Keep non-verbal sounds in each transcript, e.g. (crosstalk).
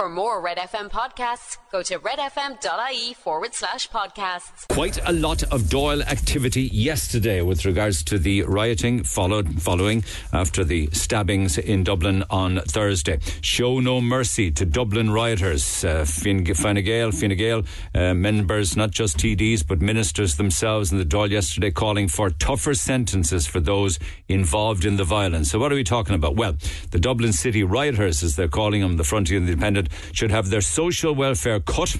For more Red FM podcasts, go to redfm.ie forward slash podcasts. Quite a lot of Dáil activity yesterday with regards to the rioting followed following after the stabbings in Dublin on Thursday. Show no mercy to Dublin rioters. Uh, Fine Gael, Fine Gael uh, members, not just TDs, but ministers themselves in the Dáil yesterday calling for tougher sentences for those involved in the violence. So what are we talking about? Well, the Dublin City rioters, as they're calling them, the Frontier Independent, should have their social welfare cut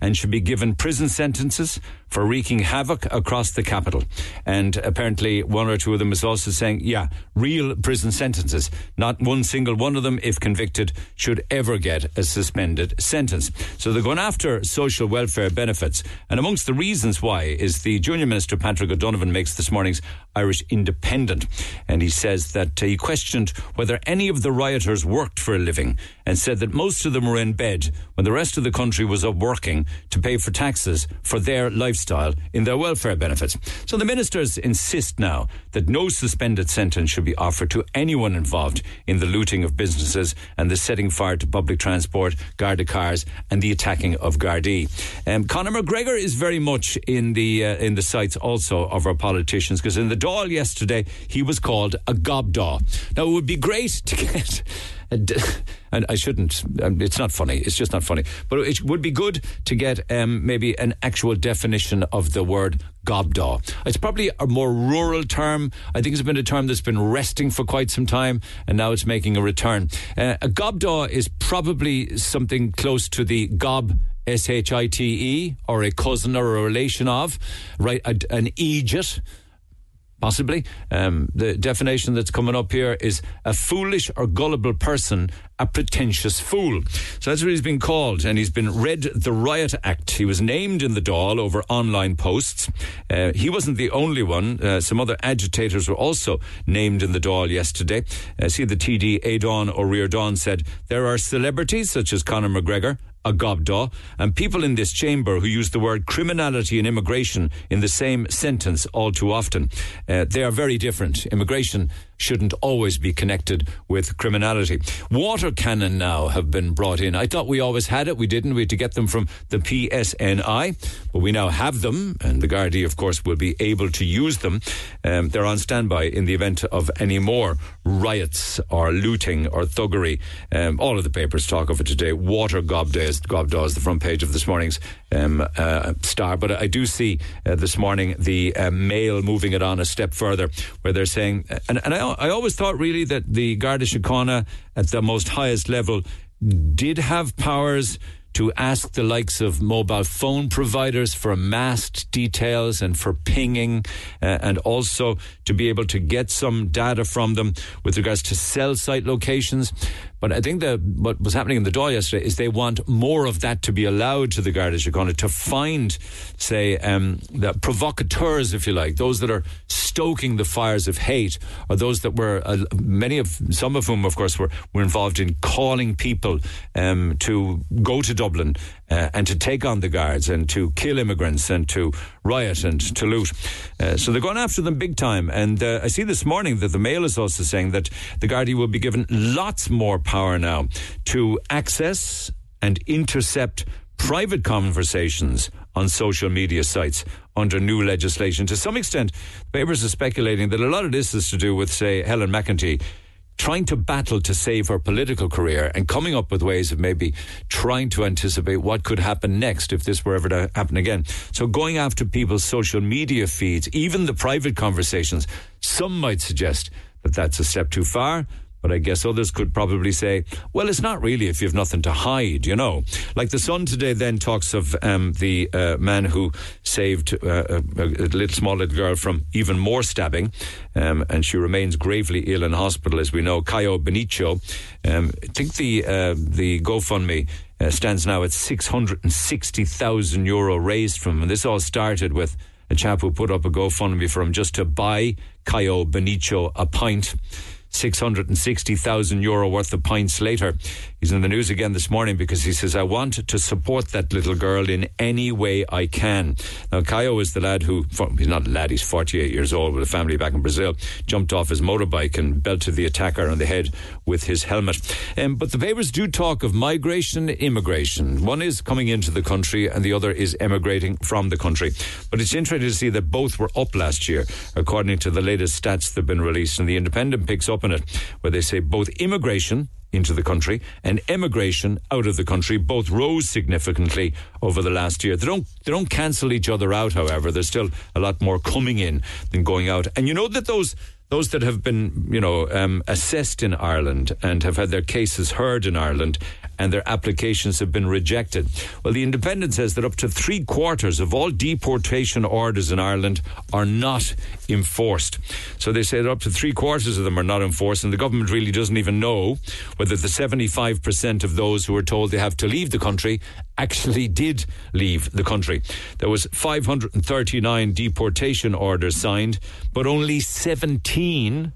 and should be given prison sentences for wreaking havoc across the capital. And apparently, one or two of them is also saying, yeah, real prison sentences. Not one single one of them, if convicted, should ever get a suspended sentence. So they're going after social welfare benefits. And amongst the reasons why is the Junior Minister, Patrick O'Donovan, makes this morning's Irish Independent. And he says that uh, he questioned whether any of the rioters worked for a living and said that most of them were in bed when the rest of the country was up working to pay for taxes for their lifestyle in their welfare benefits. So the ministers insist now that no suspended sentence should be offered to anyone involved in the looting of businesses and the setting fire to public transport, Garda cars, and the attacking of Gardaí. Um, Conor McGregor is very much in the uh, in the sights also of our politicians because in the Dáil yesterday he was called a gobdaw. Now it would be great to (laughs) get (laughs) and I shouldn't. Um, it's not funny. It's just not funny. But it would be good to get um, maybe an actual definition of the word gobdaw. It's probably a more rural term. I think it's been a term that's been resting for quite some time, and now it's making a return. Uh, a gobdaw is probably something close to the gob S H I T E, or a cousin or a relation of, right? An eejit possibly. Um, the definition that's coming up here is a foolish or gullible person, a pretentious fool. So that's what he's been called, and he's been read the Riot Act. He was named in the Dáil over online posts. Uh, he wasn't the only one. Uh, some other agitators were also named in the Dáil yesterday. Uh, see, the TD Aodhán Ó Ríordáin said there are celebrities such as Conor McGregor a gobdaw, and people in this chamber who use the word criminality and immigration in the same sentence all too often. Uh, they are very different. Immigration shouldn't always be connected with criminality. Water cannon now have been brought in. I thought we always had it. We didn't. We had to get them from the PSNI, but we now have them, and the Gardaí, of course, will be able to use them. Um, they're on standby in the event of any more riots or looting or thuggery. Um, all of the papers talk of it today. Water gobdaws, gobdaws, the front page of this morning's um, uh, star. But I do see uh, this morning the uh, Mail moving it on a step further, where they're saying, and, and I, I always thought really that the Garda Síochána at the most highest level did have powers to ask the likes of mobile phone providers for mast details and for pinging, uh, and also to be able to get some data from them with regards to cell site locations. But I think that what was happening in the Dáil yesterday is they want more of that to be allowed to the Garda Síochána to find, say, um, the provocateurs, if you like, those that are stoking the fires of hate, or those that were uh, many of some of whom, of course, were were involved in calling people um, to go to Dublin uh, and to take on the guards and to kill immigrants and to riot and to loot. Uh, so they're going after them big time. And uh, I see this morning that the Mail is also saying that the Gardaí will be given lots more power now to access and intercept private conversations on social media sites under new legislation. To some extent, papers are speculating that a lot of this is to do with, say, Helen McEntee trying to battle to save her political career and coming up with ways of maybe trying to anticipate what could happen next if this were ever to happen again. So going after people's social media feeds, even the private conversations, some might suggest that that's a step too far. But I guess others could probably say, well, it's not really if you've nothing to hide, you know. Like the Sun today then talks of um, the uh, man who saved uh, a, a, little small little girl from even more stabbing, um, and she remains gravely ill in hospital, as we know. Caio Benicio. Um, I think the uh, the GoFundMe uh, stands now at six hundred and sixty thousand euro raised from him, and this all started with a chap who put up a GoFundMe for him just to buy Caio Benicio a pint. 660,000 euro worth of pints later. He's in the news again this morning because he says, I want to support that little girl in any way I can. Now, Caio is the lad who, he's not a lad, he's 48 years old with a family back in Brazil, jumped off his motorbike and belted the attacker on the head with his helmet. Um, but the papers do talk of migration and immigration. One is coming into the country and the other is emigrating from the country. But it's interesting to see that both were up last year, according to the latest stats that have been released. And the Independent picks up where they say both immigration into the country and emigration out of the country both rose significantly over the last year. They don't they don't cancel each other out, however. There's still a lot more coming in than going out. And you know that those those that have been, you know, um, assessed in Ireland and have had their cases heard in Ireland and their applications have been rejected. Well, the Independent says that up to three quarters of all deportation orders in Ireland are not enforced. So they say that up to three quarters of them are not enforced, and the government really doesn't even know whether the 75% of those who are told they have to leave the country actually did leave the country. There was 539 deportation orders signed, but only 17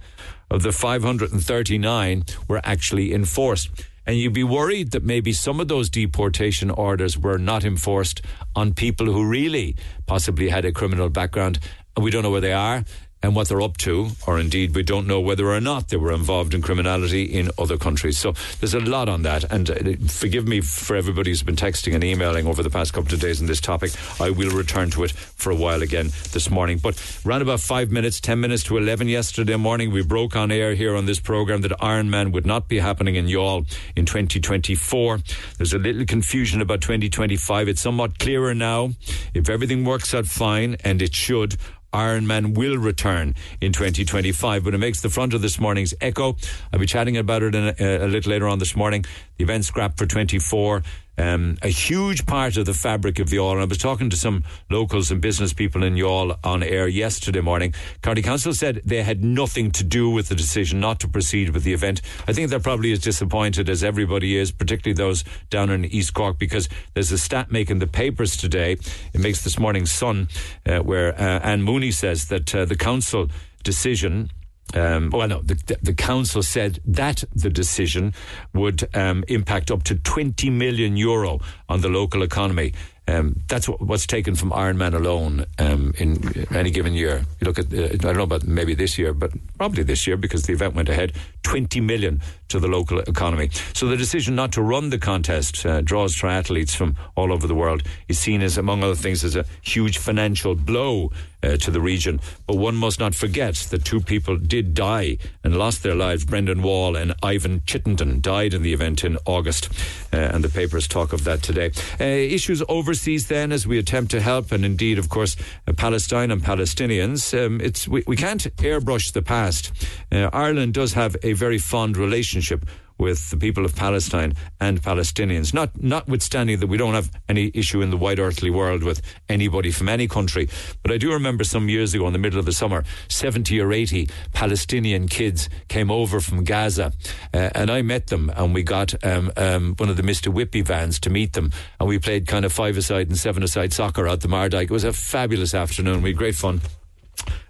of the 539 were actually enforced. And you'd be worried that maybe some of those deportation orders were not enforced on people who really possibly had a criminal background. We don't know where they are and what they're up to, or indeed we don't know whether or not they were involved in criminality in other countries. So there's a lot on that. And uh, forgive me for everybody who's been texting and emailing over the past couple of days on this topic. I will return to it for a while again this morning. But around about five minutes, ten minutes to 11 yesterday morning, we broke on air here on this program that Ironman would not be happening in Youghal in 2024. There's a little confusion about 2025. It's somewhat clearer now. If everything works out fine, and it should, Ironman will return in 2025. But it makes the front of this morning's echo. I'll be chatting about it a, a, little later on this morning. The event scrapped for 24 um, a huge part of the fabric of Youghal. And I was talking to some locals and business people in Youghal on air yesterday morning. County Council said they had nothing to do with the decision not to proceed with the event. I think they're probably as disappointed as everybody is, particularly those down in East Cork, because there's a stat making the papers today. It makes this morning's Sun, uh, where uh, Anne Mooney says that uh, the council decision um, well, no, the, the, council said that the decision would um, impact up to 20 million euro on the local economy. Um, that's what, what's taken from Ironman alone um, in any given year. You look at, uh, I don't know about maybe this year, but probably this year because the event went ahead, 20 million to the local economy. So the decision not to run the contest uh, draws triathletes from all over the world is seen as, among other things, as a huge financial blow uh, to the region. But one must not forget that two people did die and lost their lives. Brendan Wall and Ivan Chittenden died in the event in August, uh, and the papers talk of that today. Uh, issues overseas then, as we attempt to help, and indeed, of course, uh, Palestine and Palestinians. Um, it's we, we, can't airbrush the past. Uh, Ireland does have a very fond relationship with the people of Palestine and Palestinians. Not notwithstanding that we don't have any issue in the wide earthly world with anybody from any country, but I do remember some years ago in the middle of the summer, seventy or eighty Palestinian kids came over from Gaza, uh, and I met them, and we got um, um, one of the Mister Whippy vans to meet them, and we played kind of five-a-side and seven-a-side soccer out the Mardyke. It was a fabulous afternoon. We had great fun.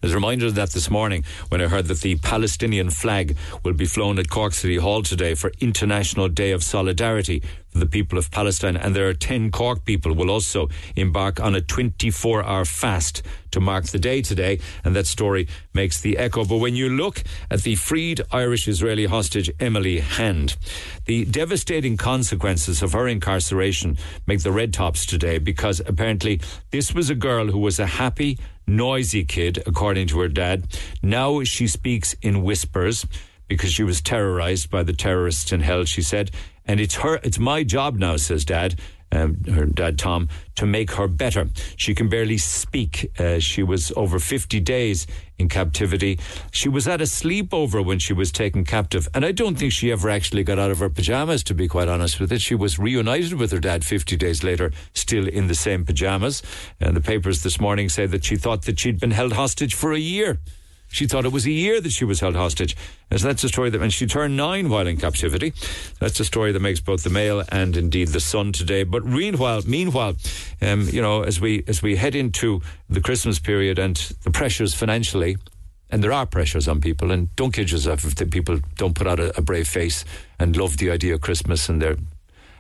As a reminder of that this morning when I heard that the Palestinian flag will be flown at Cork City Hall today for International Day of Solidarity for the people of Palestine. And there are 10 Cork people will also embark on a 24 hour fast to mark the day today. And that story makes the echo. But when you look at the freed Irish Israeli hostage Emily Hand, the devastating consequences of her incarceration make the red tops today because apparently this was a girl who was a happy, noisy kid, according to her dad. Now she speaks in whispers because she was terrorized by the terrorists in hell, she said. And it's her, it's my job now, says dad, um, her dad Tom, to make her better. She can barely speak. Uh, she was over 50 days in captivity. She was at a sleepover when she was taken captive, and I don't think she ever actually got out of her pajamas, to be quite honest with it. She was reunited with her dad 50 days later, still in the same pajamas. And the papers this morning say that she thought that she'd been held hostage for a year. She thought it was a year that she was held hostage. And so that's a story that, and she turned nine while in captivity. That's a story that makes both the Mail and indeed the Sun today. But meanwhile, meanwhile, um, you know, as we as we head into the Christmas period and the pressures financially, and there are pressures on people. And don't kid yourself if the people don't put out a, a brave face and love the idea of Christmas and they're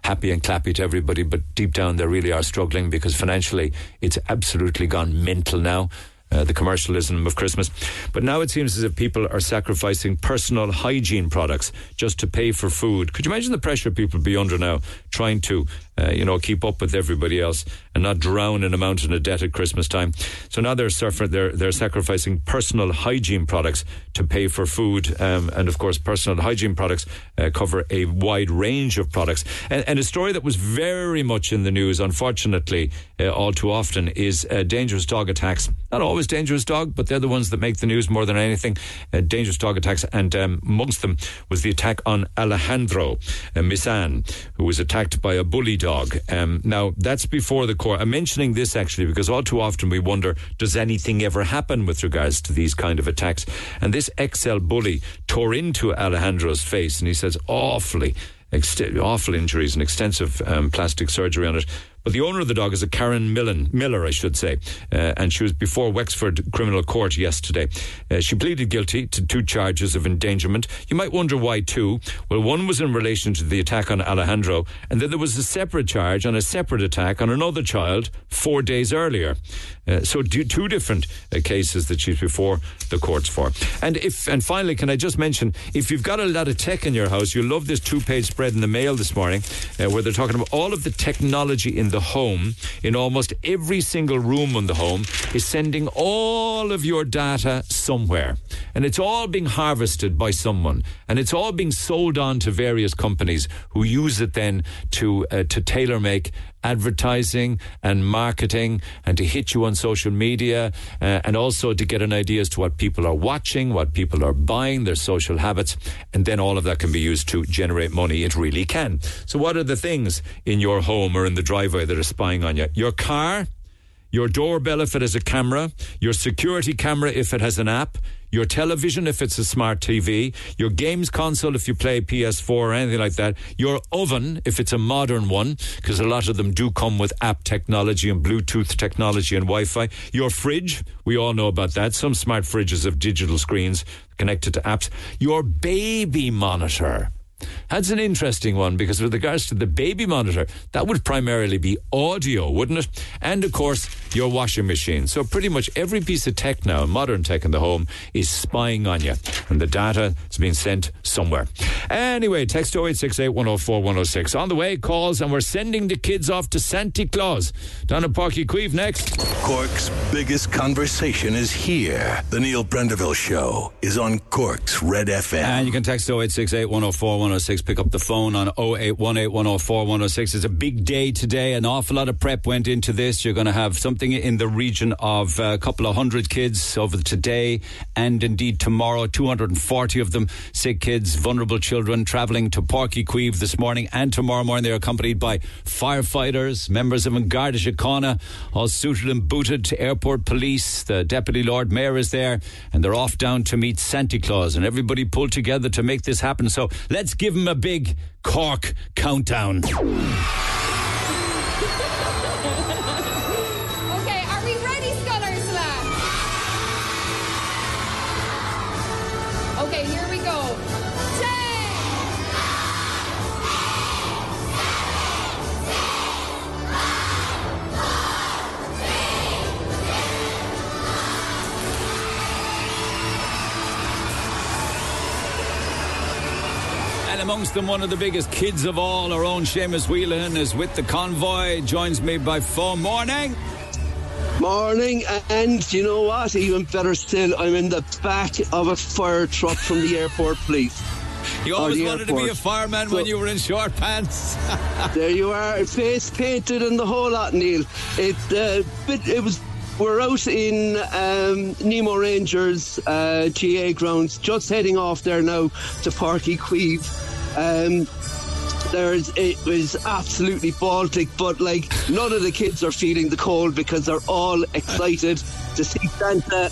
happy and clappy to everybody, but deep down they really are struggling because financially it's absolutely gone mental now. Uh, the commercialism of Christmas. But now it seems as if people are sacrificing personal hygiene products just to pay for food. Could you imagine the pressure people be under now trying to, uh, you know, keep up with everybody else and not drown in a mountain of debt at Christmas time? So now they're suffering, they're, they're sacrificing personal hygiene products to pay for food. Um, and of course, personal hygiene products uh, cover a wide range of products. And, and, a story that was very much in the news, unfortunately, uh, all too often, is uh, dangerous dog attacks. Not always dangerous dog, but they're the ones that make the news more than anything. Uh, dangerous dog attacks, and um, amongst them was the attack on Alejandro uh, Mizsan, who was attacked by a bully dog. Um, now, that's before the court. I'm mentioning this actually because all too often we wonder does anything ever happen with regards to these kind of attacks? And this XL bully tore into Alejandro's face, and he says awfully. awful injuries and extensive um, plastic surgery on it. But the owner of the dog is a Karen Millen, Miller, I should say, uh, and she was before Wexford Criminal Court yesterday. Uh, she pleaded guilty to two charges of endangerment. You might wonder why two. Well, one was in relation to the attack on Alejandro, and then there was a separate charge on a separate attack on another child four days earlier. Uh, so two different uh, cases that she's before the courts for. And if and finally, can I just mention, if you've got a lot of tech in your house, you'll love this two-page spread in the Mail this morning, uh, where they're talking about all of the technology in the home, in almost every single room in the home, is sending all of your data somewhere. And it's all being harvested by someone. And it's all being sold on to various companies who use it then to, uh, to tailor make advertising and marketing and to hit you on social media uh, and also to get an idea as to what people are watching, what people are buying, their social habits, and then all of that can be used to generate money. It really can. So, what are the things in your home or in the driveway that are spying on you? Your car, your doorbell if it has a camera, your security camera if it has an app, your television if it's a smart TV, your games console if you play PS4 or anything like that, your oven if it's a modern one, because a lot of them do come with app technology and Bluetooth technology and Wi Fi, your fridge, we all know about that. Some smart fridges have digital screens connected to apps, your baby monitor that's an interesting one because with regards to the baby monitor, that would primarily be audio, wouldn't it? And of course, your washing machine. So pretty much every piece of tech now, modern tech in the home, is spying on you. And the data is being sent somewhere. Anyway, text 0868 104 106. On the way, calls, and we're sending the kids off to Santa Claus. Down at Páirc Uí Chaoimh next. Cork's biggest conversation is here. The Neil Prendeville Show is on Cork's Red FM. And you can text 0868 104 106. Pick up the phone on 0818 104 106. It's a big day today. An awful lot of prep went into this. You're going to have something in the region of uh, a couple of hundred kids over today and indeed tomorrow. 240 of them, sick kids, vulnerable children, travelling to Uí Chaoimh this morning and tomorrow morning. They're accompanied by firefighters, members of Garda Síochána, all suited and booted to airport police. The Deputy Lord Mayor is there and they're off down to meet Santa Claus and everybody pulled together to make this happen. So let's give him a big Cork countdown. And one of the biggest kids of all, our own Seamus Whelan, is with the convoy. Joins me by phone. Morning. Morning, and you know what? Even better still, I'm in the back of a fire truck from the airport police. You always wanted airport. to be a fireman so, when you were in short pants. (laughs) there you are, face painted and the whole lot, Neil. It, uh, it was we're out in um, Nemo Rangers uh, GA grounds, just heading off there now to Páirc Uí Um, there's it was absolutely Baltic, but like none of the kids are feeling the cold because they're all excited to see Santa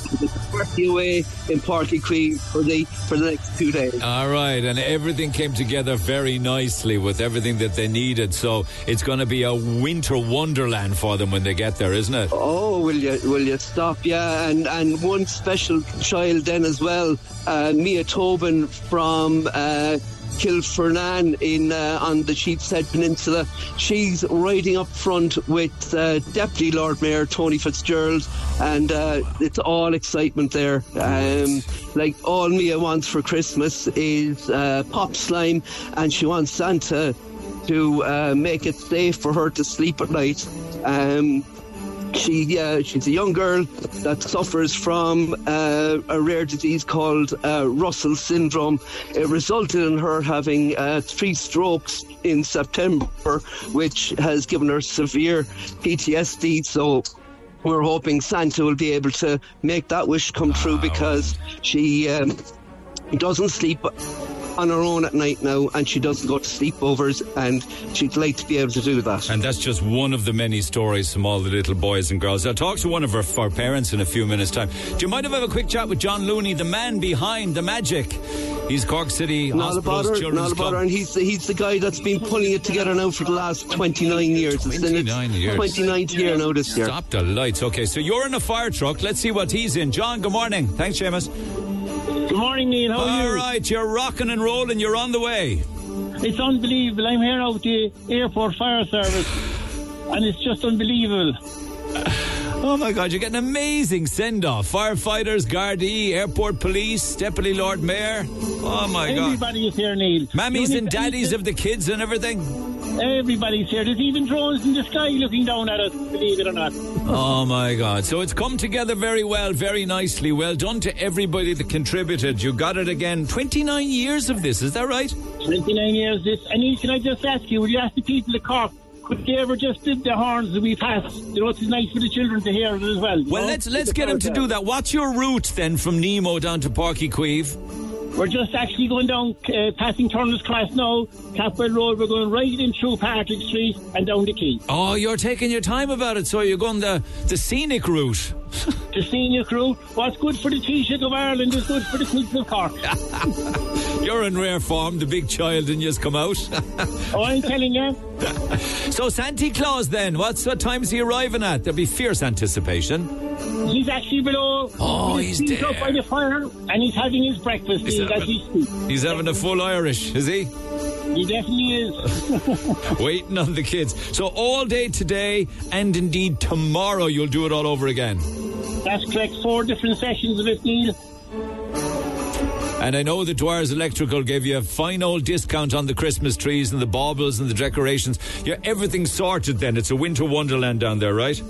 party away in Páirc Uí Chaoimh for the for the next two days. All right, and everything came together very nicely with everything that they needed. So it's going to be a winter wonderland for them when they get there, isn't it? Oh, will you will you stop? Yeah, and and one special child then as well, uh, Mia Tobin from. Uh, Kilfernan in uh, on the Sheepshead Peninsula. She's riding up front with uh, Deputy Lord Mayor Tony Fitzgerald, and uh, it's all excitement there. Um, like all Mia wants for Christmas is uh, pop slime, and she wants Santa to uh, make it safe for her to sleep at night. Um, she uh, she's a young girl that suffers from uh, a rare disease called uh, Russell syndrome. It resulted in her having uh, three strokes in September, which has given her severe PTSD. So. We're hoping Santa will be able to make that wish come true because she um, doesn't sleep on her own at night now and she doesn't go to sleepovers and she'd like to be able to do that. And that's just one of the many stories from all the little boys and girls. I'll talk to one of our, our parents in a few minutes' time. Do you mind if I have a quick chat with John Looney, the man behind the magic? He's Cork City Not Hospital's bother, Children's not Club. and he's the, he's the guy that's been pulling it together now for the last 29 years. It's in its 29 years. 29th year now this year. Stop the lights. Okay, so you're in a fire truck. Let's see what he's in. John, good morning. Thanks, Seamus. Morning, Neil. How are All you? right, you're rocking and rolling. You're on the way. It's unbelievable. I'm here out the airport fire service, and it's just unbelievable. Oh my God, you're getting amazing send off. Firefighters, Gardaí, airport police, Deputy Lord Mayor. Oh my God. Everybody is here, Neil. Mammies and daddies of the kids and everything. Everybody's here. There's even drones in the sky looking down at us, believe it or not. Oh my God. So it's come together very well, very nicely. Well done to everybody that contributed. You got it again. 29 years of this, is that right? 29 years this. And can I just ask you, will you ask the people of Cork, could they ever just did the horns that we passed? You know, it's nice for the children to hear it as well. Well, know? let's let's get them to do that. What's your route then from Nemo down to Páirc Uí Chaoimh? We're just actually going down, uh, passing Turner's Cross now, Capwell Road. We're going right in through Patrick Street and down the Quay. Oh, you're taking your time about it, so you're going the the scenic route. (laughs) The senior crew, what's good for the Taoiseach of Ireland is good for the kids of Cork. (laughs) You're in rare form, the big child, and just come out. (laughs) oh, I'm telling you. so Santa Claus, then, what's what time's he arriving at? There'll be fierce anticipation. He's actually below. Oh, his he's feet up by the fire, and he's having his breakfast He's as having- we speak. He's having a full Irish, is he? He definitely is. (laughs) Waiting on the kids. So all day today, and indeed tomorrow, you'll do it all over again. That's correct. Four different sessions of it, Neil. And I know that Dwyer's Electrical gave you a fine old discount on the Christmas trees and the baubles and the decorations. Yeah, everything's sorted then. It's a winter wonderland down there, right?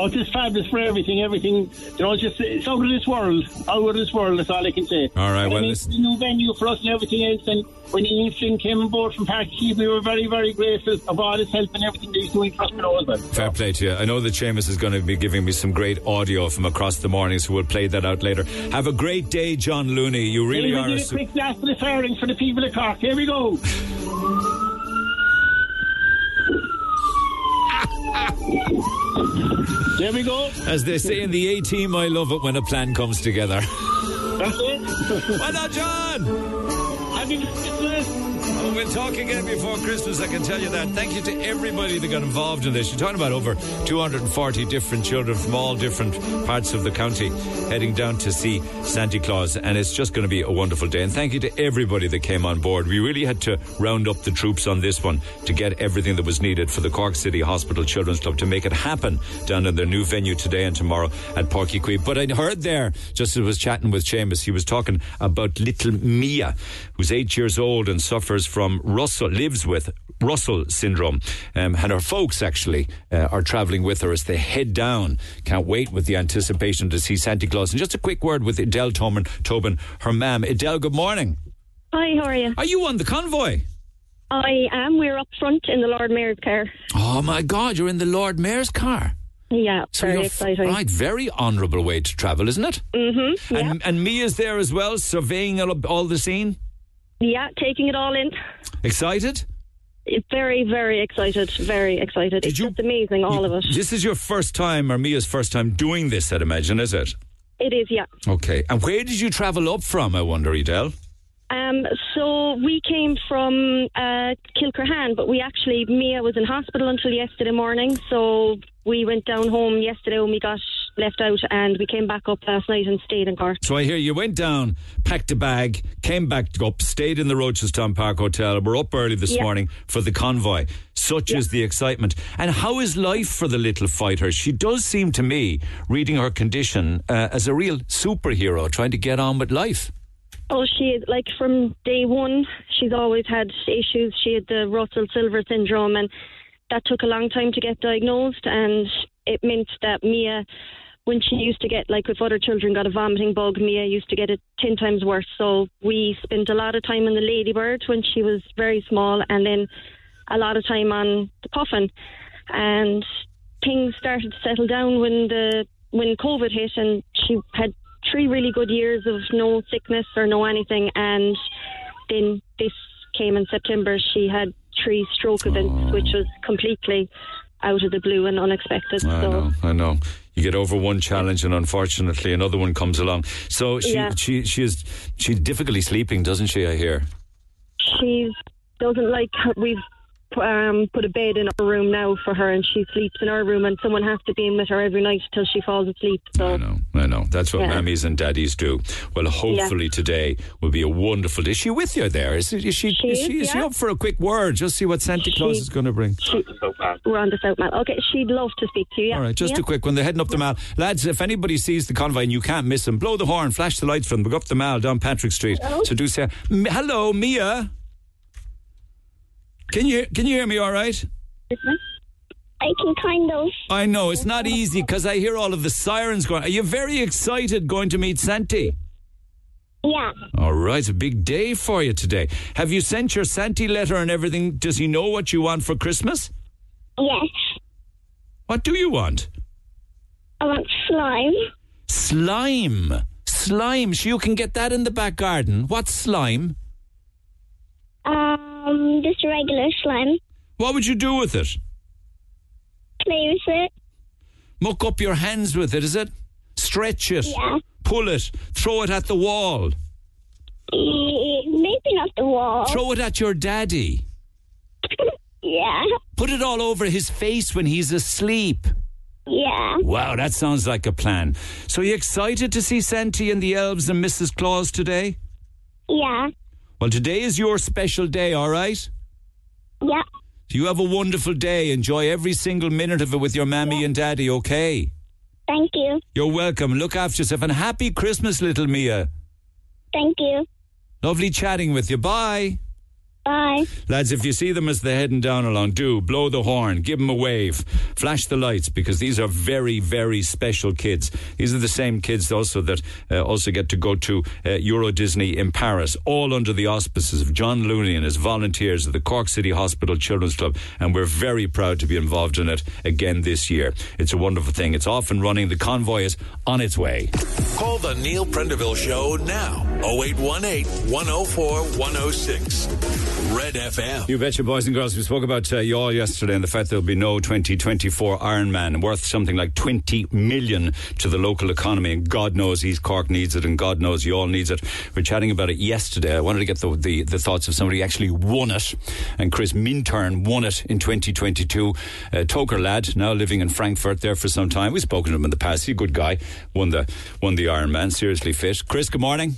Oh, it's just fabulous for everything. Everything, you know, just it's out of this world. Out of this world. That's all I can say. All right, And well, it's a new venue for us and everything else. And when Ian Flynn came on board from Park we were very, very grateful of all his help and everything that he's doing for us below as well. Fair play to you. I know that Seamus is going to be giving me some great audio from across the morning, so we'll play that out later. Have a great day, John Looney. You really are. we A did a su- quick blast for the firing for the people of Cork. Here we go. (laughs) there we go. As they say in the A team, I love it when a plan comes together. That's it. well done, John. Happy Christmas. Oh, we'll talk again before Christmas, I can tell you that. Thank you to everybody that got involved in this. You're talking about over 240 different children from all different parts of the county heading down to see Santa Claus, and it's just going to be a wonderful day. And thank you to everybody that came on board. We really had to round up the troops on this one to get everything that was needed for the Cork City Hospital Children's Club to make it happen down in their new venue today and tomorrow at Páirc Uí Chaoimh. But I heard there, just as I was chatting with Seamus, he was talking about little Mia, who's eight years old and suffers from Russell, lives with Russell syndrome. Um, and her folks actually uh, are travelling with her as they head down. Can't wait with the anticipation to see Santa Claus. And just a quick word with Adele Tobin, Tobin her mam. Adele, good morning. Hi, how are you? Are you on the convoy? I am. We're up front in the Lord Mayor's car. Oh my God, you're in the Lord Mayor's car. Yeah, So very exciting. right, very honourable way to travel, isn't it? Mm-hmm. Yeah. And, and Mia's there as well, surveying all, all the scene. Yeah, taking it all in. Excited? very, very excited. Very excited. it's you- just amazing, all of it. This is your first time, or Mia's first time doing this, I'd imagine, is it? It is, yeah. Okay. And where did you travel up from, I wonder, Edel? Um, so we came from uh, Kilcrohane, but we actually Mia was in hospital until yesterday morning. So we went down home yesterday when we got left out, and we came back up last night and stayed in Cork. So I hear you went down, packed a bag, came back up, stayed in the Rochestown Park Hotel. We're up early this Yeah. morning for the convoy. Such is the excitement. And how is life for the little fighter? She does seem to me, reading her condition, uh, as a real superhero trying to get on with life. Oh, she had, like from day one, she's always had issues. She had the Russell Silver syndrome, and that took a long time to get diagnosed. And it meant that Mia, when she used to get, like if other children got a vomiting bug, Mia used to get it 10 times worse. So we spent a lot of time on the Ladybird when she was very small, and then a lot of time on the Puffin. And things started to settle down when the when COVID hit, and she had three really good years of no sickness or no anything, and then this came in September. She had three stroke events, oh. which was completely out of the blue and unexpected. I so know, I know. You get over one challenge, and unfortunately, another one comes along. So she, Yeah. she, she is, she's difficulty sleeping, doesn't she? I hear. she doesn't like we've um, put a bed in her room now for her, and she sleeps in her room, and someone has to be in with her every night till she falls asleep. So I know, I know. That's what Yeah. mammies and daddies do. Well, hopefully today will be a wonderful day. Is she with you there? Is, is she? She is she, is she up for a quick word? Just see what Santa Claus is going to bring. we're on the South Mall. Okay, she'd love to speak to you. Yeah. All right, just yeah. a quick one. They're heading up the mall. Lads, if anybody sees the convoy and you can't miss them, blow the horn, flash the lights for them. Go up the mall down Patrick Street. So do say, hello, Mia. Can you can you hear me all right? I can kind of. I know it's not easy because I hear all of the sirens going. Are you very excited going to meet Santi? Yeah. All right, it's a big day for you today. Have you sent your Santi letter and everything? Does he know what you want for Christmas? Yes. What do you want? I want slime. Slime. Slime. So you can get that in the back garden. What's slime? Um, Um, just a regular slime. What would you do with it? Play with it. Muck up your hands with it, is it? Stretch it. Yeah. Pull it. Throw it at the wall. Maybe not the wall. Throw it at your daddy. (laughs) yeah. Put it all over his face when he's asleep. Yeah. Wow, that sounds like a plan. So you excited to see Santi and the elves and Mrs. Claus today? Yeah. Well, today is your special day, all right? Yeah. You have a wonderful day. Enjoy every single minute of it with your mammy and daddy, okay? Thank you. You're welcome. Look after yourself and happy Christmas, little Mia. Thank you. Lovely chatting with you. Bye. Bye. Lads, if you see them as they're heading down along, do blow the horn, give them a wave, flash the lights, because these are very, very special kids. These are the same kids also that uh, also get to go to uh, Euro Disney in Paris, all under the auspices of John Looney and his volunteers of the Cork City Hospital Children's Club, and we're very proud to be involved in it again this year. It's a wonderful thing. It's off and running. The convoy is on its way. Call the Neil Prendeville Show now. 0818 104 106. Red FM. You betcha, boys and girls. We spoke about uh, Youghal yesterday and the fact there'll be no 2024 Ironman worth something like 20 million to the local economy. And God knows East Cork needs it, and God knows Youghal needs it. We are chatting about it yesterday. I wanted to get the, the, the thoughts of somebody who actually won it. And Chris Minturn won it in 2022. Uh, Toker lad, now living in Frankfurt there for some time. We've spoken to him in the past. He's a good guy. Won the, won the Ironman. Seriously fit. Chris, good morning.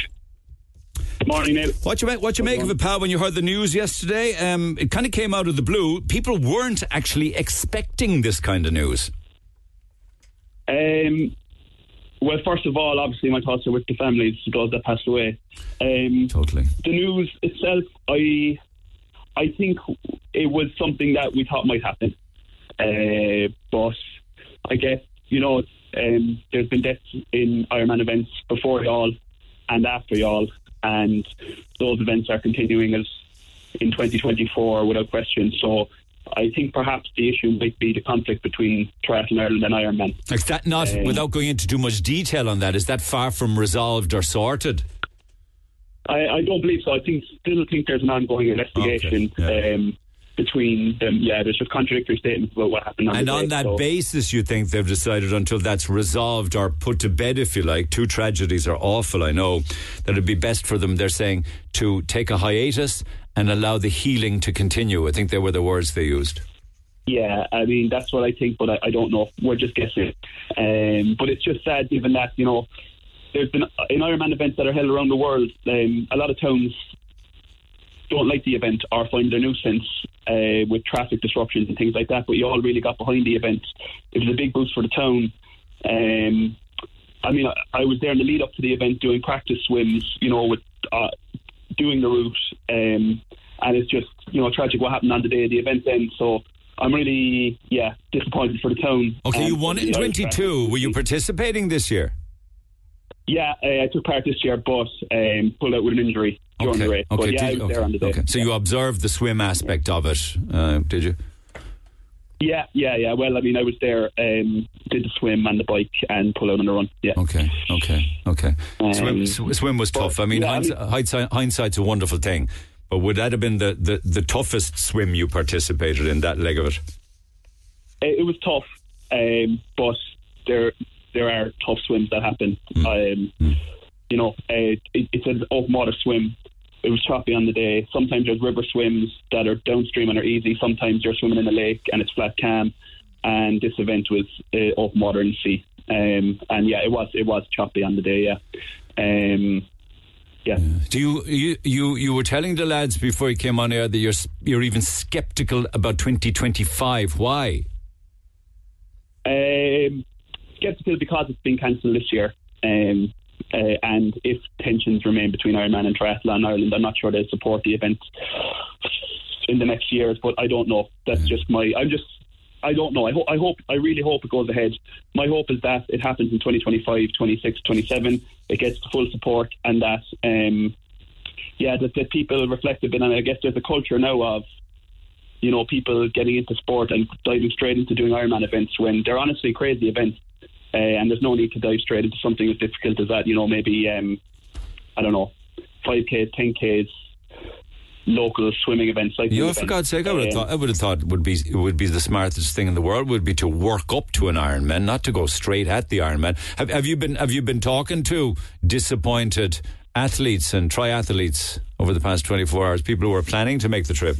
Morning, Neil. What you make, what you make of it, pal? When you heard the news yesterday, um, it kind of came out of the blue. People weren't actually expecting this kind of news. Um, well, first of all, obviously, my thoughts are with the families of those that passed away. Um, Totally. the news itself, I, I think it was something that we thought might happen, uh, but I guess you know um, there's been deaths in Ironman events before Youghal and after Youghal, and those events are continuing as in 2024 without question. So. I think perhaps the issue might be the conflict between Triathlon Ireland and Ironman. Is that not, Um, without going into too much detail on that, is that far from resolved or sorted? I, I don't believe so. I think still think there's an ongoing investigation. Okay, yeah. Um, between them. Yeah, there's just contradictory statements about what happened. On And on day, that so- basis, you think they've decided until that's resolved or put to bed, if you like, two tragedies are awful, I know, that it'd be best for them, they're saying, to take a hiatus and allow the healing to continue. I think they were the words they used. Yeah, I mean that's what I think, but I, I don't know. We're just guessing. Um, but it's just sad, given that you know there's been in Ironman events that are held around the world. Um, a lot of towns don't like the event or find it a nuisance uh, with traffic disruptions and things like that. But Youghal really got behind the event. It was a big boost for the town. Um, I mean, I, I was there in the lead up to the event doing practice swims, you know, with uh, doing the route, um, and it's just you know tragic what happened on the day of the event. Then, so I'm really yeah disappointed for the town. Okay, you won in the Irish 22. Were you participating this year? Yeah, uh, I took part this year, but um, pulled out with an injury during the race. but yeah, I did- was there okay, on the day. okay. So you observed the swim aspect of it, uh, did you? Yeah, yeah, yeah. Well, I mean, I was there, um, did the swim and the bike, and pull out on the run. Yeah. Okay, okay, okay. Um, swim, sw- swim was tough. I mean, yeah, I hindsight, hindsight, hindsight's a wonderful thing, but would that have been the, the, the toughest swim you participated in, that leg of it? It, it was tough, um, but there there are tough swims that happen. Um, You know, uh, it, it's an open water swim. It was choppy on the day. Sometimes there's river swims that are downstream and are easy. Sometimes you're swimming in a lake and it's flat calm. And this event was uh, open water the sea. Um, and yeah, it was it was choppy on the day. Yeah. Um, yeah. Do you, you you you were telling the lads before you came on air that you're you're even sceptical about 2025? Why? Um, skeptical because it's been cancelled this year. Um, uh, and if tensions remain between Ironman and Triathlon Ireland, I'm not sure they'll support the event in the next years. But I don't know. That's just my. I'm just. I don't know. I, ho- I hope. I really hope it goes ahead. My hope is that it happens in 2025, 26, 27. It gets the full support, and that. Um, yeah, that, that people reflect a bit it. I guess there's a culture now of you know, people getting into sport and diving straight into doing Ironman events when they're honestly crazy events. Uh, and there's no need to dive straight into something as difficult as that. You know, maybe, um, I don't know, five k, 10Ks, local swimming events. Like Yeah, for God's sake, I would have thought I would have thought would be it would be the smartest thing in the world would be to work up to an Ironman, not to go straight at the Ironman. Have, have you been have you been talking to disappointed athletes and triathletes over the past 24 hours? People who are planning to make the trip.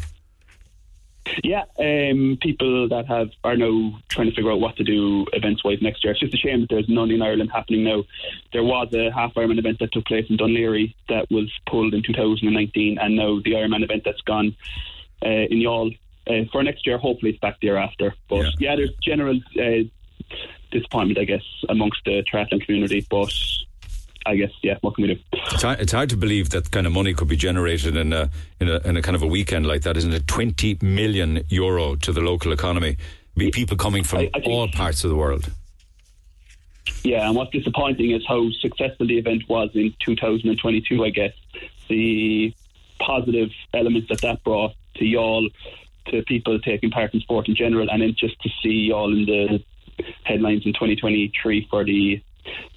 Yeah, um, people that have are now trying to figure out what to do events wise next year. It's just a shame that there's none in Ireland happening now. There was a half Ironman event that took place in Dún Laoghaire that was pulled in 2019, and now the Ironman event that's gone uh, in Youghal uh, for next year. Hopefully, it's back there after. But yeah, there's general uh, disappointment, I guess, amongst the triathlon community. But I guess, yeah, what can we do? It's hard, it's hard to believe that kind of money could be generated in a, in a in a kind of a weekend like that, isn't it? Twenty million euro to the local economy. Be people coming from all parts of the world. Yeah, and what's disappointing is how successful the event was in 2022, I guess. The positive elements that that brought to Youghal, to people taking part in sport in general, and then just to see Youghal in the headlines in 2023 for the,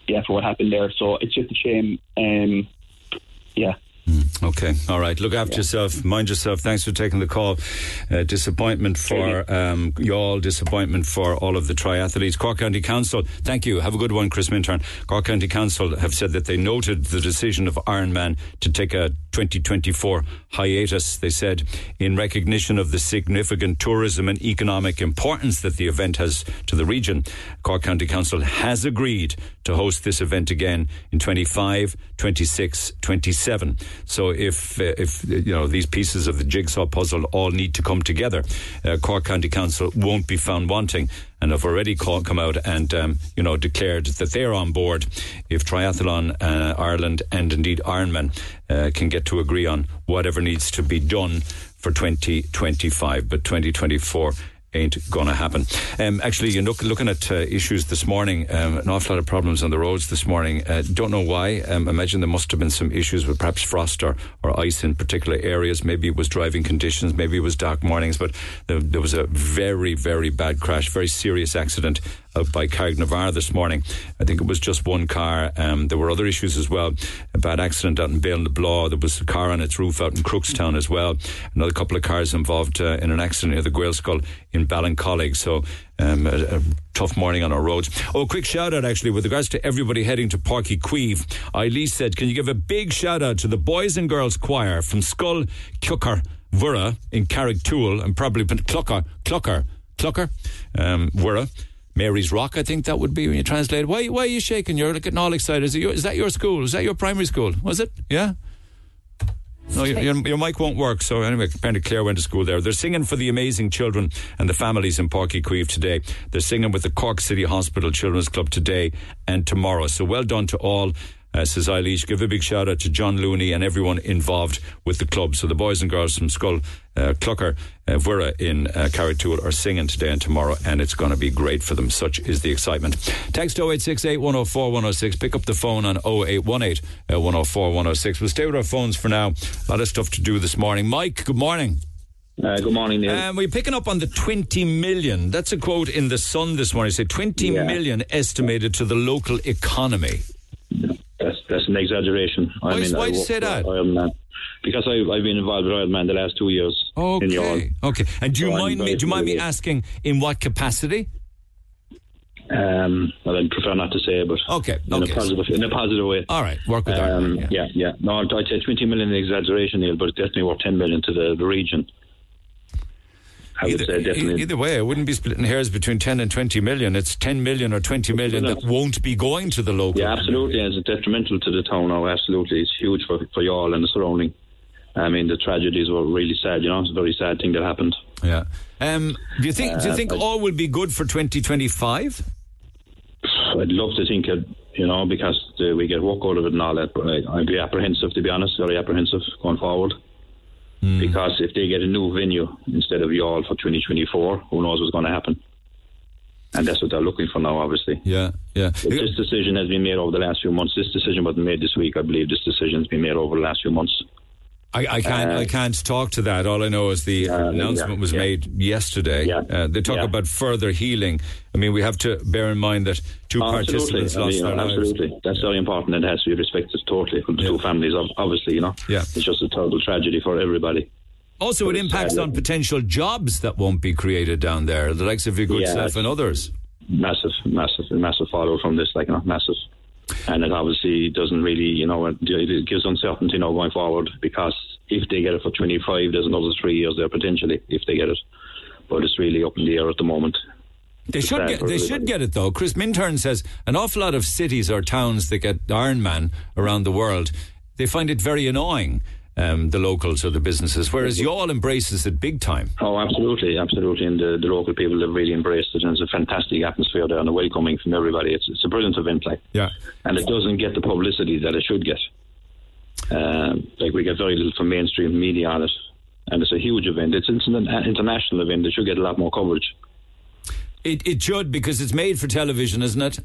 yeah, for what happened there. So it's just a shame. Um, yeah. Okay, all right. Look after yourself. Mind yourself. Thanks for taking the call. Uh, disappointment for um, Youghal. Disappointment for all of the triathletes. Cork County Council. Thank you. Have a good one, Chris Minturn. Cork County Council have said that they noted the decision of Ironman to take a 2024 hiatus. They said in recognition of the significant tourism and economic importance that the event has to the region, Cork County Council has agreed to host this event again in 25, 26, 27. So if uh, if you know these pieces of the jigsaw puzzle all need to come together, uh, Cork County Council won't be found wanting and have already call, come out and um, you know declared that they're on board if Triathlon uh, Ireland and indeed Ironman uh, can get to agree on whatever needs to be done for 2025. But 2024 ain't going to happen. Um, actually, you look looking at uh, issues this morning. Um, an awful lot of problems on the roads this morning. Uh, don't know why. Um, imagine there must have been some issues with perhaps frost or, or ice in particular areas. Maybe it was driving conditions. Maybe it was dark mornings. But there, there was a very very bad crash, very serious accident out by Carrignavar this morning. I think it was just one car. Um, there were other issues as well. A bad accident out in Béal na Bláth. There was a car on its roof out in Crookstown as well. Another couple of cars involved uh, in an accident near the Gaelscoil in Ballincollig. So um, a, a, tough morning on our roads. Oh, quick shout out actually with regards to everybody heading to Páirc Uí Chaoimh. Eileen said, can you give a big shout out to the boys and girls choir from Scoil Chlochair Mhuire in Carrigtwohill and probably Clucker, Clucker, Clucker, um, Vura. Mary's Rock, I think that would be when you translate. Why, why are you shaking? You're getting all excited. Is, your, is that your school? Is that your primary school? Was it? Yeah? No, your, your, your, mic won't work. So anyway, apparently Claire went to school there. They're singing for the amazing children and the families in Uí Chaoimh today. They're singing with the Cork City Hospital Children's Club today and tomorrow. So well done to all uh, says Eilish. Give a big shout out to John Looney and everyone involved with the club. So the boys and girls from Scoil uh, Clucker, uh, Vura in uh, are singing today and tomorrow, and it's going to be great for them. Such is the excitement. Text 0868 104 106. Pick up the phone on 0818 uh, 104 106. We'll stay with our phones for now. A lot of stuff to do this morning. Mike, good morning. Uh, good morning, Neil. Um, we're picking up on the 20 million. That's a quote in The Sun this morning. Said 20 Yeah. million estimated to the local economy. That's that's an exaggeration. I Why- mean, why I do you say that? Ironman. Because I, I've been involved with Ironman the last two years. Okay. Okay. And do you So mind me? Do you mind me asking in what capacity? Um, well, I'd prefer not to say, but Okay, in okay. a positive in a positive way. All right. Work with Um, Ireland. yeah, yeah. No, I'd I'd say 20 million is exaggeration, Neil, but it's definitely worth 10 million to the, the region. I would Either, say definitely. either way, I wouldn't be splitting hairs between 10 and 20 million. It's 10 million or 20 million that won't be going to the local. Yeah, absolutely. It's detrimental to the town now. Absolutely. It's huge for, for Youghal and the surrounding. I mean, the tragedies were really sad, you know. It's a very sad thing that happened. Yeah. Um, do you think? do you Uh, think I- all will be good for 2025? I'd love to think it, you know, because uh, we get work out of it and all that, but I, I'd be apprehensive, to be honest, very apprehensive going forward. Mm. Because if they get a new venue instead of Youghal for 2024, who knows what's going to happen? And that's what they're looking for now, obviously. Yeah. Yeah. But this decision has been made over the last few months. This decision wasn't made this week. I believe this decision has been made over the last few months. I, I can't. Uh, I can't talk to that. All I know is the announcement yeah, was yeah. made yesterday. Uh, they talk yeah. about further healing. I mean, we have to bear in mind that two participants absolutely. lost I mean, their lives. absolutely. That's very important. and It has to be respected totally from the two families, obviously, you know. Yeah. It's just a terrible tragedy for everybody. Also, it But it's impacts on potential jobs that won't be created down there, the likes of your good Yeah. self and others. Massive, massive, massive follow from this, like, you know, massive. And it obviously doesn't really, you know, it it gives uncertainty, now going forward because if they get it for 25, there's another three years there potentially if they get it. But it's really up in the air at the moment. They It's should get. They everybody. should get it though. Chris Minturn says an awful lot of cities or towns that get Ironman around the world, they find it very annoying. Um, the locals or the businesses, whereas Youghal embraces it big time. Oh, absolutely, absolutely. And the, the local people have really embraced it, and it's a fantastic atmosphere there and a welcoming from everybody. It's, it's a brilliant event, like. Yeah. And it doesn't get the publicity that it should get. Um, like, we get very little from mainstream media on it. And it's a huge event. It's, it's an international event. It should get a lot more coverage. It it should because it's made for television, isn't it?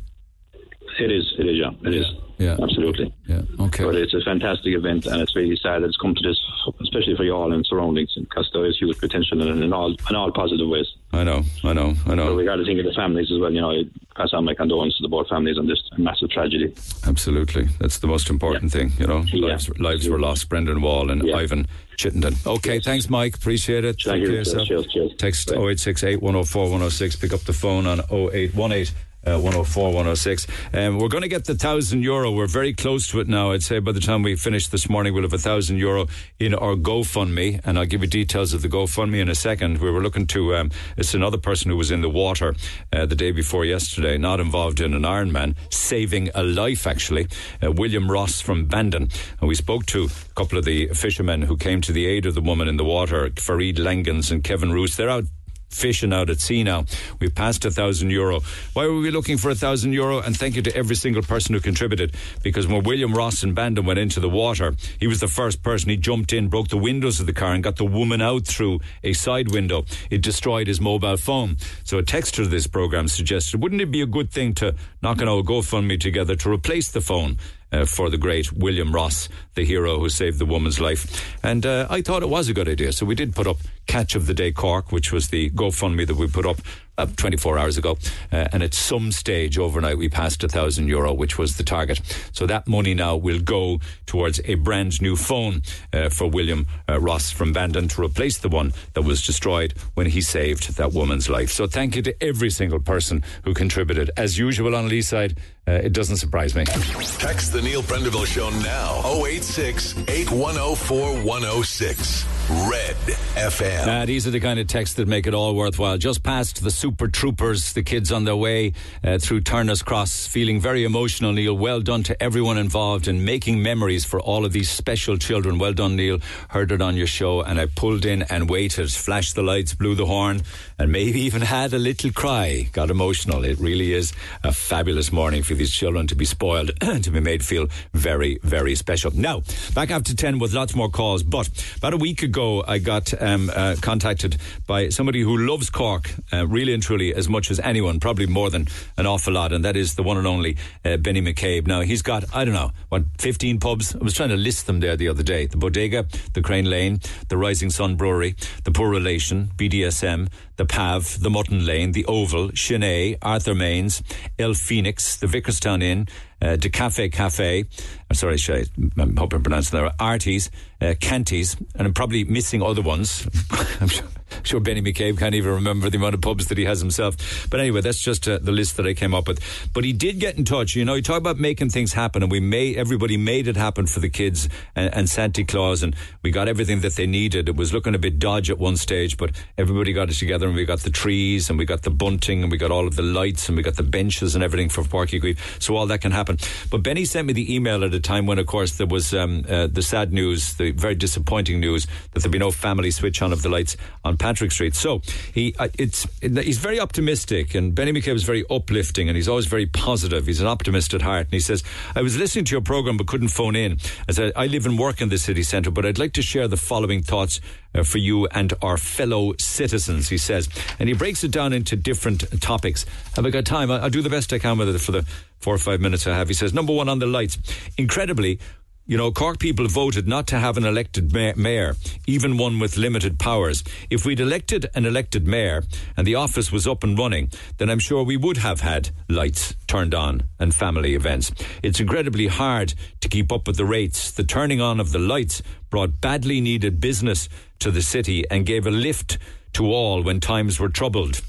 It is, it is, yeah. It is. Yeah. Absolutely. Yeah. Okay. But it's a fantastic event, and it's really sad that it's come to this, especially for Youghal and surroundings, because there is huge potential in, in all in all positive ways. I know. I know. I But know. we got to think of the families as well. You know, pass on my condolences to the both families on this massive tragedy. Absolutely. That's the most important thing. You know, Yeah. lives lives were lost. Brendan Wall and Yeah. Ivan Chittenden. Okay. Thanks, Mike. Appreciate it. Thank Take you. care yourself. Cheers, cheers. Text 0868 104 106. Pick up the phone on 0818. Uh, 104 106. Um, we're going to get the thousand euro. We're very close to it now. I'd say by the time we finish this morning, we'll have a thousand euro in our GoFundMe, and I'll give you details of the GoFundMe in a second. We were looking to. Um, it's another person who was in the water uh, the day before yesterday, not involved in an Ironman, saving a life actually. Uh, William Ross from Bandon, and we spoke to a couple of the fishermen who came to the aid of the woman in the water, Farid Langens and Kevin Roos. They're out fishing out at sea now. We've passed a thousand euro. Why were we looking for a thousand euro? And thank you to every single person who contributed because when William Ross and Bandon went into the water, he was the first person. He jumped in, broke the windows of the car, and got the woman out through a side window. It destroyed his mobile phone. So a texter to this program suggested, wouldn't it be a good thing to knock an old GoFundMe together to replace the phone? Uh, for the great William Ross, the hero who saved the woman's life. And uh, I thought it was a good idea. So we did put up Catch of the Day Cork, which was the GoFundMe that we put up uh, 24 hours ago. Uh, and at some stage overnight, we passed a thousand euro, which was the target. So that money now will go towards a brand new phone uh, for William uh, Ross from Bandon to replace the one that was destroyed when he saved that woman's life. So thank you to every single person who contributed. As usual on Leeside, uh, it doesn't surprise me. Text the Neil Prendeville Show now 086 8104 106. Red FM. Uh, these are the kind of texts that make it all worthwhile. Just past the Super Troopers, the kids on their way uh, through Turner's Cross, feeling very emotional, Neil. Well done to everyone involved in making memories for all of these special children. Well done, Neil. Heard it on your show, and I pulled in and waited, flashed the lights, blew the horn, and maybe even had a little cry. Got emotional. It really is a fabulous morning for these children to be spoiled, (clears throat) to be made feel very, very special. Now, back after 10 with lots more calls, but about a week ago, I got um, uh, contacted by somebody who loves Cork, uh, really and truly, as much as anyone, probably more than an awful lot, and that is the one and only uh, Benny McCabe. Now, he's got, I don't know, what, 15 pubs? I was trying to list them there the other day. The Bodega, the Crane Lane, the Rising Sun Brewery, the Poor Relation, BDSM, the Pav, the Mutton Lane, the Oval, Chennai, Arthur Maynes, El Phoenix, the Vicarstown Inn, uh, De Cafe Cafe, uh, sorry, I, I hope I'm pronouncing that right, Arties, uh, Canties, and I'm probably missing other ones. (laughs) Sure Benny McCabe can't even remember the amount of pubs that he has himself. But anyway, that's just uh, the list that I came up with. But he did get in touch. You know, he talked about making things happen, and we made everybody made it happen for the kids and, and Santa Claus, and we got everything that they needed. It was looking a bit dodgy at one stage, but everybody got it together, and we got the trees, and we got the bunting, and we got all of the lights, and we got the benches and everything for Uí Chaoimh. So all that can happen. But Benny sent me the email at a time when, of course, there was um, uh, the sad news, the very disappointing news that there'd be no family switch on of the lights on Patrick Street. So he, uh, it's he's very optimistic, and Benny McCabe is very uplifting, and he's always very positive. He's an optimist at heart, and he says, "I was listening to your program but couldn't phone in. I I live and work in the city centre, but I'd like to share the following thoughts." Uh, for you and our fellow citizens, he says. And he breaks it down into different topics. Have I got time? I'll, I'll do the best I can with it for the four or five minutes I have. He says, number one, on the lights. Incredibly, you know, Cork people voted not to have an elected mayor, even one with limited powers. If we'd elected an elected mayor and the office was up and running, then I'm sure we would have had lights turned on and family events. It's incredibly hard to keep up with the rates. The turning on of the lights brought badly needed business to the city and gave a lift to all when times were troubled.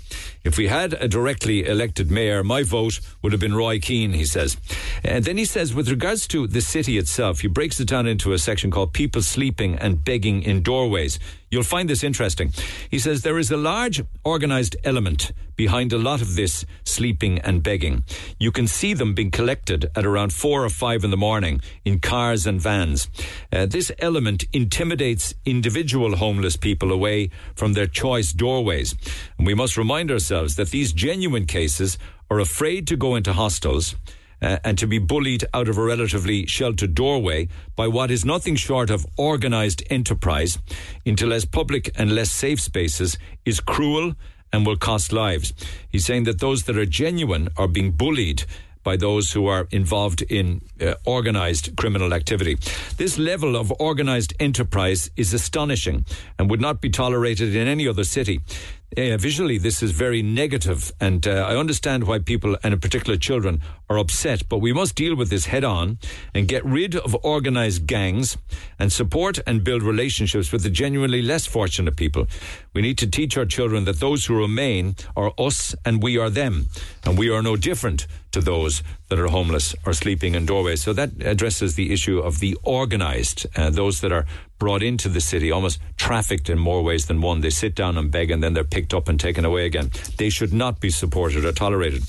If we had a directly elected mayor, my vote would have been Roy Keane, he says. And then he says, with regards to the city itself, he breaks it down into a section called People Sleeping and Begging in Doorways. You'll find this interesting. He says there is a large organised element behind a lot of this sleeping and begging. You can see them being collected at around four or five in the morning in cars and vans. Uh, this element intimidates individual homeless people away from their choice doorways. And we must remind ourselves that these genuine cases are afraid to go into hostels uh, and to be bullied out of a relatively sheltered doorway by what is nothing short of organised enterprise into less public and less safe spaces is cruel and will cost lives. He's saying that those that are genuine are being bullied by those who are involved in uh, organized criminal activity. This level of organized enterprise is astonishing and would not be tolerated in any other city uh, visually this is very negative, and uh, I understand why people, and in particular children, are upset. But we must deal with this head on and get rid of organised gangs and support and build relationships with the genuinely less fortunate people. We need to teach our children that those who remain are us and we are them, and we are no different to those that are homeless or sleeping in doorways. So that addresses the issue of the organised, uh, those that are brought into the city, almost trafficked in more ways than one. They sit down and beg and then they're picked up and taken away again. They should not be supported or tolerated.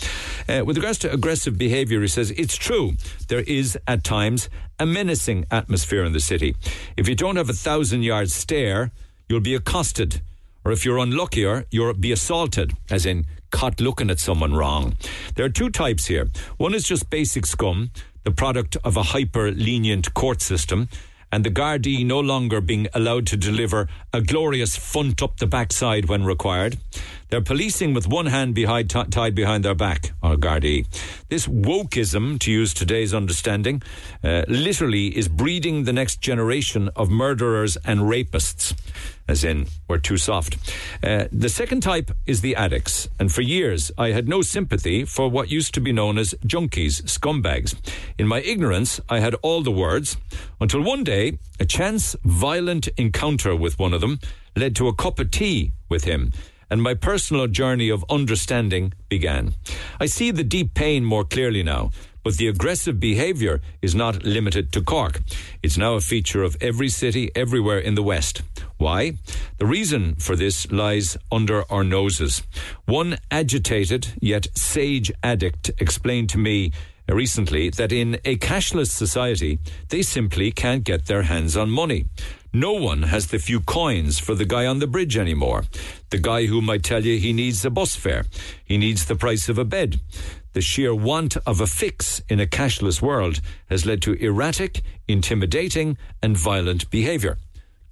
Uh, with regards to aggressive behaviour, he says it's true. There is at times a menacing atmosphere in the city. If you don't have a thousand yard stare, you'll be accosted or if you're unluckier, you'll be assaulted, as in caught looking at someone wrong. There are two types here. One is just basic scum, the product of a hyper lenient court system, and the Gardaí no longer being allowed to deliver a glorious funt up the backside when required. They're policing with one hand behind, t- tied behind their back, or Gardaí. This wokeism, to use today's understanding, uh, literally is breeding the next generation of murderers and rapists as in we're too soft. Uh, the second type is the addicts, and for years I had no sympathy for what used to be known as junkies, scumbags. In my ignorance, I had all the words until one day a chance violent encounter with one of them led to a cup of tea with him. And my personal journey of understanding began. I see the deep pain more clearly now but the aggressive behaviour is not limited to Cork. It's now a feature of every city everywhere in the West. Why? The reason for this lies under our noses. One agitated yet sage addict explained to me recently that in a cashless society, they simply can't get their hands on money. No one has the few coins for the guy on the bridge anymore. The guy who might tell you he needs a bus fare. He needs the price of a bed. The sheer want of a fix in a cashless world has led to erratic, intimidating, and violent behaviour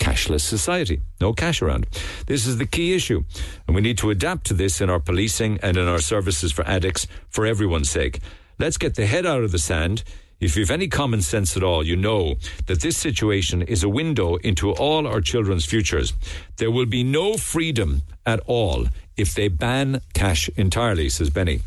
cashless society. No cash around. This is the key issue. And we need to adapt to this in our policing and in our services for addicts for everyone's sake. Let's get the head out of the sand. If you've any common sense at all, you know that this situation is a window into all our children's futures. There will be no freedom at all if they ban cash entirely, says Benny.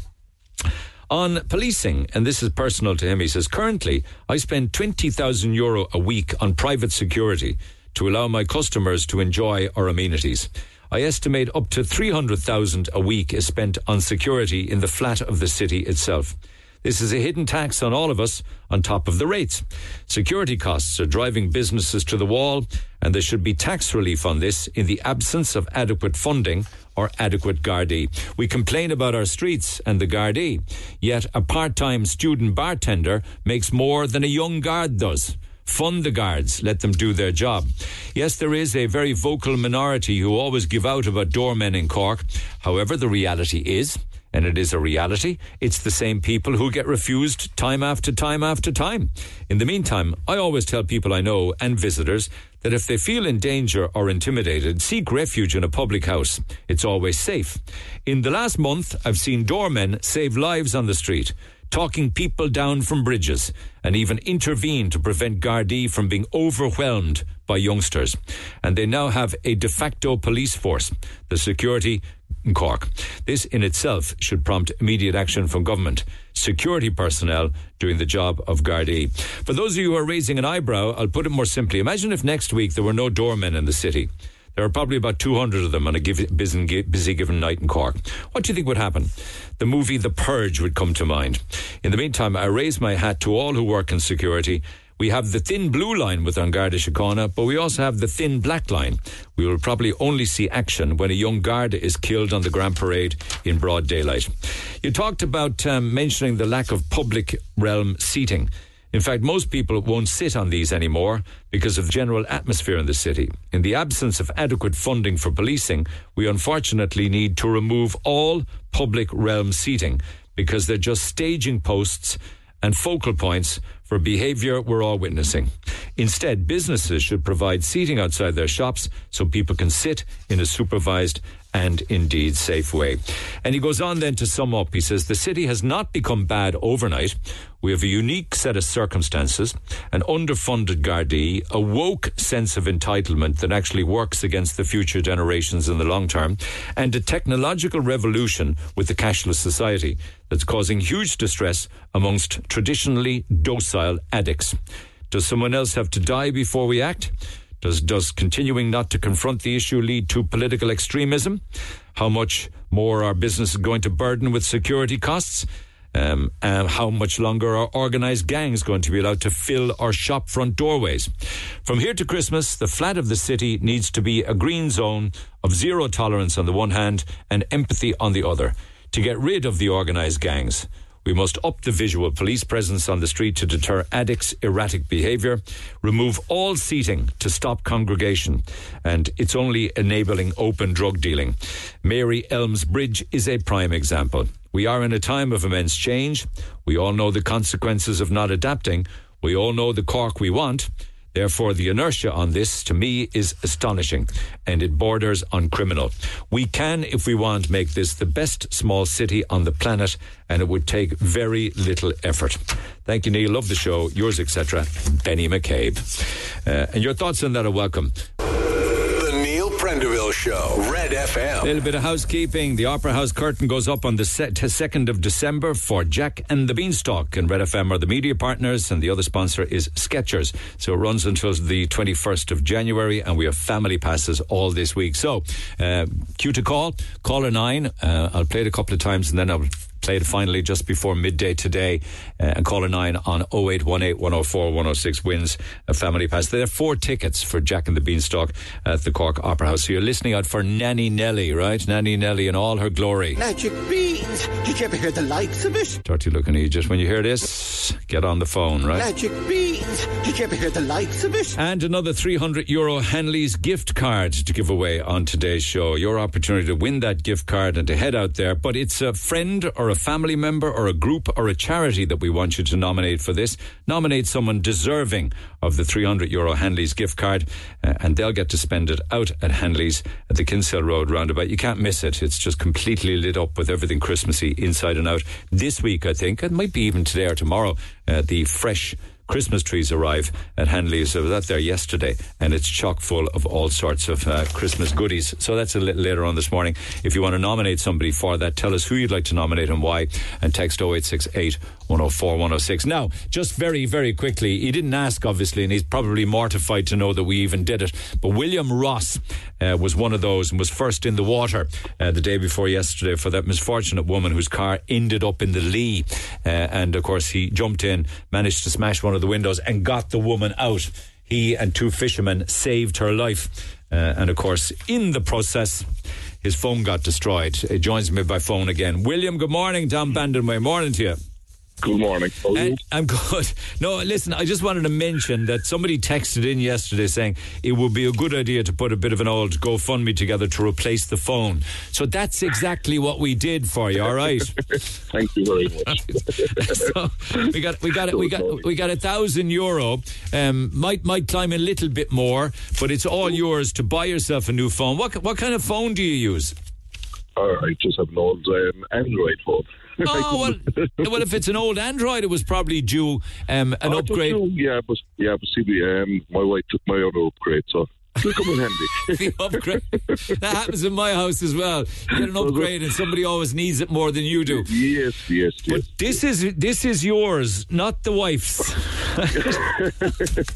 On policing, and this is personal to him, he says, currently I spend 20,000 euro a week on private security to allow my customers to enjoy our amenities. I estimate up to 300,000 a week is spent on security in the flat of the city itself. This is a hidden tax on all of us on top of the rates. Security costs are driving businesses to the wall, and there should be tax relief on this in the absence of adequate funding or adequate Gardaí. We complain about our streets and the Gardaí, yet a part time student bartender makes more than a young guard does. Fund the guards, let them do their job. Yes, there is a very vocal minority who always give out about doormen in Cork. However, the reality is and it is a reality. It's the same people who get refused time after time after time. In the meantime, I always tell people I know and visitors that if they feel in danger or intimidated, seek refuge in a public house. It's always safe. In the last month, I've seen doormen save lives on the street talking people down from bridges, and even intervene to prevent Gardaí from being overwhelmed by youngsters. And they now have a de facto police force. The security in Cork. This in itself should prompt immediate action from government. Security personnel doing the job of Gardaí. For those of you who are raising an eyebrow, I'll put it more simply. Imagine if next week there were no doormen in the city. There are probably about 200 of them on a busy, busy given night in Cork. What do you think would happen? The movie The Purge would come to mind. In the meantime, I raise my hat to all who work in security. We have the thin blue line with An Garda Síochána, but we also have the thin black line. We will probably only see action when a young Garda is killed on the Grand Parade in broad daylight. You talked about um, mentioning the lack of public realm seating. In fact, most people won't sit on these anymore because of the general atmosphere in the city. In the absence of adequate funding for policing, we unfortunately need to remove all public realm seating because they're just staging posts and focal points for behaviour we're all witnessing. Instead, businesses should provide seating outside their shops so people can sit in a supervised and indeed safe way. And he goes on then to sum up. He says, The city has not become bad overnight. We have a unique set of circumstances, an underfunded Gardaí, a woke sense of entitlement that actually works against the future generations in the long term, and a technological revolution with the cashless society that's causing huge distress amongst traditionally docile addicts. Does someone else have to die before we act? Does, does continuing not to confront the issue lead to political extremism? How much more are businesses going to burden with security costs? Um, and how much longer are organised gangs going to be allowed to fill our shop front doorways? From here to Christmas, the flat of the city needs to be a green zone of zero tolerance on the one hand and empathy on the other to get rid of the organised gangs. We must up the visual police presence on the street to deter addicts' erratic behaviour, remove all seating to stop congregation, and it's only enabling open drug dealing. Mary Elmes Bridge is a prime example. We are in a time of immense change. We all know the consequences of not adapting. We all know the Cork we want. Therefore, the inertia on this, to me, is astonishing and it borders on criminal. We can, if we want, make this the best small city on the planet and it would take very little effort. Thank you, Neil. Love the show. Yours, etc. Benny McCabe. Uh, and your thoughts on that are welcome. Prendeville Show, Red FM. A little bit of housekeeping. The Opera House curtain goes up on the se- 2nd of December for Jack and the Beanstalk. And Red FM are the media partners, and the other sponsor is Skechers. So it runs until the 21st of January, and we have family passes all this week. So, uh, cue to call, caller nine. Uh, I'll play it a couple of times, and then I'll played finally just before midday today. Uh, and caller 9 on 0818 104 106 wins a family pass. There are four tickets for Jack and the Beanstalk at the Cork Opera House. So you're listening out for Nanny Nelly, right? Nanny Nelly in all her glory. Magic beans. Did you ever hear the likes of it? Start to looking just when you hear this, get on the phone, right? Magic beans. Did you ever hear the likes of it? And another 300 euro Hanley's gift card to give away on today's show. Your opportunity to win that gift card and to head out there. But it's a friend or a family member or a group or a charity that we want you to nominate for this. Nominate someone deserving of the 300 euro Hanley's gift card uh, and they'll get to spend it out at Hanley's at the Kinsale Road roundabout. You can't miss it. It's just completely lit up with everything Christmassy inside and out. This week, I think, it might be even today or tomorrow, uh, the fresh Christmas trees arrive at Hanley's. I was out there yesterday and it's chock full of all sorts of uh, Christmas goodies. So that's a little later on this morning. If you want to nominate somebody for that, tell us who you'd like to nominate and why and text 0868 104 106. Now, just very, very quickly, he didn't ask, obviously, and he's probably mortified to know that we even did it. But William Ross uh, was one of those and was first in the water uh, the day before yesterday for that misfortunate woman whose car ended up in the Lee. Uh, and of course, he jumped in, managed to smash one of the windows, and got the woman out. He and two fishermen saved her life. Uh, and of course, in the process, his phone got destroyed. He joins me by phone again. William, good morning. Tom Bandonway. Morning to you. Good morning. How are you? I'm good. No, listen, I just wanted to mention that somebody texted in yesterday saying it would be a good idea to put a bit of an old GoFundMe together to replace the phone. So that's exactly what we did for you, all right? (laughs) Thank you very much. (laughs) so we got we got it we got we got a thousand euro. Um, might might climb a little bit more, but it's all yours to buy yourself a new phone. What what kind of phone do you use? All right, just have an old um, Android phone. Oh well, well, if it's an old Android, it was probably due um, an Oh, upgrade. yeah, but yeah, but see, um, my wife took my other upgrade, so it'll come in handy. (laughs) the upgrade. That happens in my house as well. You get an upgrade, and somebody always needs it more than you do. Yes, yes, yes. But this is this is yours, not the wife's. (laughs)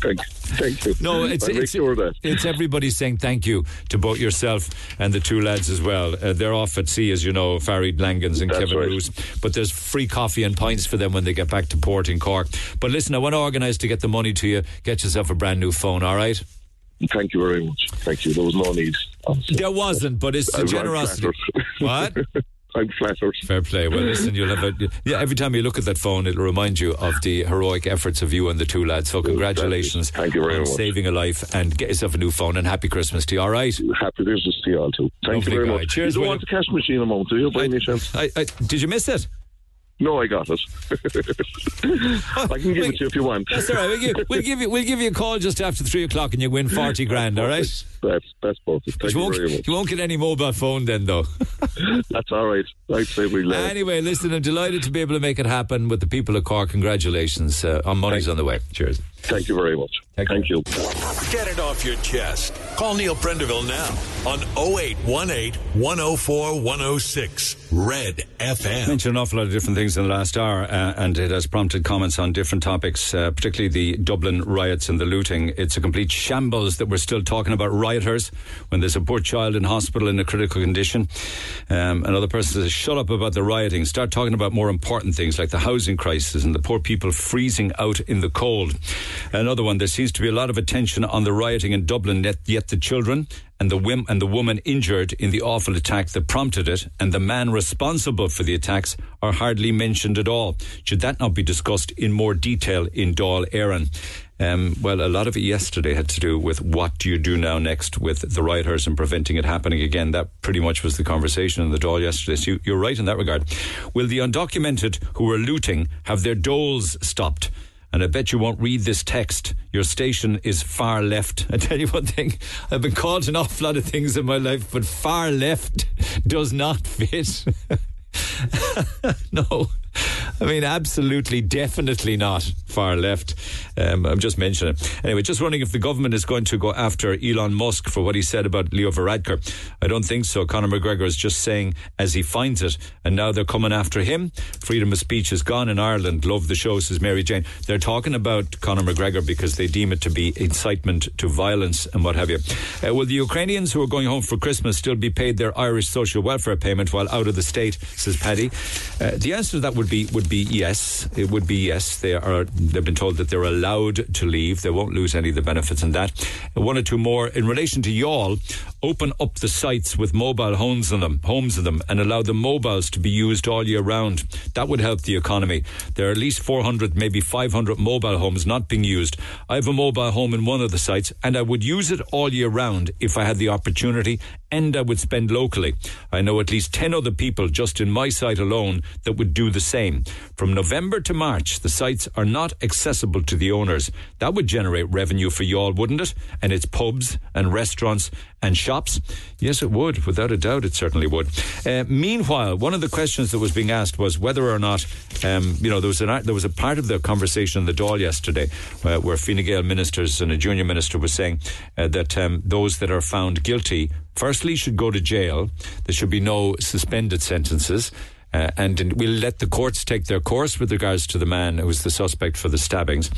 thank, thank you. No, it's it's, sure it's everybody saying thank you to both yourself and the two lads as well. Uh, they're off at sea, as you know, Farid Langans and That's Kevin right. Roos. But there's free coffee and pints for them when they get back to port in Cork. But listen, I want to organise to get the money to you. Get yourself a brand new phone, all right? Thank you very much. Thank you. There was no need. There wasn't, but it's the generosity. What? (laughs) I'm flattered. Fair play. Well, (laughs) listen, you'll have a yeah. Every time you look at that phone, it'll remind you of the heroic efforts of you and the two lads. So, congratulations Thank you very on much. saving a life and get yourself a new phone and happy Christmas to you. All right. Happy Christmas to you all too. Thank Lovely you very guy. much. Cheers, you William. want the cash machine amount, do you, by any chance? I, I, did you miss it? No, I got it. (laughs) I can give it to you if you want. That's all right. We'll give, we'll give you we'll give you a call just after three o'clock and you win forty grand. All right. (laughs) That's that's perfect. Thank you you won't very much. you won't get any mobile phone then though. (laughs) That's all right. I'd say we laugh. anyway, listen, I'm delighted to be able to make it happen with the people of Cork. Congratulations. Uh, on money's on the way. Cheers. Thank you very much. Thank, you. Get it off your chest. Call Neil Prendeville now on 0818 104 106 Red FM. mentioned an awful lot of different things in the last hour, uh, and it has prompted comments on different topics, uh, particularly the Dublin riots and the looting. It's a complete shambles that we're still talking about rioters when there's a poor child in hospital in a critical condition. Um, another person says, "Shut up about the rioting. Start talking about more important things like the housing crisis and the poor people freezing out in the cold." Another one. There seems to be a lot of attention on the rioting in Dublin, yet, yet the children and the wim- and the woman injured in the awful attack that prompted it, and the man responsible for the attacks are hardly mentioned at all. Should that not be discussed in more detail in Dáil Éireann? Um, well, a lot of it yesterday had to do with what do you do now next with the rioters and preventing it happening again. That pretty much was the conversation in the Dáil yesterday. So you, you're right in that regard. Will the undocumented who are looting have their doles stopped? And I bet you won't read this text. Your station is far left. (laughs) I tell you one thing, I've been called an awful lot of things in my life, but far left (laughs) does not fit. (laughs) no. (laughs) I mean, absolutely, definitely not far left. Um, I'm just mentioning. Anyway, just wondering if the government is going to go after Elon Musk for what he said about Leo Varadkar. I don't think so. Conor McGregor is just saying as he finds it, and now they're coming after him. Freedom of speech is gone in Ireland. Love the show, says Mary Jane. They're talking about Conor McGregor because they deem it to be incitement to violence and what have you. Uh, will the Ukrainians who are going home for Christmas still be paid their Irish social welfare payment while out of the state? Says Paddy. Uh, the answer to that would be would be yes. It would be yes. They are. They've been told that they're allowed to leave. They won't lose any of the benefits in that. One or two more in relation to Youghal. Open up the sites with mobile homes in them, homes in them, and allow the mobiles to be used all year round. That would help the economy. There are at least 400, maybe 500 mobile homes not being used. I have a mobile home in one of the sites, and I would use it all year round if I had the opportunity, and I would spend locally. I know at least 10 other people just in my site alone that would do the same. From November to March, the sites are not accessible to the owners. That would generate revenue for Youghal, wouldn't it? And it's pubs and restaurants and shops. Yes, it would. Without a doubt, it certainly would. Uh, meanwhile, one of the questions that was being asked was whether or not, um, you know, there was, an, there was a part of the conversation in the Dáil yesterday uh, where Fine Gael ministers and a junior minister was saying uh, that um, those that are found guilty, firstly, should go to jail. There should be no suspended sentences. Uh, and we'll let the courts take their course with regards to the man who was the suspect for the stabbings,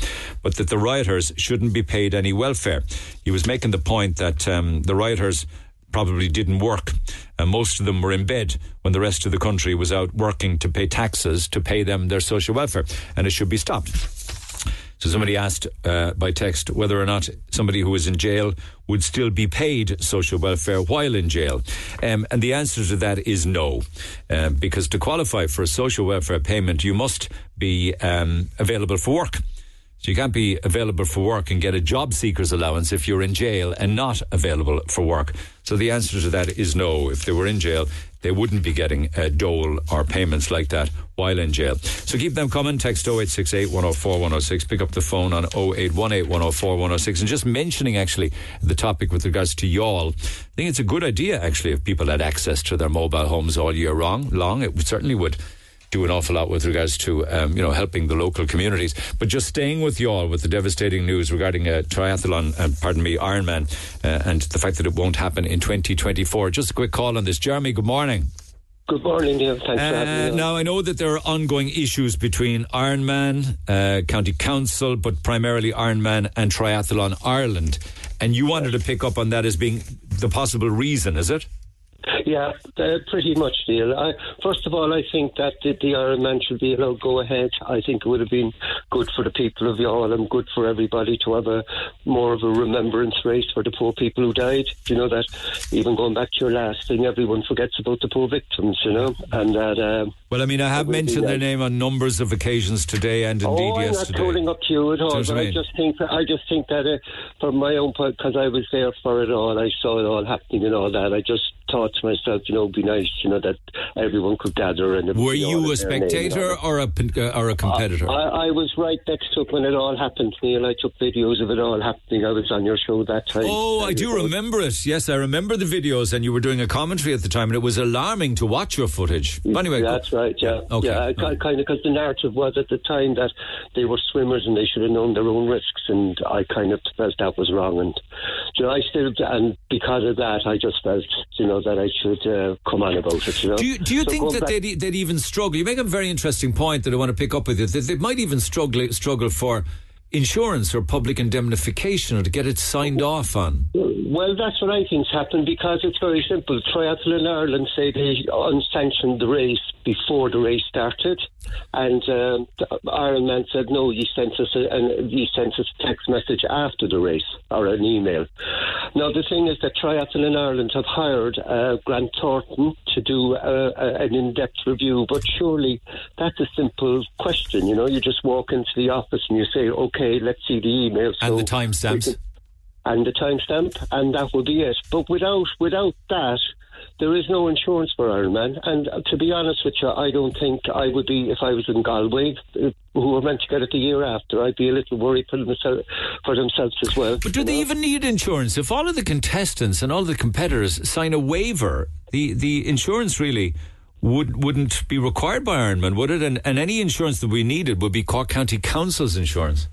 but that the rioters shouldn't be paid any welfare. He was making the point that um, the rioters probably didn't work. And most of them were in bed when the rest of the country was out working to pay taxes to pay them their social welfare, and it should be stopped. So somebody asked uh, by text whether or not somebody who was in jail would still be paid social welfare while in jail. Um, and the answer to that is no, uh, because to qualify for a social welfare payment, you must be um, available for work. So you can't be available for work and get a job seeker's allowance if you're in jail and not available for work. So the answer to that is no. If they were in jail, they wouldn't be getting a dole or payments like that while in jail. So keep them coming. Text 0868 104 106. Pick up the phone on 0818 104 106. And just mentioning actually the topic with regards to Youghal, I think it's a good idea actually if people had access to their mobile homes all year long. long it certainly would do an awful lot with regards to um, you know helping the local communities. But just staying with Youghal with the devastating news regarding a triathlon, uh, pardon me, Ironman, uh, and the fact that it won't happen in 2024. Just a quick call on this, Jeremy. Good morning. Good morning, Neil. Thanks uh, for having me. Now, I know that there are ongoing issues between Ironman, uh, County Council, but primarily Ironman and Triathlon Ireland. And you wanted to pick up on that as being the possible reason, is it? Yeah, uh, pretty much, Neil. I, first of all, I think that the, the Ironman should be allowed go ahead. I think it would have been good for the people of Youghal and good for everybody to have a more of a remembrance race for the poor people who died. You know that even going back to your last thing, everyone forgets about the poor victims. You know, and that. Um, well, I mean, I have mentioned their name on numbers of occasions today and indeed oh, yesterday. I'm not calling up to you at all, but I, mean? I, just think that I just think that uh, from my own point, because I was there for it all, I saw it all happening and all that. I just thought to myself, you know, it'd be nice, you know, that everyone could gather. And were you a spectator or a uh, or a competitor? I, I, was right next to it when it all happened, Neil. I took videos of it all happening. I was on your show that time. Oh, I do remember it. Yes, I remember the videos, and you were doing a commentary at the time, and it was alarming to watch your footage. But anyway, that's right. Yeah, okay. yeah. I, I kind of because the narrative was at the time that they were swimmers and they should have known their own risks, and I kind of felt that was wrong. And you know, I still and because of that, I just felt you know that I should uh, come on about it. You know? Do you, do you so think that they'd, they'd even struggle? You make a very interesting point that I want to pick up with you. That they might even struggle struggle for insurance or public indemnification or to get it signed off on? Well, that's what I think's happened because it's very simple. Triathlon Ireland say they unsanctioned the race before the race started, and um, Ironman said no. He sent us a, and he sent us a text message after the race or an email. Now the thing is that Triathlon Ireland have hired uh, Grant Thornton to do uh, a, an in-depth review, but surely that's a simple question. You know, you just walk into the office and you say, "Okay, let's see the email." And the So timestamps. can- and the timestamp, and that will be it. But without without that, there is no insurance for Ironman. And uh, to be honest with you, I don't think I would be if I was in Galway, uh, who were meant to get it the year after. I'd be a little worried for themselves for themselves as well. But do they even need insurance? If all of the contestants and all the competitors sign a waiver, the, the insurance really would, wouldn't be required by Ironman, would it? And, and any insurance that we needed would be Cork County Council's insurance.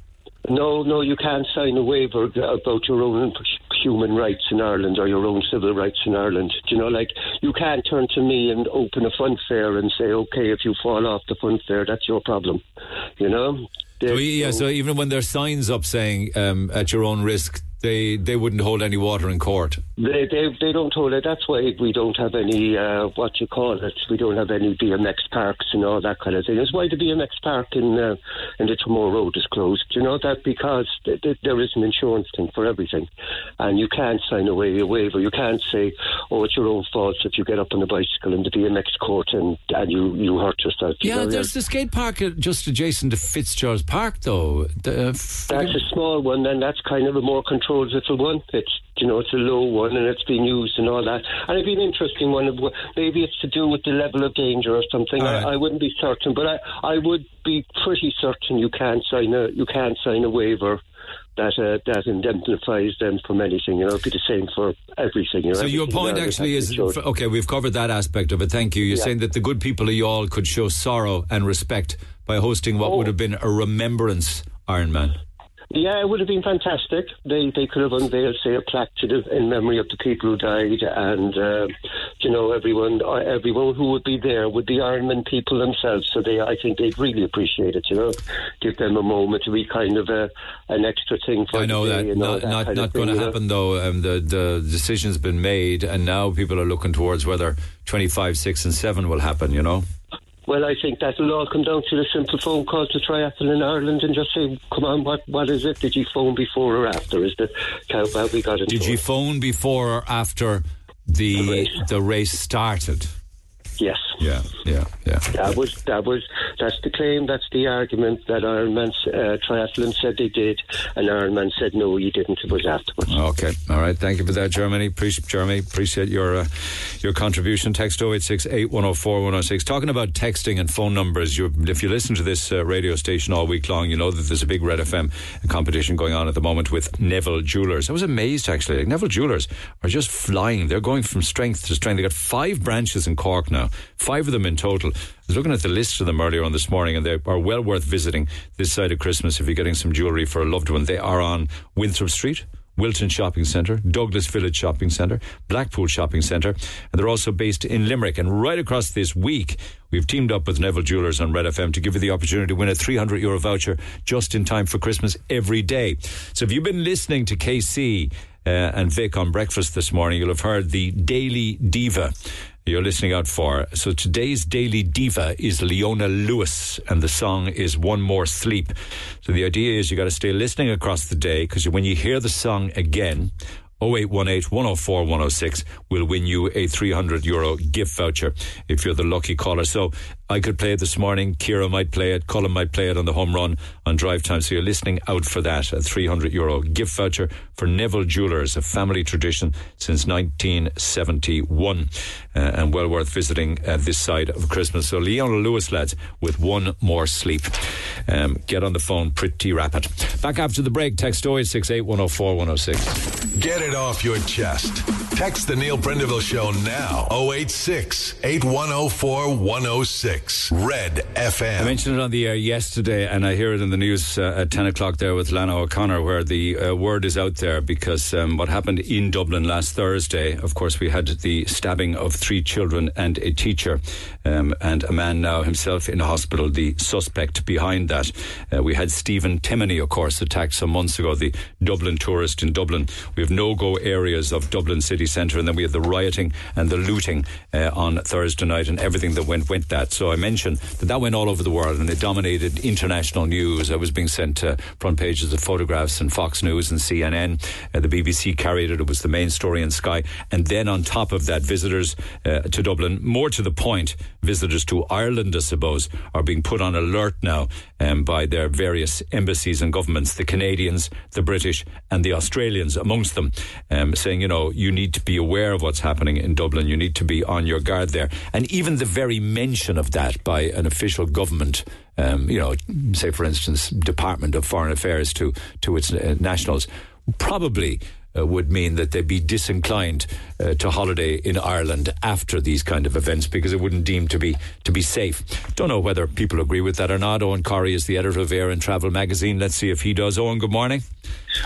No, no, you can't sign a waiver about your own human rights in Ireland or your own civil rights in Ireland. Do you know, like you can't turn to me and open a fun fair and say, okay, if you fall off the fun fair, that's your problem. You know. So, yeah, so even when there's signs up saying um, at your own risk, they, they wouldn't hold any water in court. They, they they don't hold it. That's why we don't have any uh, what you call it. We don't have any BMX parks and all that kind of thing. That's why the BMX park in uh, in the Tramore Road is closed. You know that because th- th- there is an insurance thing for everything, and you can't sign away a waiver. You can't say, "Oh, it's your own fault if you get up on a bicycle in the BMX court and and you you hurt yourself." You Yeah, know, there's the skate park just adjacent to Fitzgerald's Park, though. The, uh, That's a small one, and that's kind of a more controlled little one. It's you know it's a low one, and it's been used and all that. And it'd be an interesting one. Maybe it's to do with the level of danger or something. Right. I, I wouldn't be certain, but I, I would be pretty certain you can't sign a you can't sign a waiver. That uh, that indemnifies them from anything, you know, it'd be the same for everything. You know, So your point actually is okay. We've covered that aspect of it. Thank you. You're Yeah. saying that the good people of Youghal could show sorrow and respect by hosting what Oh. would have been a remembrance Ironman. Yeah, it would have been fantastic. They they could have unveiled, say, a plaque to the, in memory of the people who died, and uh, you know, everyone uh, everyone who would be there would be Ironman people themselves. So they, I think, they'd really appreciate it. You know, give them a moment to be kind of a an extra thing for. I know the that day and all not that not, not going to you know. happen though. Um, the the decision's been made, and now people are looking towards whether 25, 6, and 7 will happen. You know. Well, I think that'll all come down to the simple phone call to Triathlon in Ireland and just say, "Come on, what what is it? Did you phone before or after? Is the how bad we got into Did you phone before or after the the race started? Yes. Yeah, yeah, yeah. That was that was that's the claim. That's the argument that Ironman uh, Triathlon said they did, and Ironman said no, you didn't. It was afterwards. Okay, all right. Thank you for that, Germany. Appreciate Jeremy. Appreciate your uh, your contribution. Text 0868 104 106. Talking about texting and phone numbers. You, if you listen to this uh, radio station all week long, you know that there's a big Red FM competition going on at the moment with Neville Jewelers. I was amazed actually. Like Neville Jewelers are just flying. They're going from strength to strength. They got five branches in Cork now. Five of them in total. I was looking at the list of them earlier on this morning, and they are well worth visiting this side of Christmas if you're getting some jewellery for a loved one. They are on Winthrop Street. Wilton Shopping Centre, Douglas Village Shopping Centre, Blackpool Shopping Centre, and they're also based in Limerick. And right across this week, we've teamed up with Neville Jewelers on Red FM to give you the opportunity to win a 300 euro voucher just in time for Christmas every day. So if you've been listening to KC uh, and Vic on breakfast this morning, you'll have heard the Daily Diva you're listening out for. So today's Daily Diva is Leona Lewis, and the song is One More Sleep. So the idea is you got to stay listening across the day because when you hear the song again, 0818 104 106 will win you a 300 euro gift voucher if you're the lucky caller. So I could play it this morning. Kira might play it. Colin might play it on the home run on drive time. So you're listening out for that. A 300 euro gift voucher for Neville Jewelers, a family tradition since 1971 uh, and well worth visiting uh, this side of Christmas. So Leona Lewis, lads, with one more sleep. Um, get on the phone pretty rapid. Back after the break, text 0868 104 106. Get it off your chest. Text the Neil Prendeville Show now. 086 8104 106. 1006 Red FM. I mentioned it on the air yesterday, and I hear it in the news uh, at 10 o'clock there with Lana O'Connor, where the uh, word is out there because um, what happened in Dublin last Thursday, of course, we had the stabbing of three children and a teacher, um, and a man now himself in hospital, the suspect behind that. Uh, we had Stephen Termini, of course, attacked some months ago, the Dublin tourist in Dublin. We have no go areas of Dublin city centre, and then we have the rioting and the looting uh, on Thursday night and everything that went with that. So I mentioned that that went all over the world and it dominated international news. I was being sent uh, front pages of photographs and Fox News and CNN. Uh, the BBC carried it. It was the main story in Sky. And then on top of that, visitors uh, to Dublin, more to the point, visitors to Ireland, I suppose, are being put on alert now um, by their various embassies and governments, the Canadians, the British, and the Australians amongst them, um, saying, you know, you need to be aware of what's happening in Dublin. You need to be on your guard there. And even the very mention of that by an official government um, you know, say for instance, Department of Foreign Affairs to to its uh, nationals, probably uh, would mean that they'd be disinclined uh, to holiday in Ireland after these kind of events because it wouldn't deem to be to be safe. Don't know whether people agree with that or not. Eoghan Corry is the editor of Air and Travel magazine. Let's see if he does. Eoghan, good morning.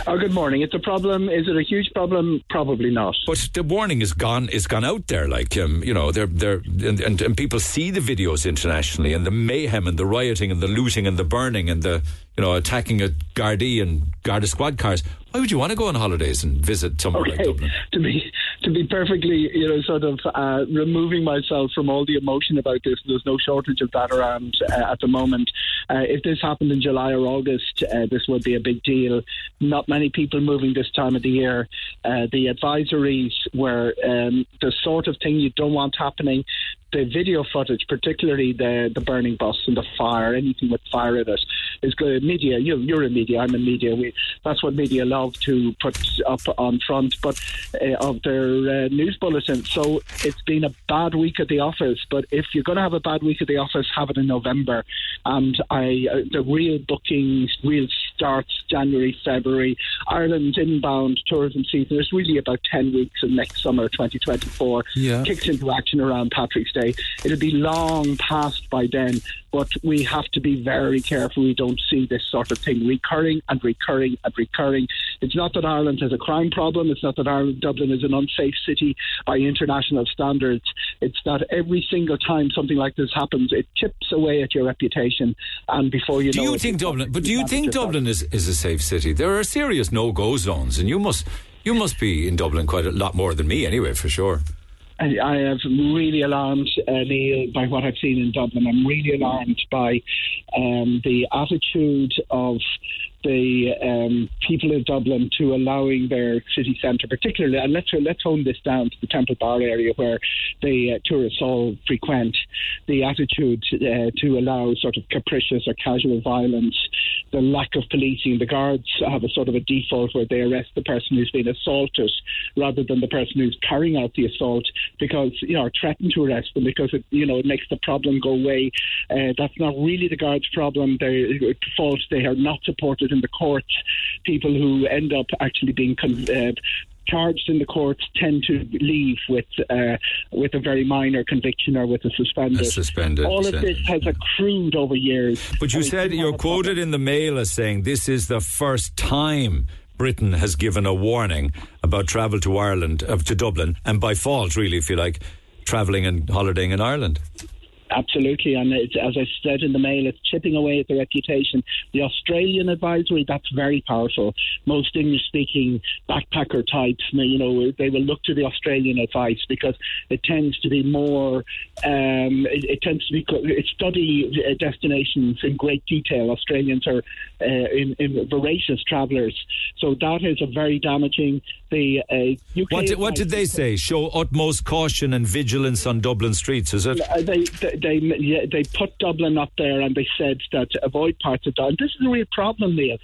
Oh, good morning. It's a problem. Is it a huge problem? Probably not. But the warning is gone. Is gone out there. Like um, you know, they're they're and, and, and people see the videos internationally and the mayhem and the rioting and the looting and the burning and the you know attacking a Gardaí and Garda squad cars. Why would you want to go on holidays and visit somewhere okay. like Dublin? To be to be perfectly, you know, sort of uh, removing myself from all the emotion about this. There's no shortage of that around uh, at the moment. Uh, if this happened in July or August, uh, this would be a big deal. Not many people moving this time of the year. Uh, the advisories were um, the sort of thing you don't want happening the video footage, particularly the the burning bus and the fire, anything with fire in it, is good. Media, you, you're in media, I'm in media. We, that's what media love to put up on front, but uh, of their uh, news bulletin. So it's been a bad week at the office. But if you're going to have a bad week at the office, have it in November. And I, uh, the real bookings, real starts January, February. Ireland's inbound tourism season is really about ten weeks, and next summer, 2024, Yeah. kicks into action around Patrick's Day. It'll be long past by then, but we have to be very careful we don't see this sort of thing recurring and recurring and recurring. It's not that Ireland has a crime problem. It's not that Ireland, Dublin is an unsafe city by international standards. It's that every single time something like this happens, it chips away at your reputation, and before you Do know you it, think Dublin? But do you think. Dublin is, is a safe city? There are serious no go zones, and you must you must be in Dublin quite a lot more than me, anyway, for sure. I am really alarmed, uh, Neil, by what I've seen in Dublin. I'm really alarmed by um, the attitude of the um, people of Dublin to allowing their city centre, particularly, and let's let's hone this down to the Temple Bar area where the uh, tourists all frequent. The attitude uh, to allow sort of capricious or casual violence, the lack of policing. The guards have a sort of a default where they arrest the person who's been assaulted rather than the person who's carrying out the assault because you know or threaten to arrest them because it you know it makes the problem go away. Uh, that's not really the guards' problem. Their fault. They are not supported in the courts. People who end up actually being con- uh, charged in the courts tend to leave with uh, with a very minor conviction or with a suspended. A suspended All of this has accrued over years. But you said you're quoted in the Mail as saying this is the first time Britain has given a warning about travel to Ireland, uh, to Dublin, and by fault, really, if you like, travelling and holidaying in Ireland. Absolutely, and as I said in the mail, it's chipping away at the reputation. The Australian advisory, that's very powerful. Most English-speaking backpacker types, you know, they will look to the Australian advice because it tends to be more, um, it, it tends to be it study destinations in great detail. Australians are uh, in, in voracious travellers, so that is a very damaging. The uh, UK What did, what did they say? Show utmost caution and vigilance on Dublin streets, is it? Uh, they, they they yeah, they put Dublin up there and they said that avoid parts of Dublin. This is a real problem, Neil.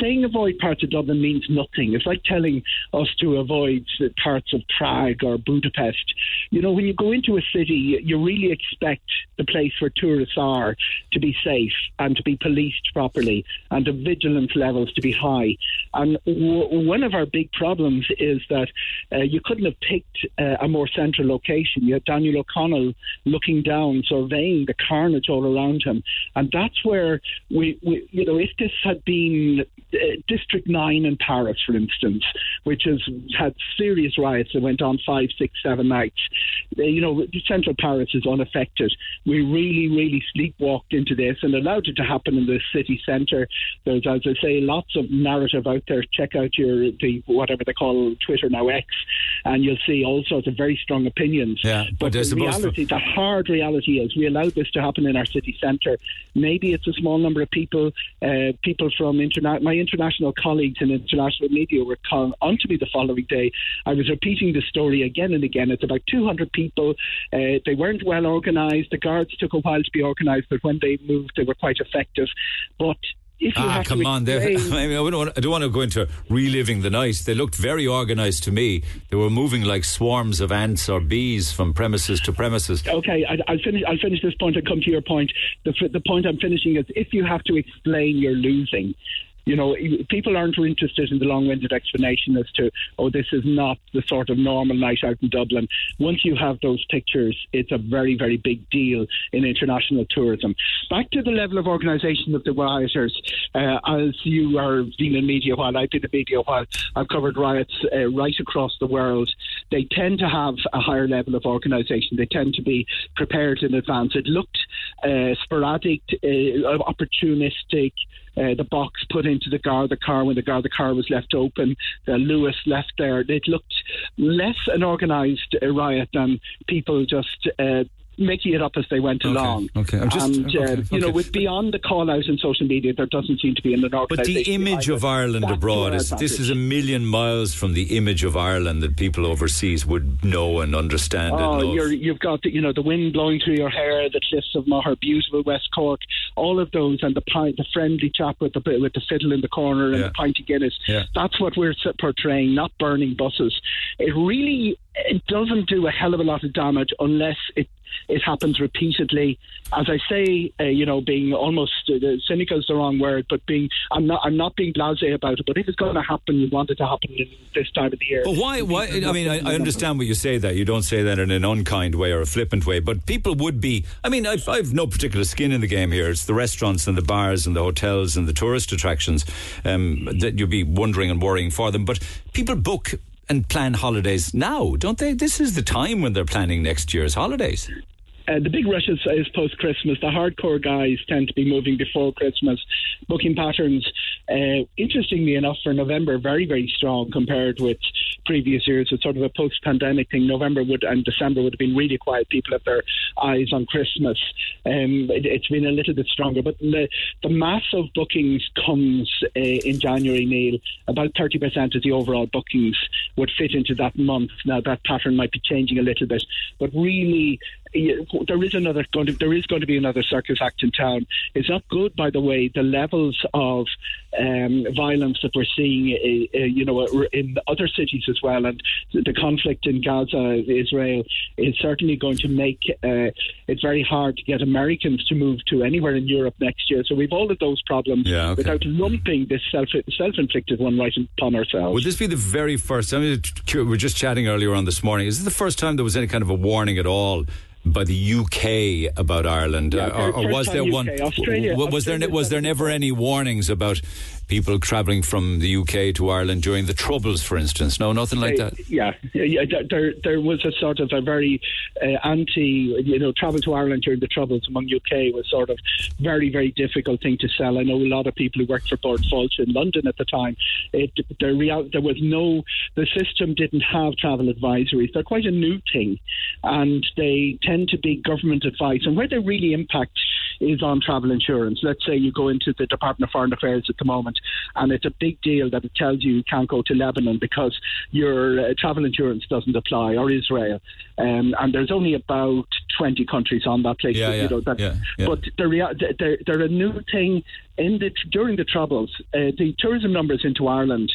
Saying avoid parts of Dublin means nothing. It's like telling us to avoid the parts of Prague or Budapest. You know, when you go into a city, you really expect the place where tourists are to be safe and to be policed properly and the vigilance levels to be high. And w- one of our big problems is that uh, you couldn't have picked uh, a more central location. You had Daniel O'Connell looking down surveying the carnage all around him. And that's where we, we you know, if this had been uh, District 9 in Paris, for instance, which has had serious riots that went on five, six, seven nights, uh, you know, central Paris is unaffected. We really, really sleepwalked into this and allowed it to happen in the city centre. There's, as I say, lots of narrative out there. Check out your, the whatever they call Twitter now, X, and you'll see all sorts of very strong opinions. Yeah, but, I the reality, the hard reality is we allowed this to happen in our city centre. Maybe it's a small number of people, uh, people from interna- my international colleagues in international media were calling onto me the following day. I was repeating the story again and again. It's about 200 people. Uh, they weren't well organised. The guards took a while to be organised, but when they moved, they were quite effective. But Ah, have come to on! They, (laughs) I, mean, I, don't want, I don't want to go into reliving the night. They looked very organised to me. They were moving like swarms of ants or bees from premises to premises. Okay, I, I'll finish. I'll finish this point. point and come to your point. The, the point I'm finishing is if you have to explain you're losing. You know, people aren't interested in the long-winded explanation as to, oh, this is not the sort of normal night out in Dublin. Once you have those pictures, it's a very, very big deal in international tourism. Back to the level of organisation of the rioters. Uh, as you are been in media while, I've been in media while. I've covered riots uh, right across the world. They tend to have a higher level of organisation. They tend to be prepared in advance. It looked uh, sporadic, uh, opportunistic. Uh, the box put into the Garda car when the Garda car was left open. Uh, Lewis left there. It looked less an organised uh, riot than people just. Making it up as they went along, okay. I'm just- and okay, uh, you know, with beyond the call out in social media, there doesn't seem to be an But the image of Ireland abroad is this is a million miles from the image of Ireland that people overseas would know and understand. Oh, and you've got the, you know the wind blowing through your hair, the cliffs of Moher, beautiful West Cork, all of those, and the pint, the friendly chap with the with the fiddle in the corner and Yeah. the pint of Guinness. Yeah. That's what we're portraying, not burning buses. It really it doesn't do a hell of a lot of damage unless it it happens repeatedly. As I say, uh, you know, being almost uh, cynical is the wrong word, but being I'm not I'm not being blasé about it. But if it's going to happen, you want it to happen in this time of the year. But why? Why? I mean, I, I understand what you say. That you don't say that in an unkind way or a flippant way. But people would be. I mean, I've, I've no particular skin in the game here. It's the restaurants and the bars and the hotels and the tourist attractions um, that you'd be wondering and worrying for them. But people book and plan holidays now, don't they? This is the time when they're planning next year's holidays. Uh, the big rush is, is post Christmas. The hardcore guys tend to be moving before Christmas. Booking patterns, uh, interestingly enough, for November, very, very strong compared with previous years. It's sort of a post pandemic thing. November would and December would have been really quiet. People have their eyes on Christmas. Um, it, it's been a little bit stronger. But the, the mass of bookings comes uh, in January, Neil. About 30% of the overall bookings would fit into that month. Now, that pattern might be changing a little bit. But really, there is another going to there is going to be another circus act in town. It's not good, by the way. The levels of um, violence that we're seeing, uh, uh, you know, uh, in other cities as well, and the conflict in Gaza, Israel, is certainly going to make uh, it very hard to get Americans to move to anywhere in Europe next year. So we've all of those problems Yeah, okay. without lumping this self self inflicted one right upon ourselves. Would this be the very first? I mean, we were just chatting earlier on this morning. Is this the first time there was any kind of a warning at all? By the UK about Ireland, Yeah, uh, or, or was there UK. one? Australia- was there was there never any warnings about people travelling from the UK to Ireland during the Troubles, for instance? No, nothing like Uh, that. Yeah, yeah, yeah, there- there, was a sort of a very uh, anti, you know, travel to Ireland during the Troubles among UK was sort of very, very difficult thing to sell. I know a lot of people who worked for Bord Fáilte in London at the time. It, the real, there was no, the system didn't have travel advisories. They're quite a new thing, and they tend to be government advice. And where they really impact is on travel insurance. Let's say you go into the Department of Foreign Affairs at the moment, and it's a big deal that it tells you you can't go to Lebanon because your uh, travel insurance doesn't apply, or Israel. Um, and there's only about 20 countries on that list. Yeah, you yeah, know, that, yeah, yeah. But the rea- they're, they're a new thing. In the, during the Troubles, uh, the tourism numbers into Ireland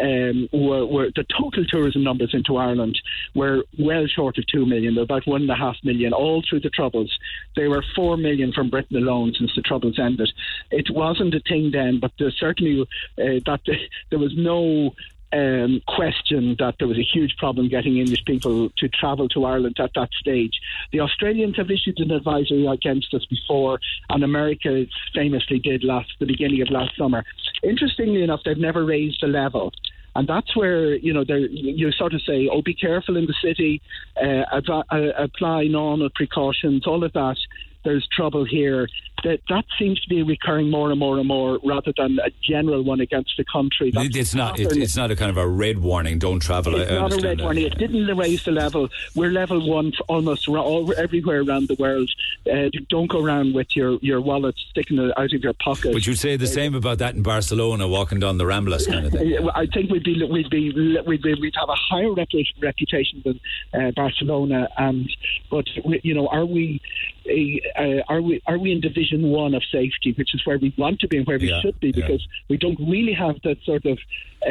um, were, were the total tourism numbers into Ireland were well short of two million. They're about one and a half million all through the Troubles. They were four million from Britain alone since the Troubles ended. It wasn't a thing then, but there's certainly uh, that (laughs) there was no um, question that there was a huge problem getting English people to travel to Ireland at that stage. The Australians have issued an advisory against us before, and America famously did last the beginning of last summer. Interestingly enough, they've never raised the level. And that's where you know you sort of say, "Oh, be careful in the city, uh, uh, apply normal precautions, all of that." There's trouble here. That that seems to be recurring more and more and more, rather than a general one against the country. That's It's not. It, it's not a kind of a red warning. Don't travel. It's I not a red that. warning. It didn't raise the level. We're level one for almost all, everywhere around the world. Uh, don't go around with your, your wallet sticking out of your pocket. But you'd say the same about that in Barcelona, walking down the Ramblas kind of thing. Uh, I think we'd be we'd be we'd, be, we'd have a higher reputation than uh, Barcelona, and but you know, are we uh, are we are we in Division One of safety, which is where we want to be and where we Yeah, should be, yeah. because we don't really have that sort of uh,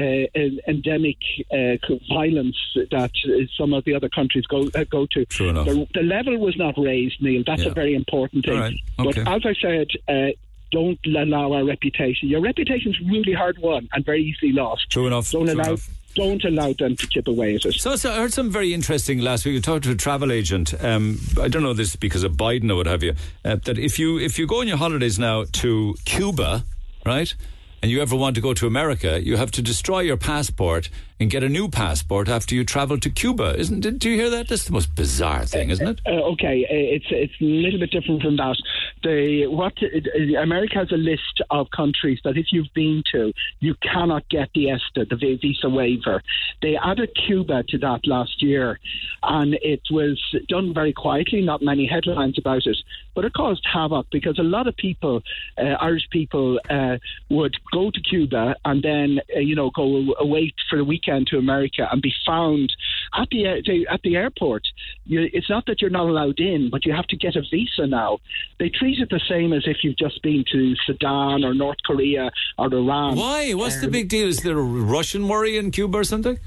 endemic uh, violence that some of the other countries go uh, go to. True enough. The, the level was not raised, Neil. That's Yeah. a very important thing. Right, okay. But as I said. Uh, don't allow our reputation. Your reputation is really hard won and very easily lost. True enough. Don't true allow. enough. Don't allow them to chip away at it. So, so I heard something very interesting last week. We talked to a travel agent. Um, I don't know this because of Biden or what have you. Uh, that if you if you go on your holidays now to Cuba, right, and you ever want to go to America, you have to destroy your passport and get a new passport after you travel to Cuba. Isn't it? Do you hear that? That's the most bizarre thing, isn't it? Uh, okay, uh, it's it's a little bit different from that. The what uh, America has a list of countries that if you've been to, you cannot get the ESTA, the visa waiver. They added Cuba to that last year, and it was done very quietly. Not many headlines about it, but it caused havoc because a lot of people, uh, Irish people, uh, would go to Cuba and then uh, you know go away for the weekend to America and be found at the at the airport. You, it's not that you're not allowed in, but you have to get a visa now. They treat it the same as if you've just been to Sudan or North Korea or Iran. Why? What's the um, big deal? Is there a Russian worry in Cuba or something?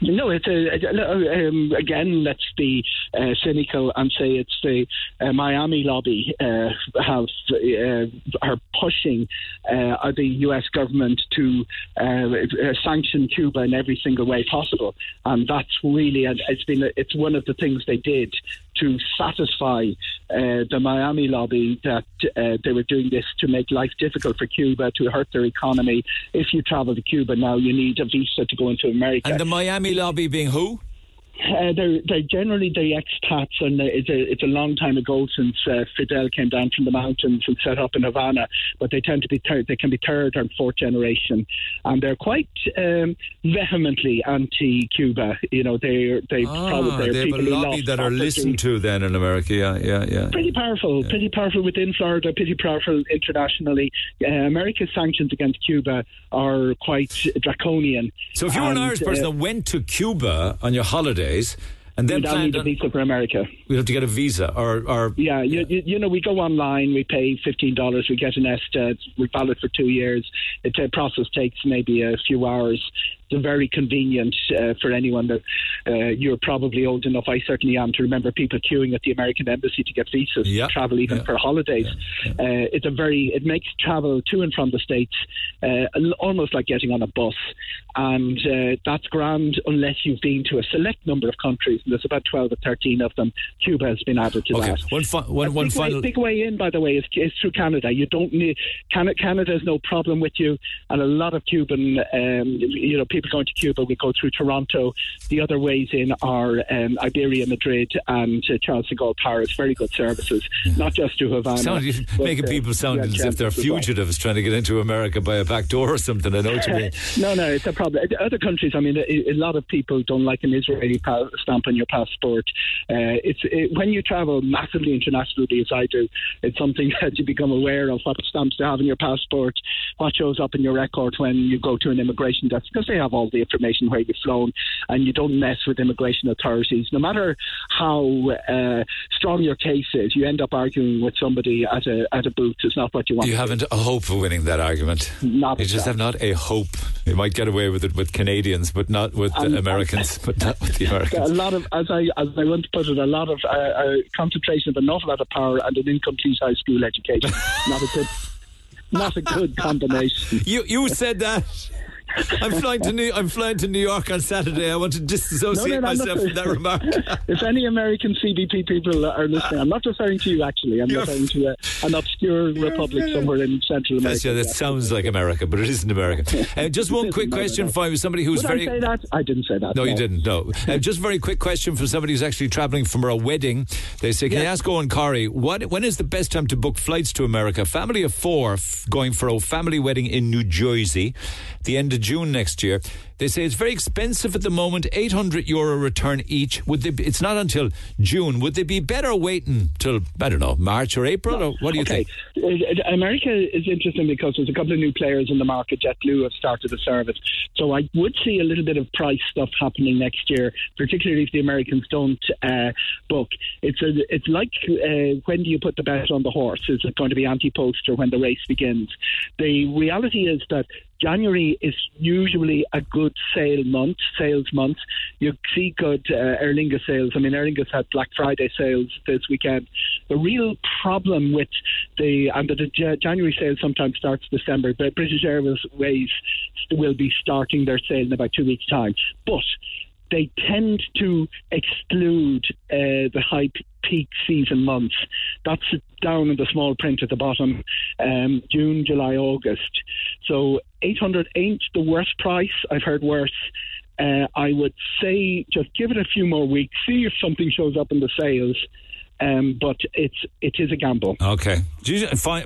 No, it's a, a- um, again. Let's be uh, cynical and say it's the uh, Miami lobby uh, have uh, are pushing uh, the U.S. government to uh, uh, sanction Cuba in every single way possible, and that's really it's been it's one of the things they did to satisfy uh, the Miami lobby that uh, they were doing this to make life difficult for Cuba to hurt their economy. If you travel to Cuba now, you need a visa to go into America. And the Miami lobby being who? Uh, they're, they're generally the expats, and it's a, it's a long time ago since uh, Fidel came down from the mountains and set up in Havana. But they tend to be third, they can be third and fourth generation, and they're quite um, vehemently anti-Cuba. You know, they're they Ah, probably they they're have a people lobby that are listened to then in America. Yeah, yeah, yeah. Pretty powerful, pretty powerful within Florida, pretty powerful internationally. Uh, America's sanctions against Cuba are quite draconian. So if you were an Irish person uh, that went to Cuba on your and then all need a visa for America. we'd have to get a visa or, or Yeah, you, you, you know, we go online, we pay fifteen dollars, we get an ESTA, we valid for two years. A process takes maybe a few hours. Very convenient uh, for anyone that uh, you're probably old enough. I certainly am to remember people queuing at the American embassy to get visas Yeah. to travel, even Yeah. for holidays. Uh, it's a very it makes travel to and from the states uh, almost like getting on a bus, and uh, that's grand unless you've been to a select number of countries. And there's about twelve or thirteen of them. Cuba has been added to Okay, that. one, fi- one, one big final. Way, big way in, by the way, is, is through Canada. You don't need Canada. Canada's no problem with you, and a lot of Cuban, um, you know, people going to Cuba, we go through Toronto. The other ways in are um, Iberia, Madrid, and uh, Charles de Gaulle, Paris. Very good services, not just to Havana. Sound, but, (laughs) making uh, people sound yeah, as if they're fugitives trying to get into America by a back door or something. I know what you mean. (laughs) no, no, it's a problem. Other countries, I mean, a, a lot of people don't like an Israeli pa- stamp on your passport. Uh, it's it, when you travel massively internationally, as I do, it's something (laughs) that you become aware of what stamps they have in your passport, what shows up in your record when you go to an immigration desk, because they have all the information where you've flown, and you don't mess with immigration authorities. No matter how uh, strong your case is, you end up arguing with somebody at a at a booth. It's not what you want. You haven't a hope of winning that argument. Not you just chance. have not a hope. You might get away with it with Canadians, but not with Um, Americans. (laughs) but not with the Americans. a lot of, as I as I want to put it, a lot of uh, uh, concentration of an awful lot of power and an incomplete high school education. not a good, not a good (laughs) combination. You you said that. I'm flying to New. I'm flying to New York on Saturday. I want to disassociate No, no, no, myself not- from that remark. (laughs) if any American CBP people are listening, I'm not referring to you actually. I'm referring to a, an obscure (laughs) republic somewhere in Central America. That's, yeah, that sounds like America, but it isn't America. (laughs) Uh, just one quick question for. Somebody who's Did very. I say that? I didn't say that. No, you didn't. No. Uh, just very quick question for somebody who's actually travelling for a wedding. They say, can I ask Eoghan Corry, what, when is the best time to book flights to America? Family of four f- going for a family wedding in New Jersey, the end of June next year. They say it's very expensive at the moment, 800 euro return each. Would they be, it's not until June. Would they be better waiting till, I don't know, March or April? Or what do you okay. think? Uh, America is interesting because there's a couple of new players in the market. JetBlue have started a service, so I would see a little bit of price stuff happening next year, particularly if the Americans don't uh, book. It's a, it's like uh, when do you put the bet on the horse? Is it going to be anti-post or when the race begins? The reality is that January is usually a good sale month, sales month. You see good uh, Aer Lingus sales. I mean, Aer Lingus had Black Friday sales this weekend. The real problem with the and the, the January sale sometimes starts December, but British Airways will be starting their sale in about two weeks' time. But they tend to exclude uh, the high peak season months. That's down in the small print at the bottom um, June, July, August. So 800 ain't the worst price. I've heard worse. Uh, I would say just give it a few more weeks, see if something shows up in the sales. Um, but it's it is a gamble. Okay.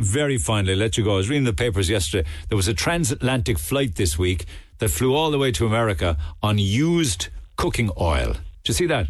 Very finally, let you go. I was reading the papers yesterday. There was a transatlantic flight this week that flew all the way to America on used cooking oil. Do you see that?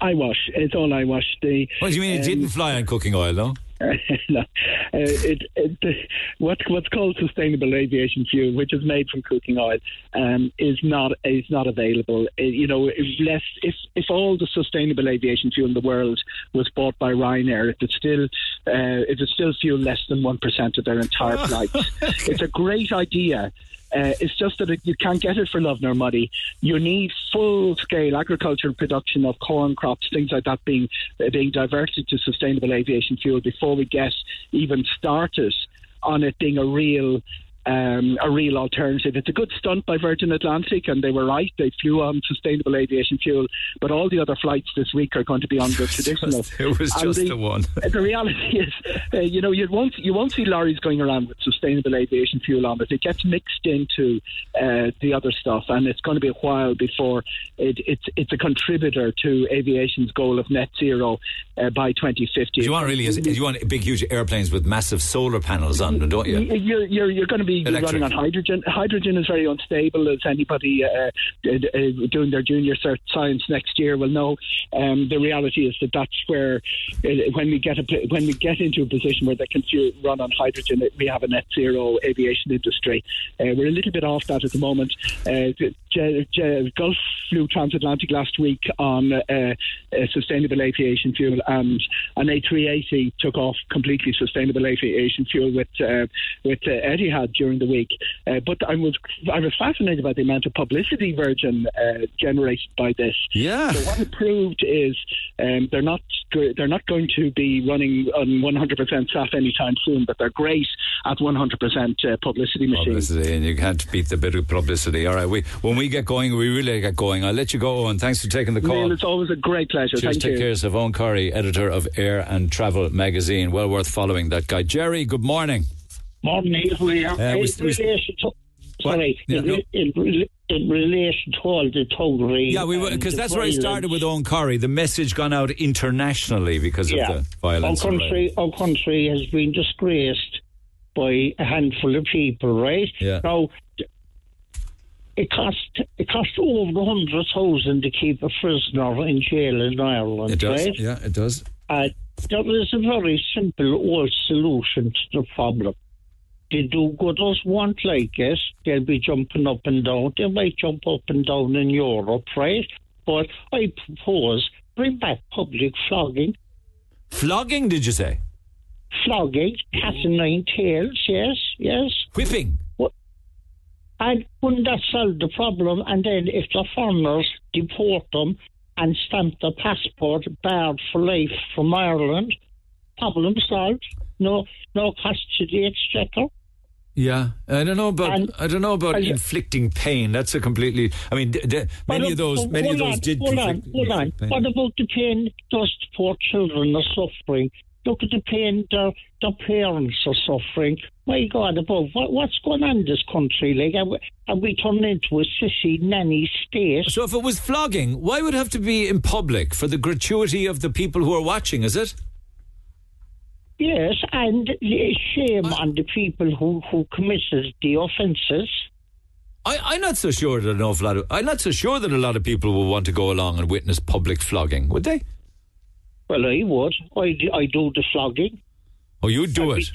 I wash. It's all I wash. The, What do you mean it um, didn't fly on cooking oil, no? (laughs) no, uh, it, it, the, what, what's called sustainable aviation fuel, which is made from cooking oil, um, is not is not available. Uh, you know, if less if if all the sustainable aviation fuel in the world was bought by Ryanair, it would still uh, it would still fuel less than one percent of their entire (laughs) flights. It's a great idea. Uh, it's just that it, you can't get it for love nor money. You need full scale agricultural production of corn crops, things like that, being uh, being diverted to sustainable aviation fuel before we get even started on it being a real. Um, a real alternative. It's a good stunt by Virgin Atlantic, and they were right. They flew on sustainable aviation fuel, but all the other flights this week are going to be on the (laughs) traditional. It was just the, the one. (laughs) the reality is, uh, you know, you won't you won't see lorries going around with sustainable aviation fuel on it. It gets mixed into uh, the other stuff, and it's going to be a while before it, it's it's a contributor to aviation's goal of net zero uh, by 2050. You want really, is, you want big, huge airplanes with massive solar panels on them, don't you? You're, you're, you're going to be Electric. running on hydrogen. Hydrogen is very unstable, as anybody uh, uh, uh, doing their junior cert science next year will know. Um, the reality is that that's where, uh, when we get a, when we get into a position where they can run on hydrogen, we have a net zero aviation industry. Uh, we're a little bit off that at the moment. Uh, J- J- Gulf flew transatlantic last week on uh, uh, sustainable aviation fuel, and an A380 took off completely sustainable aviation fuel with with uh, Etihad during the week. Uh, but I was I was fascinated by the amount of publicity Virgin uh, generated by this. Yeah. So what it proved is um, they're not they're not going to be running on 100% SAF anytime soon, but they're great at 100% uh, publicity machines. Publicity, and you can't beat the bit of publicity. All right, we when we get going, we really get going. I'll let you go, Eoghan. Thanks for taking the call. Neil, it's always a great pleasure. Cheers, Thank take you. care of Eoghan Corry, editor of Air and Travel magazine. Well worth following that guy. Jerry, good morning. Morning, Neil. We are Uh, in we- we- relation to. Sorry, Yeah, in, no. in, in relation to all the totally. Yeah, we because that's where I started with Eoghan. The message gone out internationally because Yeah. of the violence. Our country, our country has been disgraced by a handful of people, right? Yeah. Now, it cost it cost over hundred thousand to keep a prisoner in jail in Ireland, It does. right? Yeah, it does. Uh, there is a very simple old solution to the problem. The do-gooders won't like it. They'll be jumping up and down. They might jump up and down in Europe, right? But I propose bring back public flogging. Flogging, did you say? Flogging, cat and nine tails, yes, yes. Whipping. And wouldn't that solve the problem? And then if the foreigners deport them and stamp their passport barred for life from Ireland, problem solved. No, no cost to the exchequer. Yeah, I don't know about And- I don't know about and- inflicting pain. That's a completely. I mean, d- d- many of those many of those on, did. Hold on, hold on. pain. What about the pain those poor children are suffering? Look at the pain their, their parents are suffering. My God, above what, what's going on in this country? Like, are we, are we turning into a sissy nanny state? So if it was flogging, why would it have to be in public for the gratuity of the people who are watching? Is it? Yes, and shame on the people who, who committed the offences. I, I'm not so sure that an awful lot of I'm not so sure that a lot of people will want to go along and witness public flogging, would they? Well, I would. I, I do the flogging. Oh, you'd do it.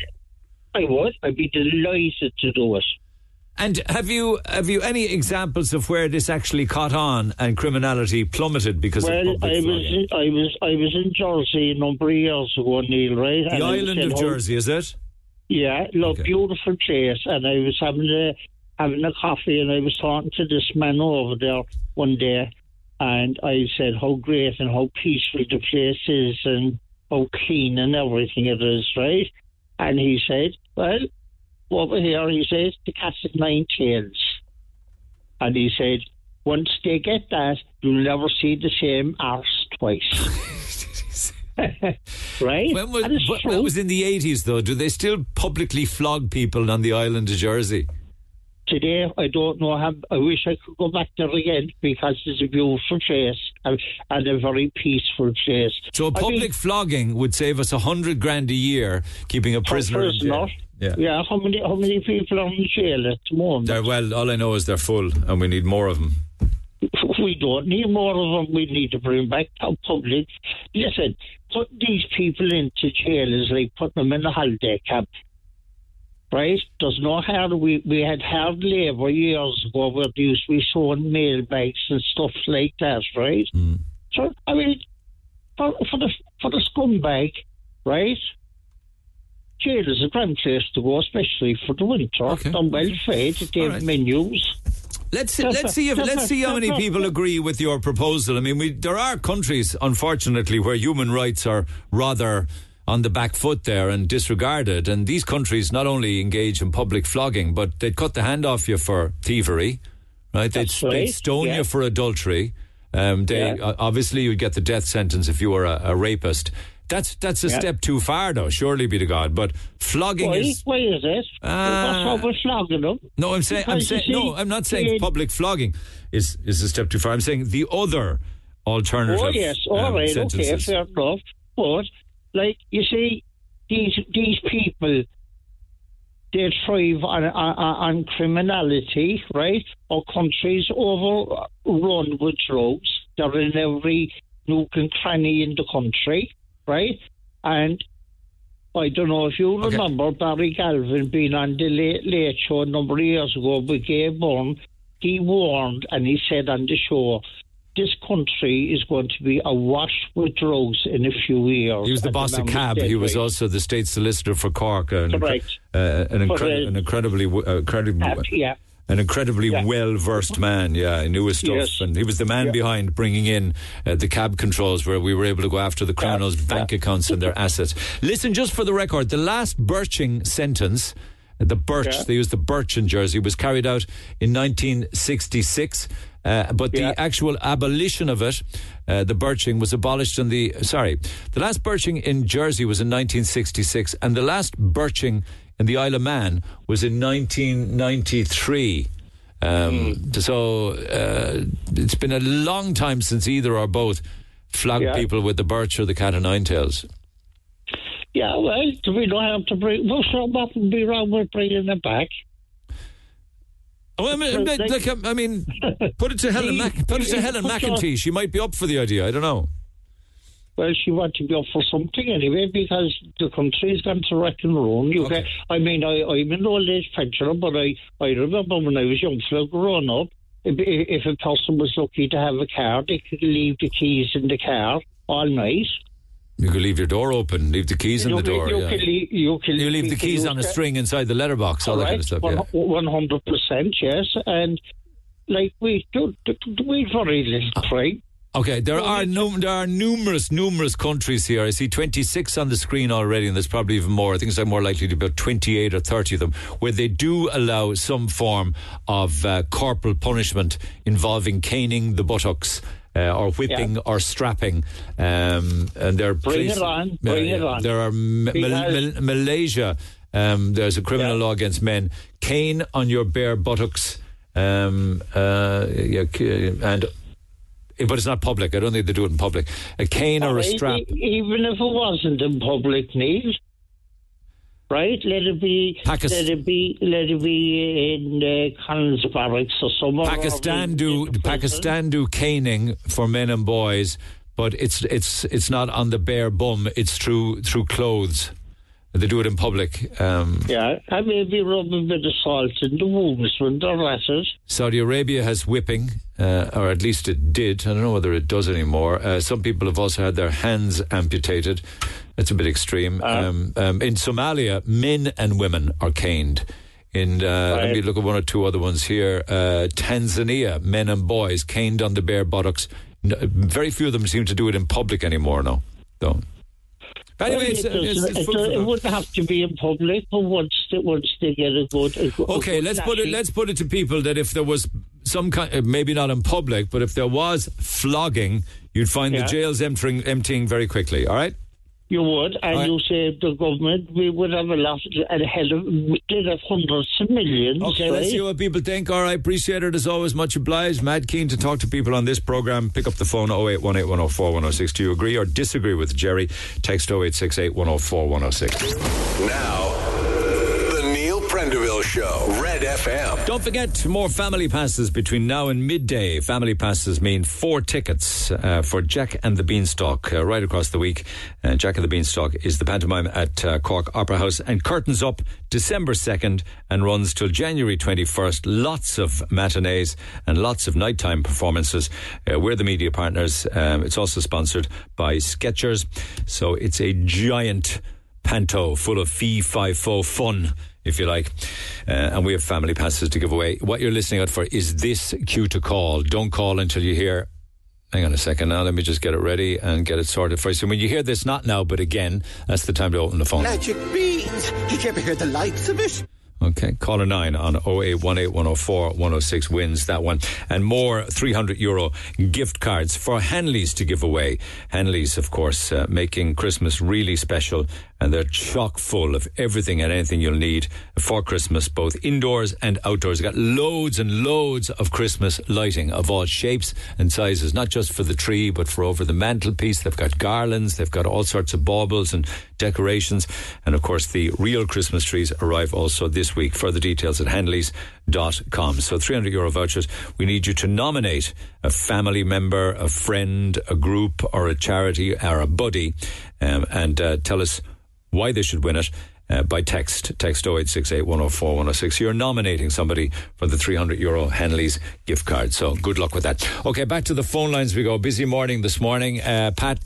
I would. I'd be delighted to do it. And have you have you any examples of where this actually caught on and criminality plummeted because well, of public I was flogging? I was I was in Jersey a number of years ago, Neil. Right, The And island of Hull- Jersey, is it? Yeah, look, beautiful place. And I was having a having a coffee, and I was talking to this man over there one day, and I said how great and how peaceful the place is, and how clean and everything it is, right? And he said, well, over here, he says the cat's at nine tails, and he said. Once they get that, you'll never see the same arse twice. (laughs) (laughs) right? When was, That that was in the 80s, though. Do they still publicly flog people on the island of Jersey? today. I don't know how. I wish I could go back there again because it's a beautiful place and, and a very peaceful place. So a I mean, public flogging would save us a hundred grand a year keeping a prisoner in jail. Yeah. Yeah. How many? How many people are in jail at the moment? They're, well, all I know is they're full, and we need more of them. (laughs) We don't need more of them. We need to bring back our public. Listen, put these people into jail is like putting them in a holiday camp. Right? There's no hard. We we had hard labour years ago where there used to be sewing mailbags and stuff like that. Right? Mm. So I mean, for, for the for the scumbag, right? Jail is a grand place to go, especially for the winter. They're well fed. They have menus. Let's see, let's see if let's see how many people agree with your proposal. I mean, we, there are countries, unfortunately, where human rights are rather on the back foot there and disregarded. And these countries not only engage in public flogging, but they'd cut the hand off you for thievery, right? They'd, That's they'd stone yeah. you for adultery. Um, they Yeah. uh, obviously you'd get the death sentence if you were a, a rapist. That's that's a Yeah. step too far, though. Surely be to God, but flogging Why? is Why is it? Ah. What's wrong with flogging them? no, I'm saying, I'm saying, no, I'm not saying public flogging is is a step too far. I'm saying the other alternative. Oh yes, all um, right, okay, fair enough. But like you see, these these people they thrive on, on on criminality, right? Our country's overrun with drugs. They're in every nook and cranny in the country, right? And I don't know if you remember Barry Galvin being on the late, late show a number of years ago with Gay Byrne. He warned and he said on the show, this country is going to be awash with drugs in a few years. He was the And boss of CAB. He was also the state solicitor for Cork. An, incre- Correct. uh, an, incre- an incredibly, w- uh, incredibly, yeah. An incredibly well versed man. Yeah, he knew his stuff, Yes. and he was the man behind bringing in uh, the cab controls, where we were able to go after the criminals' bank accounts and their assets. Listen, just for the record, the last birching sentence. The birch, Yeah. they used the birch in Jersey, was carried out in 1966. Uh, but the actual abolition of it, uh, the birching, was abolished in the. Sorry, the last birching in Jersey was in 1966, and the last birching in the Isle of Man was in 1993. Um, So uh, it's been a long time since either or both flogged Yeah. people with the birch or the cat o' nine tails. Yeah, well, we don't have to bring. Well, so what would be wrong with bringing them back? Oh, I mean, They- like, um, I mean, (laughs) put it to Helen, Mac- put it to Helen McEntee. She might be up for the idea. I don't know. Well, she to be up for something anyway because the country's gone to wreck and ruin. You get, I mean, I, I'm an old age pensioner, but I, I remember when I was young, for growing up, if, if a person was lucky to have a car, they could leave the keys in the car all night. You could leave your door open, leave the keys in you the can- door. You yeah. can leave, you can You leave the keys on a string inside the letterbox, all that kind of stuff. One hundred percent, yes. And like we do, we very little crime. Okay, there are no, there are numerous numerous countries here. I see 26 on the screen already, and there's probably even more. I think it's more likely to be about 28 or 30 of them, where they do allow some form of uh, corporal punishment involving caning the buttocks. Uh, or whipping Yeah. or strapping, um, and there are Bring it on, bring Yeah, it on. There are M- Mal- Because- Malaysia. Um, there's a criminal law against men. Cane on your bare buttocks, um, uh, yeah, and but it's not public. I don't think they do it in public. A cane or a strap. e- Even if it wasn't in public need, right? Let it be. Pakis- let it be. Let it be in uh, Collins Barracks or somewhere. Pakistan do. Pakistan do caning for men and boys, but it's it's it's not on the bare bum. It's through through clothes. They do it in public. Um, Yeah, and maybe rub a bit of salt in the wounds when they're at it. Saudi Arabia has whipping, uh, or at least it did. I don't know whether it does anymore. Uh, some people have also had their hands amputated. That's a bit extreme. um, um, in Somalia, men and women are caned. In uh, let me look at one or two other ones here. Uh, Tanzania, men and boys caned on the bare buttocks. N- very few of them seem to do it in public anymore. No, don't. Anyway, Well, it's, it, it's, doesn't- it's it, food do- for it thought. wouldn't have to be in public, but once they, once they get a good, a good Okay, let's put it. Let's put it to people that if there was some kind, uh, maybe not in public, but if there was flogging, you'd find Yeah. the jails emptying, emptying very quickly. All right. You would, and All right. you say the government, we would have a lot, a hell of, they'd have hundreds of millions. Okay, right? let's see what people think. All right, appreciate it as always. Much obliged. Mad keen to talk to people on this program. Pick up the phone 0818 104 106. Do you agree or disagree with Jerry? Text 0868 104 106. Now, the Neil Show, Red FM. Don't forget more family passes between now and midday. Family passes mean four tickets uh, for Jack and the Beanstalk uh, right across the week. Uh, Jack and the Beanstalk is the pantomime at uh, Cork Opera House and curtains up December 2nd and runs till January 21st. Lots of matinees and lots of nighttime performances. Uh, we're the media partners. Um, it's also sponsored by Skechers. So it's a giant panto full of fee fi fo fun if you like. Uh, and we have family passes to give away. What you're listening out for is this cue to call. Don't call until you hear hang on a second now let me just get it ready and get it sorted for you. So when you hear this not now but again that's the time to open the phone. Magic beans. You ever hear the likes of it? Okay, caller 9 on 0818 104 106 wins that one. And more 300 euro gift cards for Hanleys to give away. Hanleys, of course, uh, making Christmas really special and they're chock full of everything and anything you'll need for Christmas, both indoors and outdoors. They've got loads and loads of Christmas lighting of all shapes and sizes, not just for the tree, but for over the mantelpiece. They've got garlands, they've got all sorts of baubles and decorations. And of course, the real Christmas trees arrive also this week. Further details at Hanleys.com. So 300 euro vouchers. We need you to nominate a family member, a friend, a group, or a charity, or a buddy, um, and uh, tell us why they should win it. Uh, by text, text 0868 104 106. You're nominating somebody for the 300 euro Hanley's gift card. So good luck with that. Okay, back to the phone lines we go. Busy morning this morning. Uh, Pat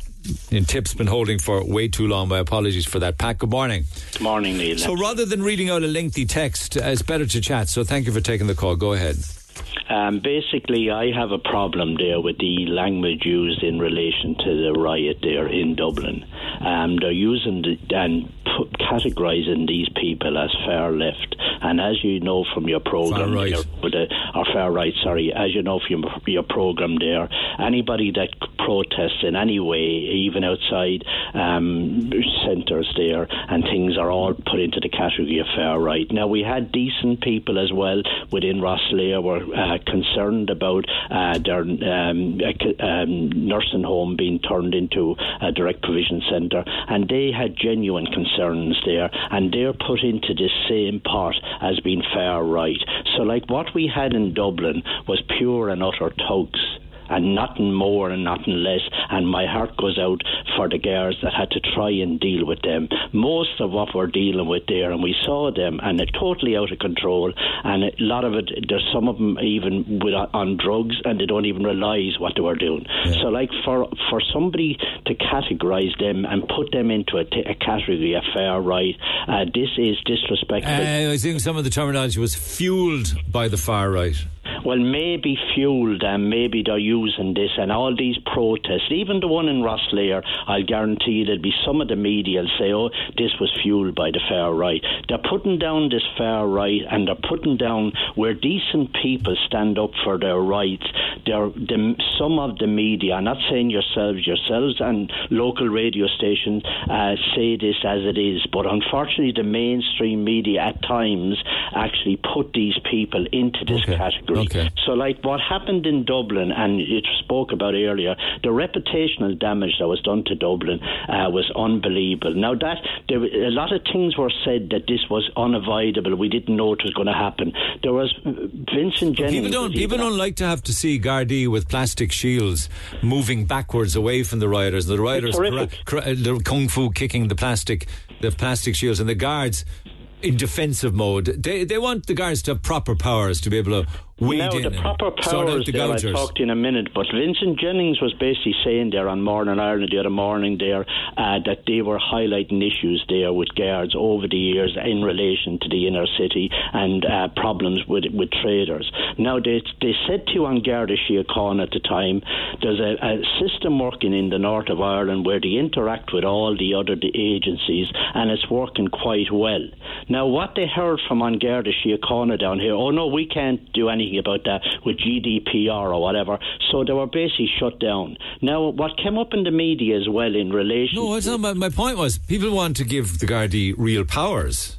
in Tip's been holding for way too long. My apologies for that. Pat, good morning. Good morning, Neil. So rather than reading out a lengthy text, uh, it's better to chat. So thank you for taking the call. Go ahead. Um, basically, I have a problem there with the language used in relation to the riot there in Dublin. Um, they're using the, and categorising these people as far left, and as you know from your program, Far right. there, or far right, sorry, as you know from your, your program there, anybody that protests in any way, even outside um, centres there, and things are all put into the category of far right. Now we had decent people as well within Rosslare were uh, concerned about uh, their um, uh, um, nursing home being turned into a direct provision centre, and they had genuine concerns there, and they're put into this same pot as being far right. So, like what we had in Dublin was pure and utter thugs and nothing more and nothing less. And my heart goes out for the girls that had to try and deal with them. Most of what we're dealing with there, and we saw them, and they're totally out of control. And a lot of it, there's some of them even with, on drugs, and they don't even realise what they were doing. So, like for for somebody to categorise them and put them into a, t- a category of fair right, uh, this is disrespectful. Uh, I think some of the terminology was fueled by the far right. Well, maybe fueled and maybe they're using this and all these protests, even the one in Rosslare, I'll guarantee you there'll be some of the media will say, oh, this was fueled by the far right. They're putting down this far right and they're putting down where decent people stand up for their rights. They're, the, some of the media, I'm not saying yourselves, yourselves and local radio stations uh, say this as it is, but unfortunately the mainstream media at times actually put these people into this category. Okay. So, like what happened in Dublin, and it spoke about earlier, the reputational damage that was done to Dublin uh, was unbelievable. Now, that there, a lot of things were said that this was unavoidable. We didn't know it was going to happen. There was uh, Vincent Jennings. People don't. People don't like to have to see Gardaí with plastic shields moving backwards away from the rioters. The rioters, cra- cra- the kung fu kicking the plastic, the plastic shields, and the guards in defensive mode. They they want the guards to have proper powers to be able to wade now, the proper powers the there, I'll talk to you in a minute, but Vincent Jennings was basically saying there on Morning Ireland the other morning there uh, that they were highlighting issues there with guards over the years in relation to the inner city and uh, problems with with traders. Now, they, they said to you An Garda Síochána at the time, there's a, a system working in the north of Ireland where they interact with all the other the agencies and it's working quite well. Now, what they heard from An Garda Síochána down here, oh no, we can't do anything about that with GDPR or whatever. So they were basically shut down. Now, what came up in the media as well in relation No, it's not, my, my point was people want to give the Gardaí real powers.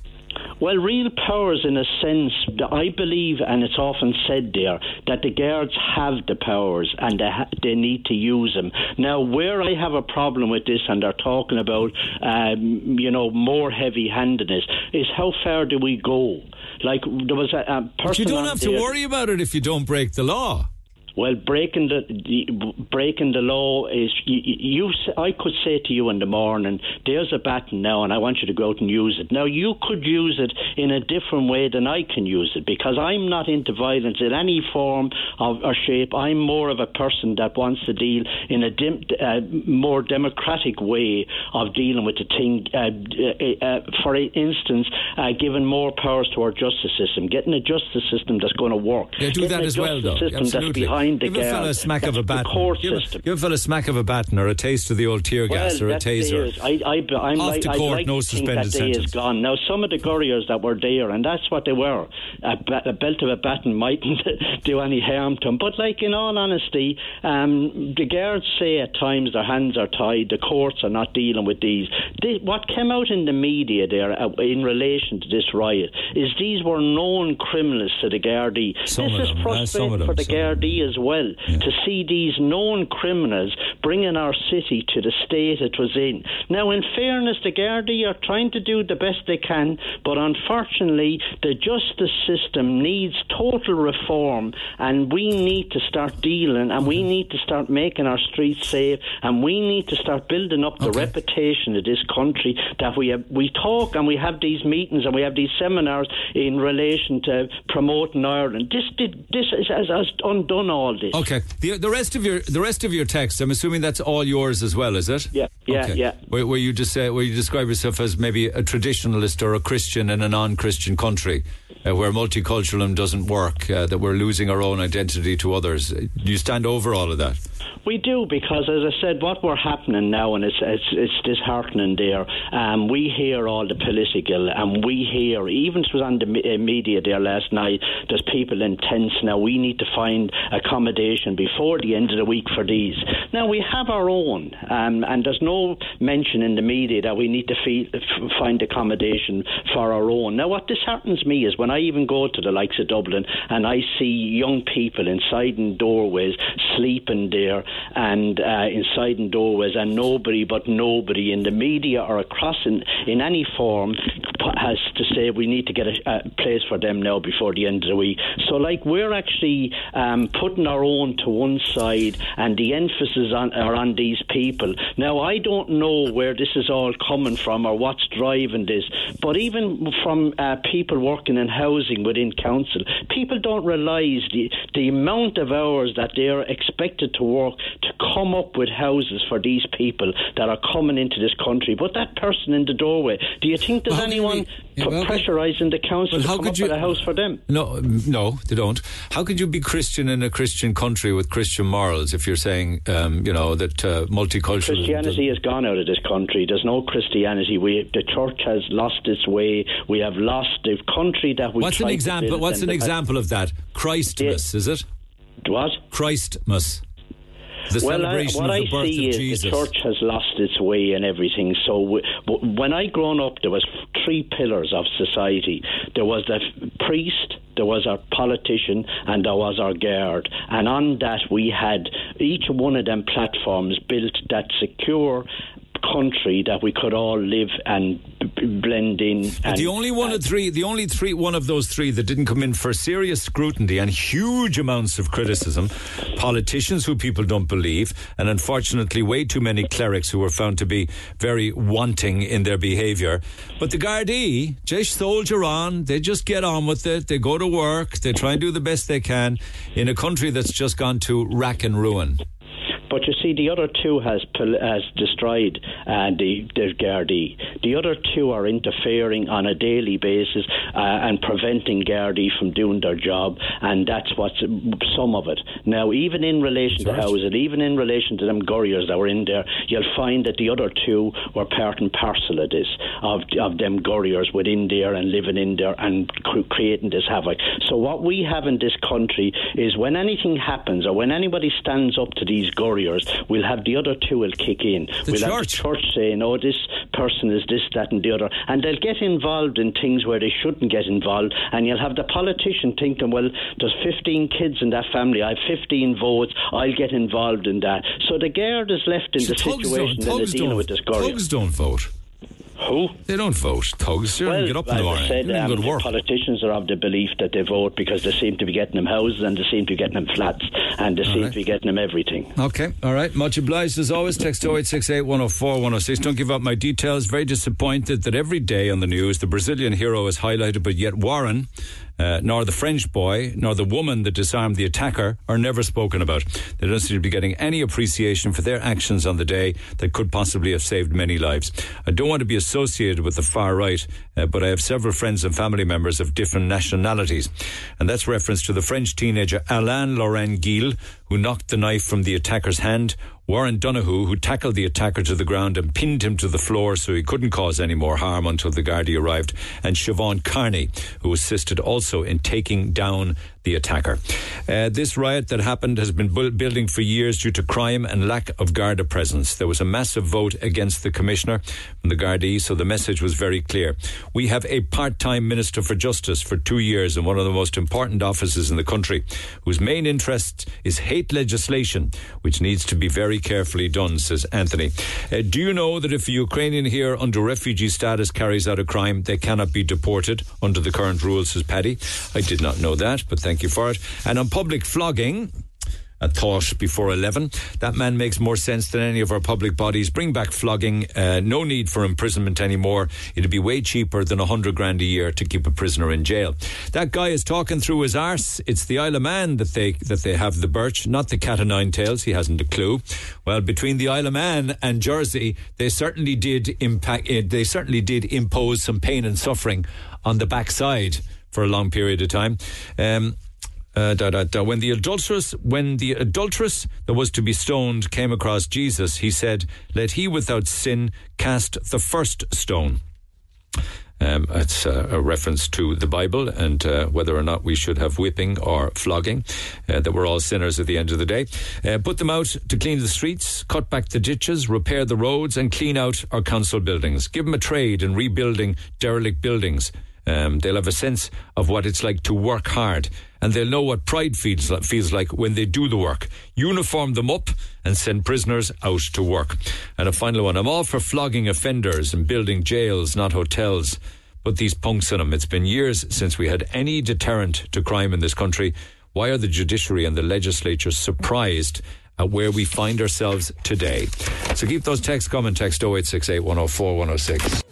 Well, real powers, in a sense, I believe, and it's often said there, that the guards have the powers and they, ha- they need to use them. Now, where I have a problem with this, and they're talking about, um, you know, more heavy handedness, is how far do we go? Like, there was a, a person. But you don't on have to worry about it if you don't break the law. Well, breaking the, the breaking the law is you, you. I could say to you in the morning, "There's a baton now, and I want you to go out and use it." Now, you could use it in a different way than I can use it because I'm not into violence in any form of, or shape. I'm more of a person that wants to deal in a dim, uh, more democratic way of dealing with the thing. Uh, uh, uh, for instance, uh, giving more powers to our justice system, getting a justice system that's going to work. Yeah, do that as well, though. Absolutely. Behind the give a fella a smack of a the baton. court give, system. give a fella a smack of a baton or a taste of the old tear gas well, or a taser. is- I, I, I'm Off like, to court, like no that suspended day sentence. is gone. Now, some of the couriers that were there, and that's what they were, a, a belt of a baton mightn't (laughs) do any harm to them. But, like, in all honesty, um, the guards say at times their hands are tied, the courts are not dealing with these. They, what came out in the media there uh, in relation to this riot is these were known criminals to the Gardaí. Some this is them, uh, some frustrating of them, for the Gardaí as well. To see these known criminals bringing our city to the state it was in. Now, in fairness, the Gardaí are trying to do the best they can, but unfortunately, the justice system needs total reform, and we need to start dealing, and we mm-hmm. need to start making our streets safe, and we need to start building up the reputation of this country that we have, we talk and we have these meetings and we have these seminars in relation to promoting Ireland. This did this has, has, has undone all this. Okay. The, the rest of your the rest of your text, I'm assuming that's all yours as well, is it? Yeah, yeah, Okay. yeah. Where, where you just say where you describe yourself as maybe a traditionalist or a Christian in a non-Christian country, uh, where multiculturalism doesn't work, uh, that we're losing our own identity to others. Uh, Do you stand over all of that? We do because, as I said, what we're happening now, and it's it's, it's disheartening. There, um, we hear all the political, and we hear even it was on the uh, media there last night. There's people in tents now. We need to find accommodation before the end of the week for these. Now we have our own, um, and there's no mention in the media that we need to fee- find accommodation for our own. Now, what disheartens me is when I even go to the likes of Dublin and I see young people inside in doorways sleeping there and uh, inside in doorways and nobody but nobody in the media or across in, in any form has to say we need to get a, a place for them now before the end of the week. So, like, we're actually um, putting our own to one side and the emphasis on, are on these people. Now, I don't know where this is all coming from or what's driving this, but even from uh, people working in housing within council, people don't realise the, the amount of hours that they're expected to work to come up with houses for these people that are coming into this country. But that person in the doorway, do you think there's Well, anyone yeah, well, pressurising the council Well, to how come could up you- with a house for them? No, no, they don't. How could you be Christian in a Christian country with Christian morals if you're saying, um, you know, that uh, multiculturalism? Christianity has gone out of this country. There's no Christianity. We, the church has lost its way. We have lost the country that we. What's an example? What's an example of that? Christmas, is it? What? Christmas. The well, celebration I, what of the I birth see of is Jesus. the church has lost its way and everything. So w- w- when I grown up, there was three pillars of society. There was the priest, there was our politician, and there was our guard. And on that, we had each one of them platforms built that secure country that we could all live and b- blend in. And the only one of three, the only three, one of those three that didn't come in for serious scrutiny and huge amounts of criticism, politicians who people don't believe, and unfortunately, way too many clerics who were found to be very wanting in their behaviour. But the Gardaí, just soldier on. They just get on with it. They go to work. They try and do the best they can in a country that's just gone to rack and ruin. But you see, the other two has has destroyed uh, the the Gardaí. The other two are interfering on a daily basis uh, and preventing Gardaí from doing their job, and that's what's some of it. Now, even in relation to housing, even in relation to them Gurriers that were in there, you'll find that the other two were part and parcel of this, of of them Gurriers within there and living in there and creating this havoc. So what we have in this country is when anything happens or when anybody stands up to these Gurriers, we'll have the other two will kick in. The we'll have the church. church saying, "Oh, this person is this, that, and the other," and they'll get involved in things where they shouldn't get involved. And you'll have the politician thinking, "Well, there's 15 kids in that family. I have 15 votes. I'll get involved in that." So the guard is left in the situation that they're dealing with this thugs don't vote. Who? They don't vote. Thugs. They don't get up in the morning. said, um, go to work. politicians are of the belief that they vote because they seem to be getting them houses and they seem to be getting them flats and they seem right. to be getting them everything. Okay, all right. Much obliged as always. Text 0868 104 106. Don't give up my details. Very disappointed that every day on the news the Brazilian hero is highlighted, but yet Warren, uh, nor the French boy, nor the woman that disarmed the attacker are never spoken about. They don't seem to be getting any appreciation for their actions on the day that could possibly have saved many lives. I don't want to be associated with the far right, uh, but I have several friends and family members of different nationalities. And that's reference to the French teenager Alain Laurent Gilles, who knocked the knife from the attacker's hand, Warren Donahue, who tackled the attacker to the ground and pinned him to the floor so he couldn't cause any more harm until the Gardaí arrived, and Siobhan Carney, who assisted also in taking down the attacker. Uh, this riot that happened has been bu- building for years due to crime and lack of Garda presence. There was a massive vote against the commissioner from the Gardaí, so the message was very clear. We have a part-time minister for justice for two years in one of the most important offices in the country, whose main interest is hate legislation, which needs to be very carefully done, says Anthony. Uh, do you know that if a Ukrainian here under refugee status carries out a crime, they cannot be deported under the current rules, says Paddy? I did not know that, but thank you for it. And on public flogging, a thought before 11. That man makes more sense than any of our public bodies. Bring back flogging. Uh, no need for imprisonment anymore. It'd be way cheaper than a hundred grand a year to keep a prisoner in jail. That guy is talking through his arse. It's the Isle of Man that they that they have the birch, not the cat o' nine tails. He hasn't a clue. Well, between the Isle of Man and Jersey, they certainly did impact. Uh, they certainly did impose some pain and suffering on the backside for a long period of time. Um, uh, da, da, da. When the adulteress, when the adulteress that was to be stoned came across Jesus, he said, "Let he without sin cast the first stone." Um, it's uh, a reference to the Bible and uh, whether or not we should have whipping or flogging. Uh, that we're all sinners at the end of the day. Uh, put them out to clean the streets, cut back the ditches, repair the roads, and clean out our council buildings. Give them a trade in rebuilding derelict buildings. Um, they'll have a sense of what it's like to work hard, and they'll know what pride feels like, feels like when they do the work. Uniform them up and send prisoners out to work. And a final one: I'm all for flogging offenders and building jails, not hotels. Put these punks in them. It's been years since we had any deterrent to crime in this country. Why are the judiciary and the legislature surprised at where we find ourselves today? So keep those texts coming. Text 0868 104 106.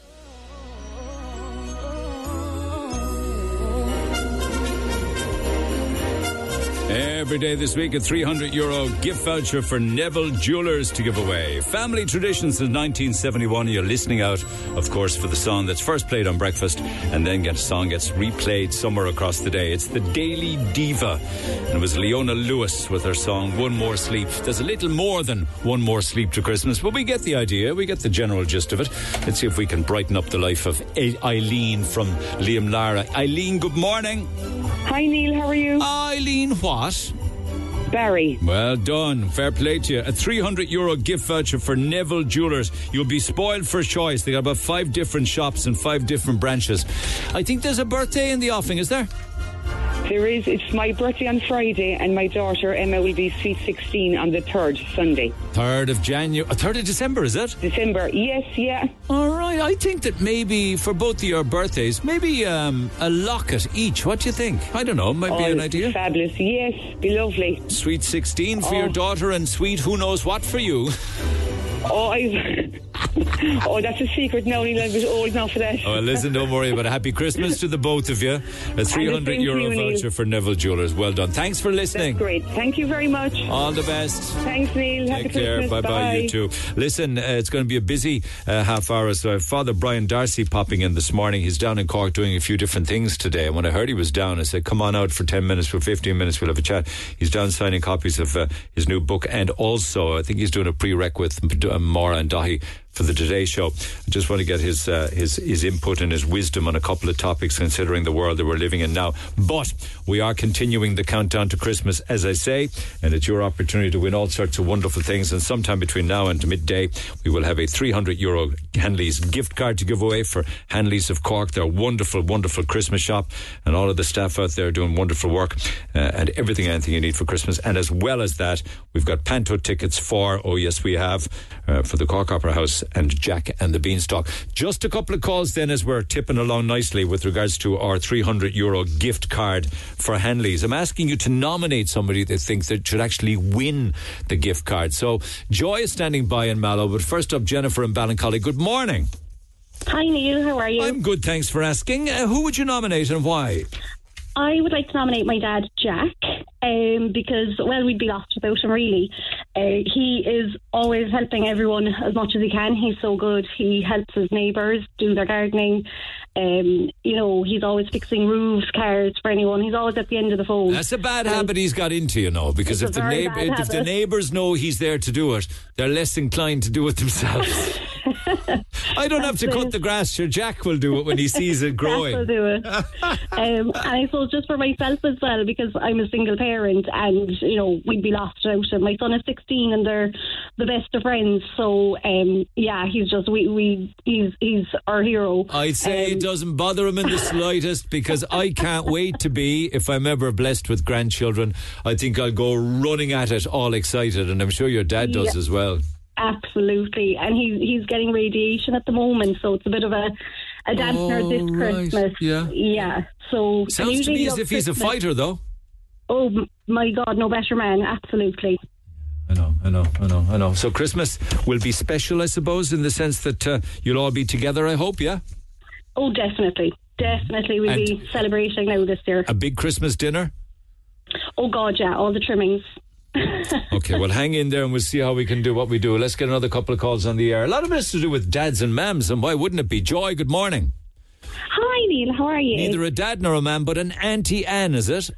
Every day this week, a 300 euro gift voucher for Neville Jewelers to give away. Family tradition since 1971. You're listening out, of course, for the song that's first played on breakfast and then gets song gets replayed somewhere across the day. It's the Daily Diva. And it was Leona Lewis with her song One More Sleep. There's a little more than one more sleep to Christmas, but we get the idea. We get the general gist of it. Let's see if we can brighten up the life of Eileen from Lemlara. Eileen, good morning. Hi, Neil. How are you? Eileen, what? Barry. Well done. Fair play to you. A 300 euro gift voucher for Neville Jewelers. You'll be spoiled for choice. They got about five different shops and five different branches. I think there's a birthday in the offing, is there? There is. It's my birthday on Friday, and my daughter Emma will be sweet 16 on the third Sunday. 3rd of January. Uh, 3rd of December, is it? December. Yes, yeah. All right. I think that maybe for both of your birthdays, maybe um, a locket each. What do you think? I don't know. Might be Oh, an idea. Fabulous. Yes, be lovely. Sweet 16 for your Oh. daughter and sweet who knows what for you. (laughs) Oh, I. (laughs) (laughs) oh, that's a secret now. Neil, a bit old now for that. Oh, listen, don't worry about it. Happy Christmas to the both of you. A 300 same to euro you, Neil. voucher for Neville Jewelers. Well done. Thanks for listening. Great. Thank you very much. All the best. Thanks, Neil. Happy Take care. Christmas. Bye bye, you too. Listen, uh, it's going to be a busy uh, half hour. So I have Father Brian Darcy popping in this morning. He's down in Cork doing a few different things today. And when I heard he was down, I said, come on out for 10 minutes, for 15 minutes, we'll have a chat. He's down signing copies of uh, his new book. And also, I think he's doing a prereq with uh, Maura and Dáithí for the Today Show. I just want to get his uh, his his input and his wisdom on a couple of topics, considering the world that we're living in now. But we are continuing the countdown to Christmas, as I say, and it's your opportunity to win all sorts of wonderful things. And sometime between now and midday, we will have a 300 euro Hanley's gift card to give away for Hanley's of Cork. They're a wonderful, wonderful Christmas shop, and all of the staff out there doing wonderful work uh, and everything, anything you need for Christmas. And as well as that, we've got Panto tickets for, oh yes, we have, uh, for the Cork Opera House and Jack and the Beanstalk. Just a couple of calls then as we're tipping along nicely with regards to our 300 euro gift card for Hanley's. I'm asking you to nominate somebody that thinks that should actually win the gift card. So Joy is standing by in Mallow, but first up, Jennifer and Ballincollig. Good morning. Hi, Neil. How are you? I'm good, thanks for asking. Uh, who would you nominate and why? I would like to nominate my dad, Jack, um, because, well, we'd be lost without him, really. Uh, he is always helping everyone as much as he can. He's so good. He helps his neighbours do their gardening. Um, you know, he's always fixing roofs, cars for anyone. He's always at the end of the phone. That's a bad habit he's got into, you know, because if the, neighbor, if the neighbours know he's there to do it, they're less inclined to do it themselves. (laughs) I don't have to cut the grass. Sure, Jack will do it when he sees it (laughs) Jack will growing. do it. um, and I suppose just for myself as well, because I'm a single parent and, you know, we'd be lost without him. My son is 16 and they're the best of friends. So, um, yeah, he's just, we, we he's, he's our hero. I'd say Um, it doesn't bother him in the slightest because I can't wait to be, if I'm ever blessed with grandchildren, I think I'll go running at it all excited, and I'm sure your dad does Yeah. as well. Absolutely, and he's he's getting radiation at the moment, so it's a bit of a a dampener Oh, this right. Christmas. Yeah. yeah. So Sounds to me as if he's a fighter, though. Oh my God, no better man! Absolutely. I know, I know, I know, I know. So Christmas will be special, I suppose, in the sense that uh, you'll all be together. I hope, yeah. Oh, definitely, definitely, we'll And- be celebrating now this year. A big Christmas dinner. Oh God, yeah, all the trimmings. Okay, well, hang in there and we'll see how we can do what we do. Let's get another couple of calls on the air. A lot of it has to do with dads and mams, and why wouldn't it be? Joy, good morning. Hi, Neil. How are you? Neither a dad nor a mam, but an Auntie Anne, is it?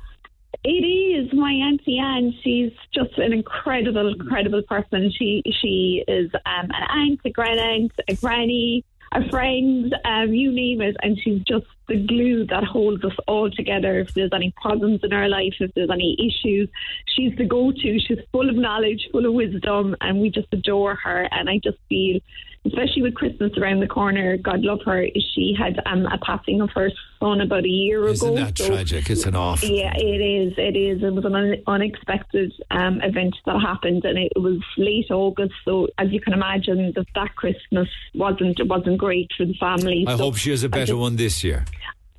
It is my auntie Anne. She's just an incredible, incredible person. She she is um, an aunt, a grand aunt, a granny, a friend, um, you name it, and she's just the glue that holds us all together. If there's any problems in our life, if there's any issues, she's the go-to. She's full of knowledge, full of wisdom, and we just adore her. And I just feel, especially with Christmas around the corner, God love her. She had um, a passing of her son about a year ago. Isn't that so- tragic? It's an awful. yeah, it is. It is. It was an un- unexpected um, event that happened, and it was late August. So, as you can imagine, that that Christmas wasn't wasn't great for the family. I So hope she has a better just- one this year.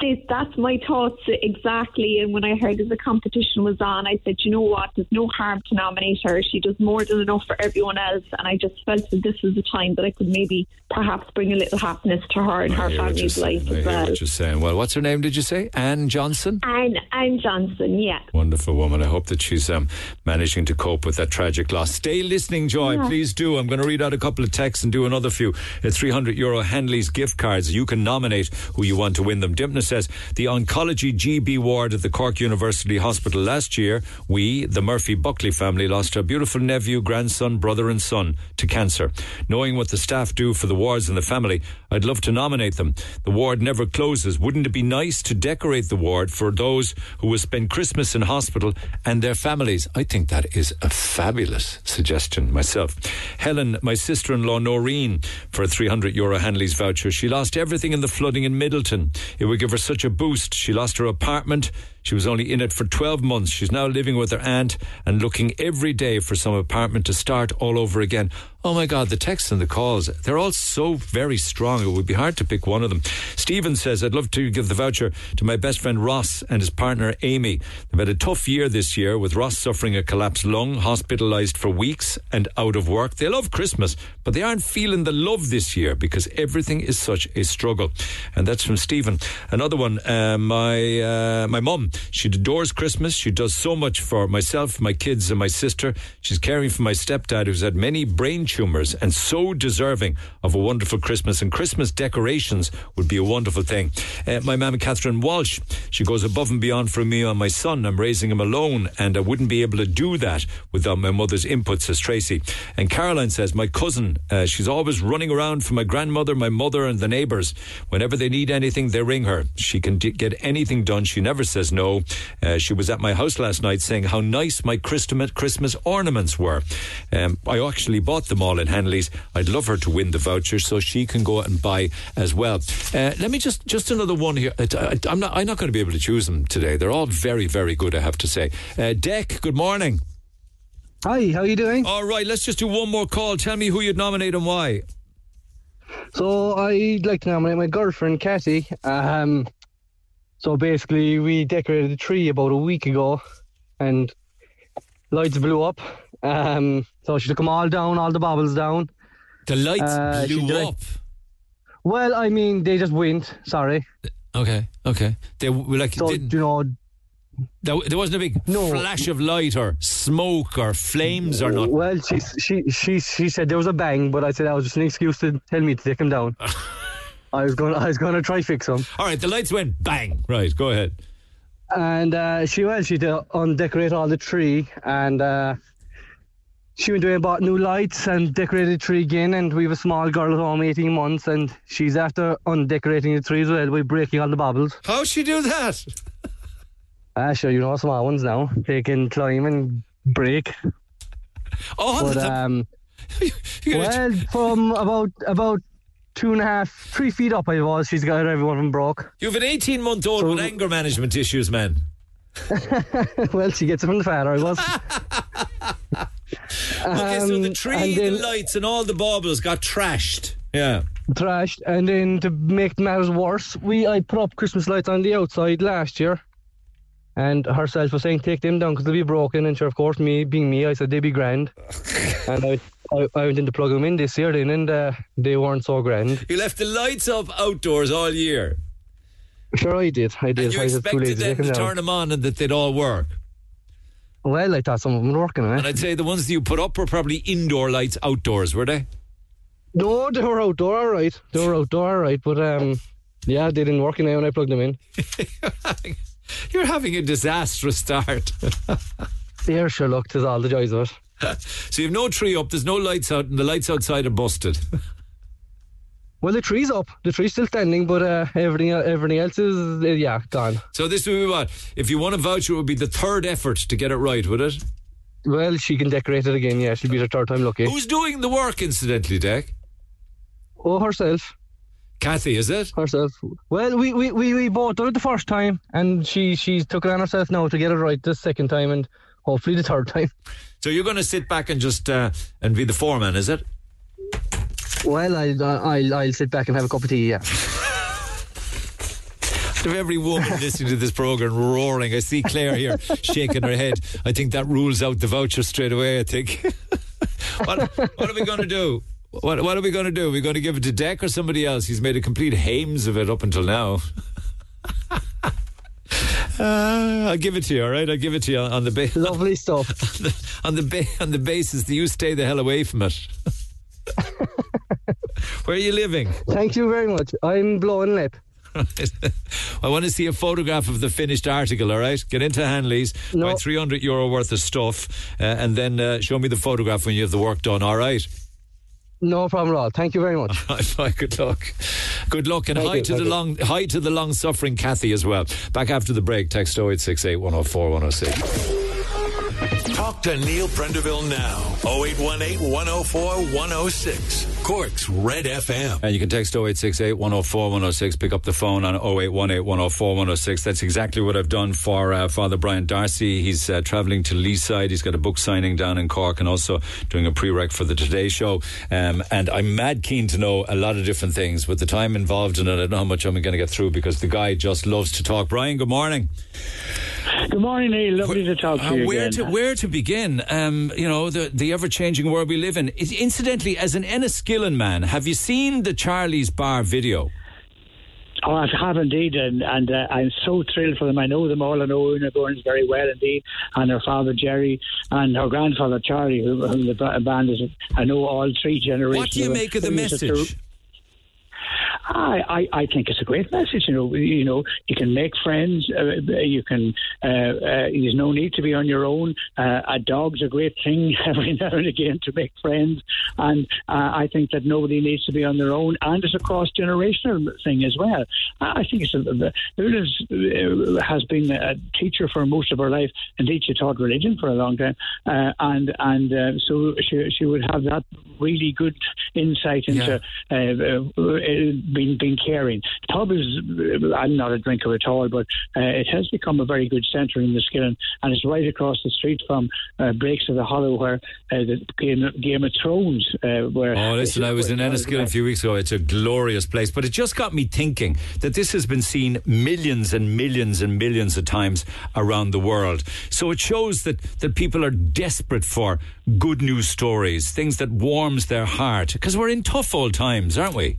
That's my thoughts exactly. And when I heard that the competition was on, I said, you know what? There's no harm to nominate her. She does more than enough for everyone else. And I just felt that this was the time that I could maybe perhaps bring a little happiness to her and her I what family's life saying. I as well. what you're saying. Well, what's her name? Did you say Anne Johnson? And Anne Johnson, yeah. Wonderful woman. I hope that she's um, managing to cope with that tragic loss. Stay listening, Joy. Yeah. Please do. I'm going to read out a couple of texts and do another few. Uh, 300 euro Hanley's gift cards. You can nominate who you want to win them. Dympna says the oncology GB ward at the Cork University Hospital last year, we, the Murphy Buckley family, lost our beautiful nephew, grandson, brother, and son to cancer. Knowing what the staff do for the wards and the family, I'd love to nominate them. The ward never closes. Wouldn't it be nice to decorate the ward for those who will spend Christmas in hospital and their families? I think that is a fabulous suggestion myself. Helen, my sister in law, Noreen, for a 300 euro Hanley's voucher. She lost everything in the flooding in Midleton. It would give her such a boost. She lost her apartment. She was only in it for 12 months. She's now living with her aunt and looking every day for some apartment to start all over again. Oh my God, the texts and the calls, they're all so very strong. It would be hard to pick one of them. Stephen says, I'd love to give the voucher to my best friend Ross and his partner Amy. They've had a tough year this year with Ross suffering a collapsed lung, hospitalized for weeks and out of work. They love Christmas, but they aren't feeling the love this year because everything is such a struggle. And that's from Stephen. Another one, uh, my, uh, my mum, she adores Christmas. She does so much for myself, my kids, and my sister. She's caring for my stepdad, who's had many brain tumours and so deserving of a wonderful Christmas. And Christmas decorations would be a wonderful thing. Uh, my mum, Catherine Walsh, she goes above and beyond for me and my son. I'm raising him alone, and I wouldn't be able to do that without my mother's input, says Tracy. And Caroline says, my cousin, uh, she's always running around for my grandmother, my mother, and the neighbours. Whenever they need anything, they ring her. She can d- get anything done. She never says no. Uh, she was at my house last night saying how nice my Christmas Christmas ornaments were. Um, I actually bought them all in Hanley's. I'd love her to win the voucher so she can go out and buy as well. Uh, let me just just another one here. I, I'm not I'm not going to be able to choose them today. They're all very very good. I have to say. Uh, Deck, good morning. Hi, how are you doing? All right, let's just do one more call. Tell me who you'd nominate and why. So I'd like to nominate my girlfriend Kathy. Um, so basically, we decorated the tree about a week ago, and lights blew up. Um, so she took them all down, all the baubles down. The lights Uh, blew up. Well, I mean, they just went. Sorry. Okay, okay. They were like So did, you know, there, there wasn't a big flash of light or smoke or flames or not. well, she she she she said there was a bang, but I said that was just an excuse to tell me to take them down. (laughs) I was going I was going to try fix them. All right, the lights went bang. Right, go ahead. And uh, she went. she did undecorate all the tree, and uh, she went away and bought new lights and decorated the tree again. And we have a small girl at home, eighteen months, and she's after undecorating the tree as well by breaking all the bubbles. How'd she do that? Ah, sure, you know small ones now. They can climb and break. Oh, but um, (laughs) well, from about about two and a half, three feet up, I was. She's got every one of them broke. You have an 18 month old with anger management issues, man. (laughs) well, she gets it from the father. I was. (laughs) okay, so the Um, tree, and the lights, and all the baubles got trashed. Yeah. trashed. And then to make matters worse, we I put up Christmas lights on the outside last year. And herself was saying, take them down because they'll be broken. And sure, of course, me being me, I said they'd be grand. (laughs) and I, I, I went in to plug them in this year then, and uh, they weren't so grand. You left the lights up outdoors all year. Sure, I did. I did. And you I expected them to turn them on and that they'd all work. Well, I thought some of them were working, eh? And I'd say the ones that you put up were probably indoor lights outdoors, were they? No, they were outdoor, all right. They were outdoor, all right. But um, yeah, they didn't work now when I plugged them in. (laughs) You're having a disastrous start. (laughs) Yeah, sure, look, there's all the joys of it. So you have no tree up, there's no lights out, and the lights outside are busted. (laughs) Well, the tree's up. The tree's still standing, but uh, everything everything else is, uh, yeah, gone. So this would be what? If you want a voucher, it would be the third effort to get it right, would it? Well, she can decorate it again, yeah. She'll be the third time lucky. Who's doing the work, incidentally, Deck? Oh, herself. Kathy, is it? Herself. Well, we, we, we, we both done it the first time, and she she took it on herself now to get it right the second time, and hopefully the third time. (laughs) So you're going to sit back and just uh, and be the foreman, is it? Well, I'll, I'll, I'll sit back and have a cup of tea, yeah. (laughs) of every woman listening to this program roaring. I see Claire here (laughs) shaking her head. I think that rules out the voucher straight away. I think. (laughs) what, what are we going to do? What, what are we going to do? Are we going to give it to Deck or somebody else? He's made a complete hames of it up until now. Uh, I'll give it to you, all right? I'll give it to you on, on the basis. (laughs) Lovely stuff. (laughs) on the ba- on the basis that you stay the hell away from it. (laughs) Where are you living? Thank you very much. I'm blowing lip. I want to see a photograph of the finished article, all right? Get into Hanley's, No. buy 300 euro worth of stuff, uh, and then uh, show me the photograph when you have the work done, all right? No problem at all. Thank you very much. (laughs) Bye, good luck. Good luck, and Thank hi you, to the you. long hi to the long suffering Kathy as well. Back after the break, text 0868 104 106. Talk to Neil Prendeville now. 0818 104 106. Cork's Red FM. And you can text 0868 104 106, pick up the phone on 0818 104 106. That's exactly what I've done for uh, Father Brian Darcy. He's uh, travelling to Leeside. He's got a book signing down in Cork and also doing a prereq for the Today Show. Um, and I'm mad keen to know a lot of different things. With the time involved in it, I don't know how much I'm going to get through because the guy just loves to talk. Brian, good morning. Good morning, Neil. Lovely to talk to Uh, you where again. to where to begin? Um, you know the the ever changing world we live in. It- incidentally, as an Enniskillen man, have you seen the Charlie's Bar video? Oh, I have indeed, and, and uh, I'm so thrilled for them. I know them all. I know Una Burns very well indeed, and her father Jerry, and her grandfather Charlie, whom, who the band is. I know all three generations. What do you make of the message? I, I, I think it's a great message. You know, you know, you can make friends. Uh, you can. Uh, uh, there's no need to be on your own. Uh, a dog's a great thing (laughs) every now and again to make friends, and uh, I think that nobody needs to be on their own. And it's a cross generational thing as well. I think it's a. Una's uh, has been a teacher for most of her life. Indeed, she taught religion for a long time, uh, and and uh, so she she would have that really good insight into uh, being being caring. The pub is I'm not a drinker at all, but uh, it has become a very good centre in the Skillen, and it's right across the street from uh, Blakes of the Hollow, where uh, the Game, Game of Thrones. Uh, where Oh, listen, I was in Enniskillen a few weeks ago. It's a glorious place, but it just got me thinking that this has been seen millions and millions and millions of times around the world. So it shows that, that people are desperate for good news stories, things that warms their heart, because we're in tough old times, aren't we?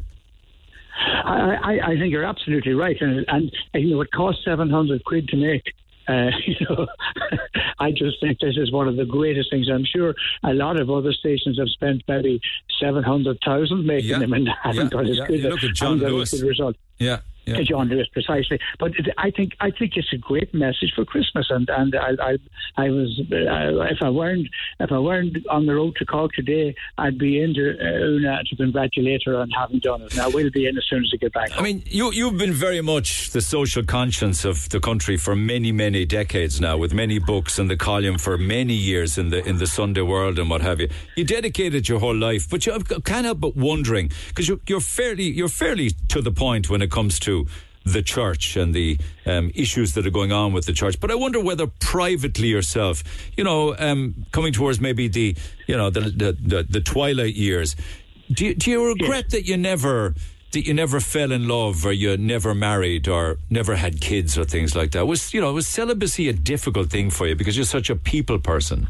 I, I, I think you're absolutely right, and, and you know it costs seven hundred quid to make. Uh, (laughs) you know, (laughs) I just think this is one of the greatest things. I'm sure a lot of other stations have spent maybe seven hundred thousand making Yeah. them and (laughs) haven't Yeah, got as yeah. good. You a- look at John haven't got as Lewis. good a result. Yeah. Yeah. John Lewis, precisely. But I think I think it's a great message for Christmas, and and I I, I was uh, if I weren't if I weren't on the road to Cork today, I'd be into uh, Una to congratulate her on having done it. And I will be in as soon as I get back. I mean, you, you've been very much the social conscience of the country for many, many decades now, with many books and the column for many years in the in the Sunday World and what have you. You dedicated your whole life, but you I can't help but wondering because you're, you're fairly you're fairly to the point when it comes to the church and the um, issues that are going on with the church. But I wonder whether privately yourself, you know, um, coming towards maybe the you know the the, the, the twilight years, do you, do you regret that you never? that you never fell in love or you never married or never had kids or things like that was you know was celibacy a difficult thing for you because you're such a people person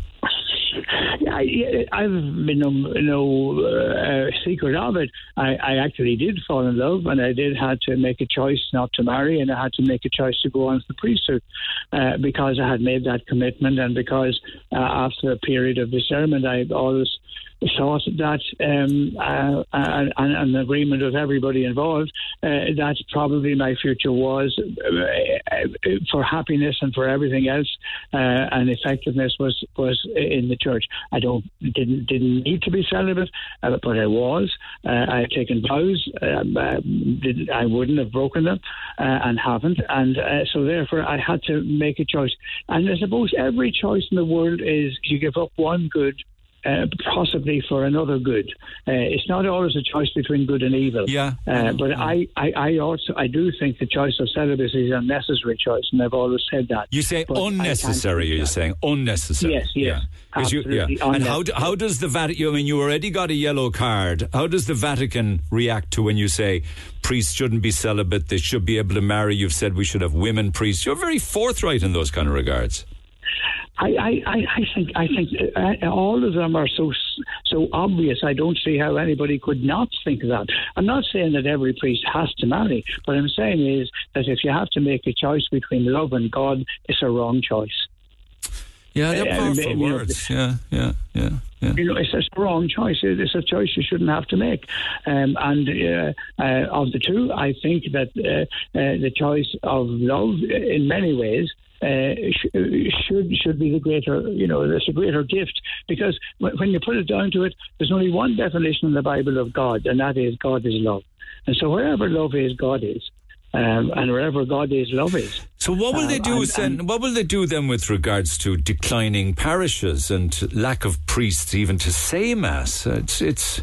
I, I've been no, no uh, secret of it. I, I actually did fall in love, and I did had to make a choice not to marry, and I had to make a choice to go on to the priesthood uh, because I had made that commitment, and because uh, after a period of discernment, I always thought that um, uh, an, an agreement with everybody involved uh, that probably my future was uh, uh, for happiness and for everything else uh, and effectiveness was was in the church. I don't didn't didn't need to be celibate, uh, but I was. Uh, I had taken vows. Uh, did, I wouldn't have broken them uh, and haven't, and uh, so therefore I had to make a choice. And I suppose every choice in the world is you give up one good uh, possibly for another good. Uh, it's not always a choice between good and evil. Yeah. Uh, but I, I, I also I do think the choice of celibacy is a necessary choice, and I've always said that. You say But unnecessary. You're saying unnecessary. Yes, yes, Yeah. 'Cause you- yeah. absolutely And how how does the Vatican? I mean, you already got a yellow card. How does the Vatican react to when you say priests shouldn't be celibate? They should be able to marry. You've said we should have women priests. You're very forthright in those kind of regards. I, I, I think I think uh, all of them are so so obvious. I don't see how anybody could not think that. I'm not saying that every priest has to marry. What I'm saying is that if you have to make a choice between love and God, it's a wrong choice. Yeah, they're Uh, powerful you know, words. Yeah, yeah, yeah, yeah. You know, it's a wrong choice. It's a choice you shouldn't have to make. Um, and uh, uh, of the two, I think that uh, uh, the choice of love, in many ways, uh, sh- should should be the greater, you know, there's a greater gift because when you put it down to it, there's only one definition in the Bible of God, and that is God is love. And so wherever love is, God is, um, and wherever God is, love is. So what will they Um, do? and- then, what will they do then with regards to declining parishes and lack of priests even to say mass? Uh, It's it's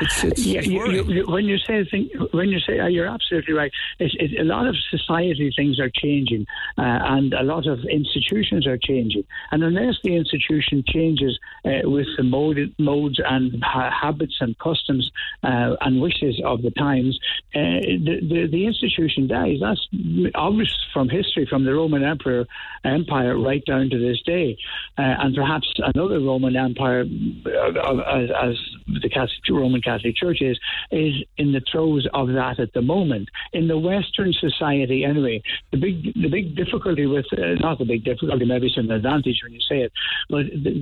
it's it's, yeah, you, you, you, when you say thing, when you say uh, you're absolutely right. It's, it's, a lot of society things are changing, uh, and a lot of institutions are changing. And unless the institution changes uh, with the mode, modes and ha- habits and customs uh, and wishes of the times, uh, the, the the institution dies. That's obvious from history, from the Roman Emperor Empire right down to this day, uh, and perhaps another Roman Empire, uh, as, as the Catholic, Roman Catholic Church is, is in the throes of that at the moment. In the Western society, anyway, the big the big difficulty with uh, not the big difficulty, maybe it's an advantage when you say it, but the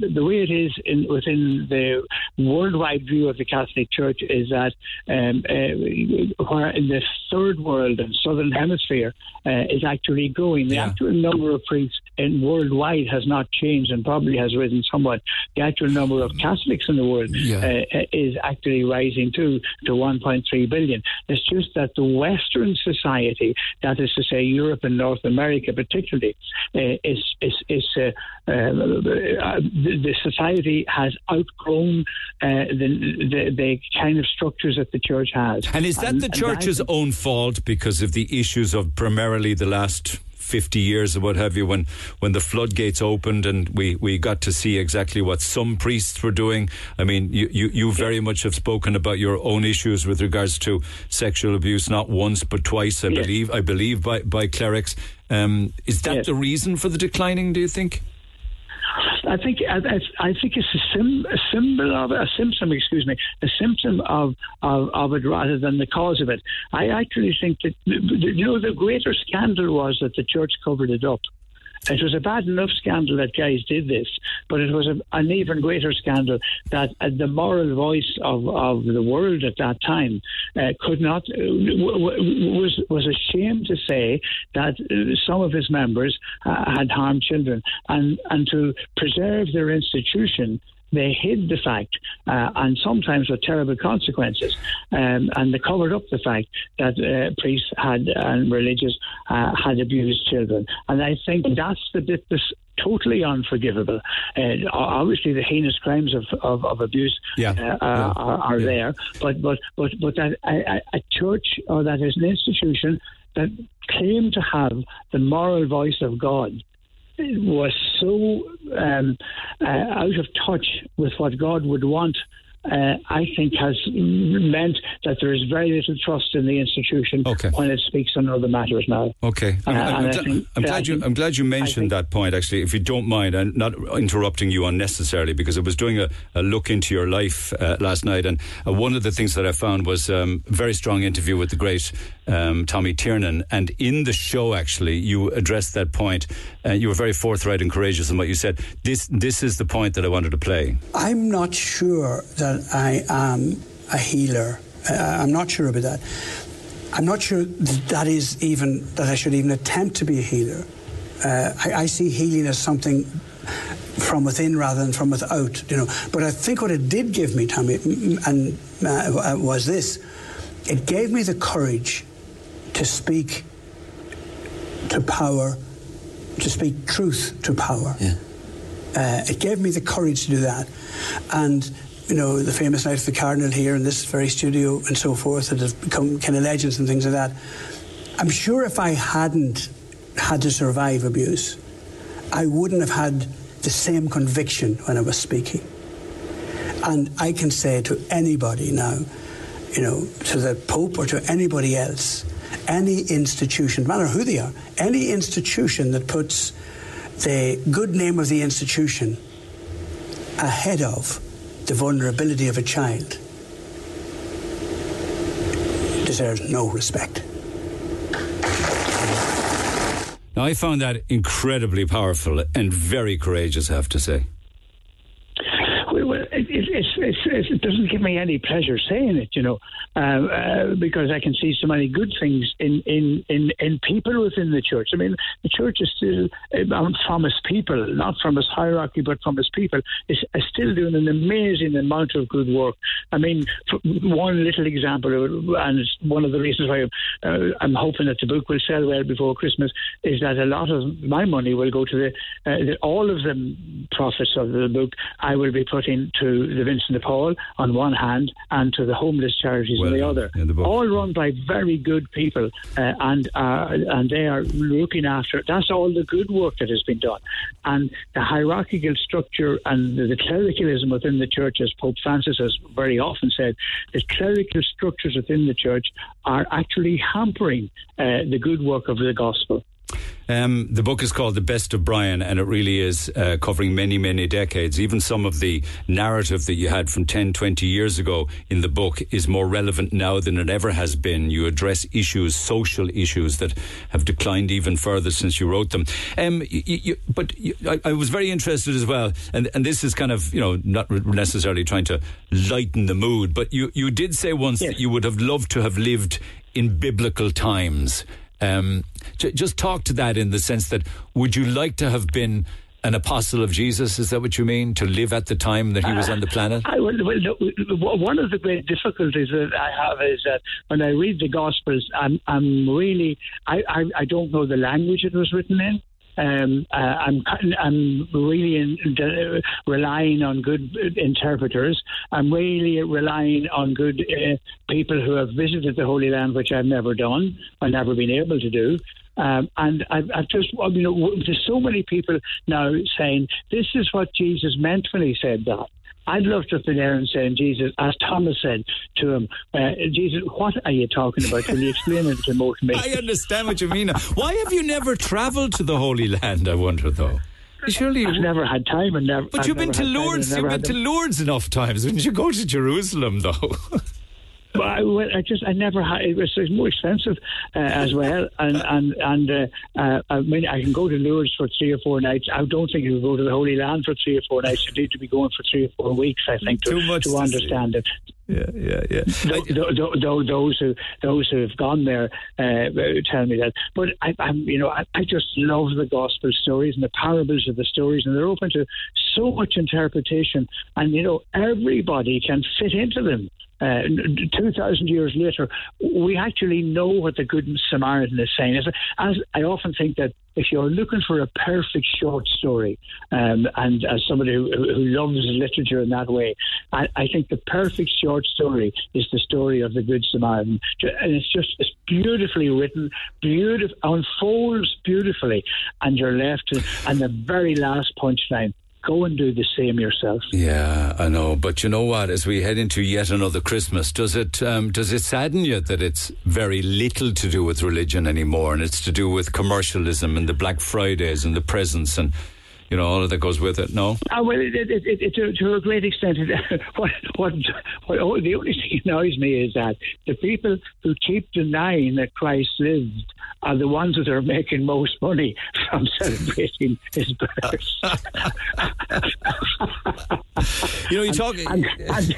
the, the way it is in within the worldwide view of the Catholic Church is that um, uh, where in the third world and southern hemisphere uh, is actually growing. The actual number of priests in worldwide has not changed and probably has risen somewhat. The actual number of Catholics in the world uh, is actually rising too to 1.3 billion. It's just that the Western society, that is to say Europe and North America particularly, uh, is is is uh, uh, the, society has outgrown uh, the, the the kind of structures that the church has. And is that the church's own fault because of the issues of primarily the last 50 years or what have you when when the floodgates opened and we, we got to see exactly what some priests were doing. I mean you, you, you very much have spoken about your own issues with regards to sexual abuse not once but twice I Yes. believe I believe by, by clerics. Um, is that the reason for the declining do you think I think I, I, think it's a, sim, a symbol of a symptom, excuse me, a symptom of, of of it rather than the cause of it. I actually think that you know the greater scandal was that the church covered it up. It was a bad enough scandal that guys did this, but it was a, an even greater scandal that uh, the moral voice of, of the world at that time uh, could not uh, w- w- was was ashamed to say that uh, some of his members uh, had harmed children, and and to preserve their institution they hid the fact, uh, and sometimes with terrible consequences, um, and they covered up the fact that uh, priests had and religious uh, had abused children. And I think that's the bit that's totally unforgivable. Uh, obviously, the heinous crimes of, of, of abuse Yeah. uh, are, are, are there, but but but but that a, a a church or that is an institution that claimed to have the moral voice of God was so um, uh, out of touch with what God would want. Uh, I think has meant that there is very little trust in the institution when it speaks on other matters now. Okay, I'm, Uh, I'm- I'm I think- I'm I glad you. think- I'm glad you mentioned that point. Actually, if you don't mind, and not interrupting you unnecessarily, because I was doing a, a look into your life uh, last night, and uh, one of the things that I found was um, a very strong interview with the great um, Tommy Tiernan, and in the show, actually, you addressed that point. Uh, you were very forthright and courageous in what you said. This this is the point that I wanted to play. I'm not sure that I am a healer. Uh, I'm not sure about that. I'm not sure that is even that I should even attempt to be a healer. Uh, I, I see healing as something from within rather than from without. You know, but I think what it did give me, Tommy, and uh, was this: it gave me the courage to speak to power, to speak truth to power. Uh, Uh, it gave me the courage to do that. And, you know, the famous Night of the Cardinal here in this very studio and so forth that have become kind of legends and things like that. I'm sure if I hadn't had to survive abuse, I wouldn't have had the same conviction when I was speaking. And I can say to anybody now, you know, to the Pope or to anybody else, any institution, no matter who they are, any institution that puts the good name of the institution ahead of the vulnerability of a child deserves no respect. Now, I found that incredibly powerful and very courageous, I have to say. It, it, it doesn't give me any pleasure saying it, you know, uh, uh, because I can see so many good things in, in, in, in people within the church. I mean, the church is still, um, from its people, not from its hierarchy, but from its people, is, is still doing an amazing amount of good work. I mean, one little example, and it's one of the reasons why uh, I'm hoping that the book will sell well before Christmas, is that a lot of my money will go to the, uh, the all of the profits of the book. I will be putting to the Vincent de Paul on one hand and to the homeless charities Well on the done. other. The all run by very good people, uh, and uh, and they are looking after. That's all the good work that has been done, and the hierarchical structure and the, the clericalism within the church, as Pope Francis has very often said, the clerical structures within the church are actually hampering uh, the good work of the gospel. Um, the book is called The Best of Brian, and it really is uh, covering many, many decades. Even some of the narrative that you had from 10, 20 years ago in the book is more relevant now than it ever has been. You address issues, social issues that have declined even further since you wrote them. Um, you, you, but you, I, I was very interested as well, and, and this is kind of, you know, not necessarily trying to lighten the mood, but you, you did say once that you would have loved to have lived in biblical times. Um, j- just talk to that in the sense that would you like to have been an apostle of Jesus? Is that what you mean? To live at the time that he was on the planet? I, well, well, one of the great difficulties that I have is that when I read the Gospels, I'm, I'm really, I, I, I don't know the language it was written in. Um, uh, I'm I'm really in, de, relying on good interpreters. I'm really relying on good uh, people who have visited the Holy Land, which I've never done, I've never been able to do. Um, and I've, I've just, you know, there's so many people now saying this is what Jesus meant when he said that. I'd love to have been there and saying, Jesus, as Thomas said to him, uh, Jesus, what are you talking about? Can you explain it to more to me? I understand what you mean. Why have you never travelled to the Holy Land, I wonder, though? Surely I've never had time and never. But I've you've been to Lourdes. You've been to. Lourdes enough times. Wouldn't you go to Jerusalem, though? (laughs) But I, I just I never had it was, it was more expensive uh, as well, and and and uh, uh, I mean I can go to Lourdes for three or four nights. I don't think you can go to the Holy Land for three or four nights. You need to be going for three or four weeks. I think to, Too much to to understand it. Yeah, yeah, yeah. Tho- tho- tho- tho- those who those who have gone there uh, tell me that. But I, I'm, you know, I, I just love the gospel stories and the parables of the stories, and they're open to so much interpretation. And you know, everybody can fit into them. Uh, two thousand years later, we actually know what the Good Samaritan is saying. As, as I often think that if you're looking for a perfect short story, um, and as somebody who, who loves literature in that way, I, I think the perfect short story is the story of the Good Samaritan, and it's just it's beautifully written, beautiful unfolds beautifully, and you're left and the very last punchline. Go and do the same yourself. Yeah, I know, but you know what? As we head into yet another Christmas, does it um, does it sadden you that it's very little to do with religion anymore, and it's to do with commercialism and the Black Fridays and the presents and you know all of that goes with it? No. Uh, well, it, it, it, it, to, to a great extent, it, (laughs) what, what, what, oh, the only thing that annoys me is that the people who keep denying that Christ lived are the ones that are making most money (laughs) from celebrating his birth. (laughs) you know, you talk. And, and,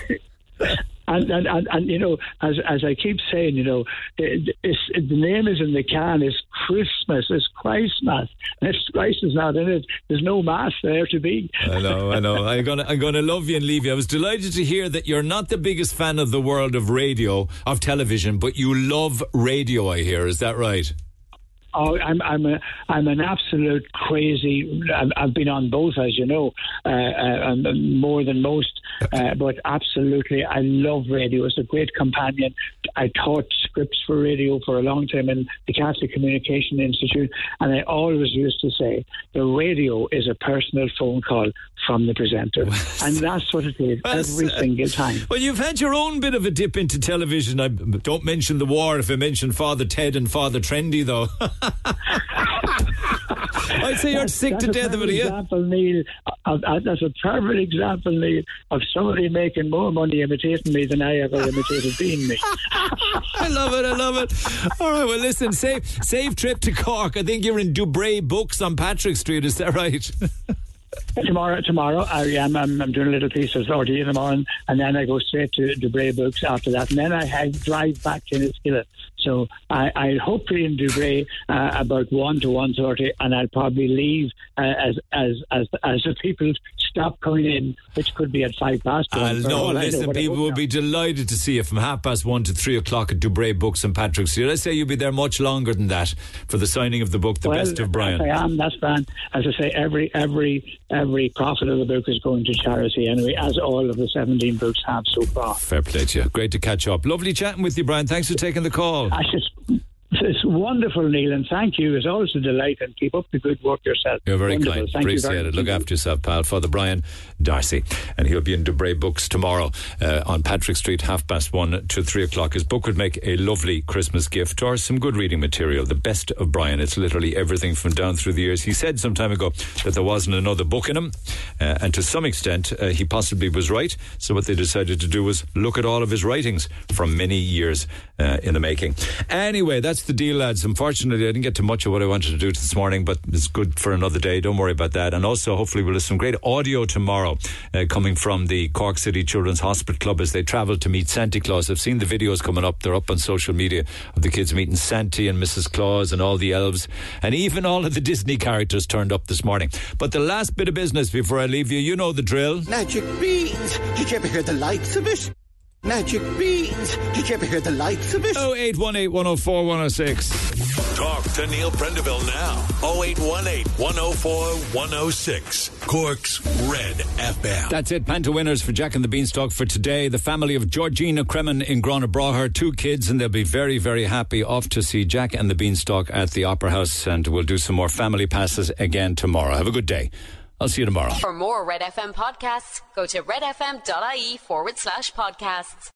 and, and, and, and, you know, as as I keep saying, you know, it, the name is in the can. It's Christmas. It's Christmas. And if Christ is not in it, there's no mass there to be. I know, I know. (laughs) I'm gonna, I'm gonna love you and leave you. I was delighted to hear that you're not the biggest fan of the world of radio, of television, but you love radio. I hear. Is that right? Oh, I'm I'm a I'm an absolute crazy. I've, I've been on both, as you know, uh, uh, more than most. Uh, but absolutely, I love radio. It's a great companion. I taught scripts for radio for a long time in the Catholic Communication Institute, and I always used to say the radio is a personal phone call from the presenter, (laughs) and that's what it is every single time. Well, you've had your own bit of a dip into television. I don't mention the war if I mention Father Ted and Father Trendy, though. (laughs) (laughs) I'd say you're sick to death of it, yeah. Example, Neil, of, of, that's a perfect example, Neil, of somebody making more money imitating me than I ever imitated being me. (laughs) I love it. I love it. All right. Well, listen. Safe, safe trip to Cork. I think you're in Dubray Books on Patrick Street. Is that right? (laughs) tomorrow, tomorrow, I am. I'm, I'm, doing a little piece of RT in the morning, and then I go straight to Dubray Books after that, and then I have, drive back to Enniskillen. So I, I hope to be in Dubray uh, about one to one thirty, and I'll probably leave uh, as as as as the people stop coming in, which could be at five past. Uh, no, listen, people will be delighted to see you from half past one to three o'clock at Dubray Books and Patrick's. Street. I say you'll be there much longer than that for the signing of the book, The well, Best of Brian. I am. That's fine. As I say, every every every profit of the book is going to charity anyway, as all of the seventeen books have so far. Fair play to you. Great to catch up. Lovely chatting with you, Brian. Thanks for taking the call. It's wonderful, Neil, and thank you. It's always a delight, and keep up the good work yourself. You're very Wonderful. kind. Thank Appreciate it. Look after yourself, pal. Father Brian Darcy. And he'll be in Dubray Books tomorrow uh, on Patrick Street, half past one to three o'clock. His book would make a lovely Christmas gift or some good reading material. The best of Brian. It's literally everything from down through the years. He said some time ago that there wasn't another book in him, uh, and to some extent, uh, he possibly was right. So what they decided to do was look at all of his writings from many years uh, in the making. Anyway, that's the deal, lads. Unfortunately, I didn't get to much of what I wanted to do this morning, but it's good for another day. Don't worry about that. And also, hopefully, we'll have some great audio tomorrow uh, coming from the Cork City Children's Hospital Club as they travel to meet Santa Claus. I've seen the videos coming up. They're up on social media of the kids meeting Santa and Mrs. Claus and all the elves, and even all of the Disney characters turned up this morning. But the last bit of business before I leave you, you know the drill. Magic beans. Did you ever hear the likes of it? Magic beans. Did you ever hear the likes of it? 0818 104 106. Talk to Neil Prendeville now. 0818 104 106. Cork's Red FM. That's it. Panta winners for Jack and the Beanstalk for today. The family of Georgina Kremen in Grana brought her two kids, and they'll be very, very happy off to see Jack and the Beanstalk at the Opera House. And we'll do some more family passes again tomorrow. Have a good day. I'll see you tomorrow. For more Red FM podcasts, go to redfm.ie forward slash podcasts.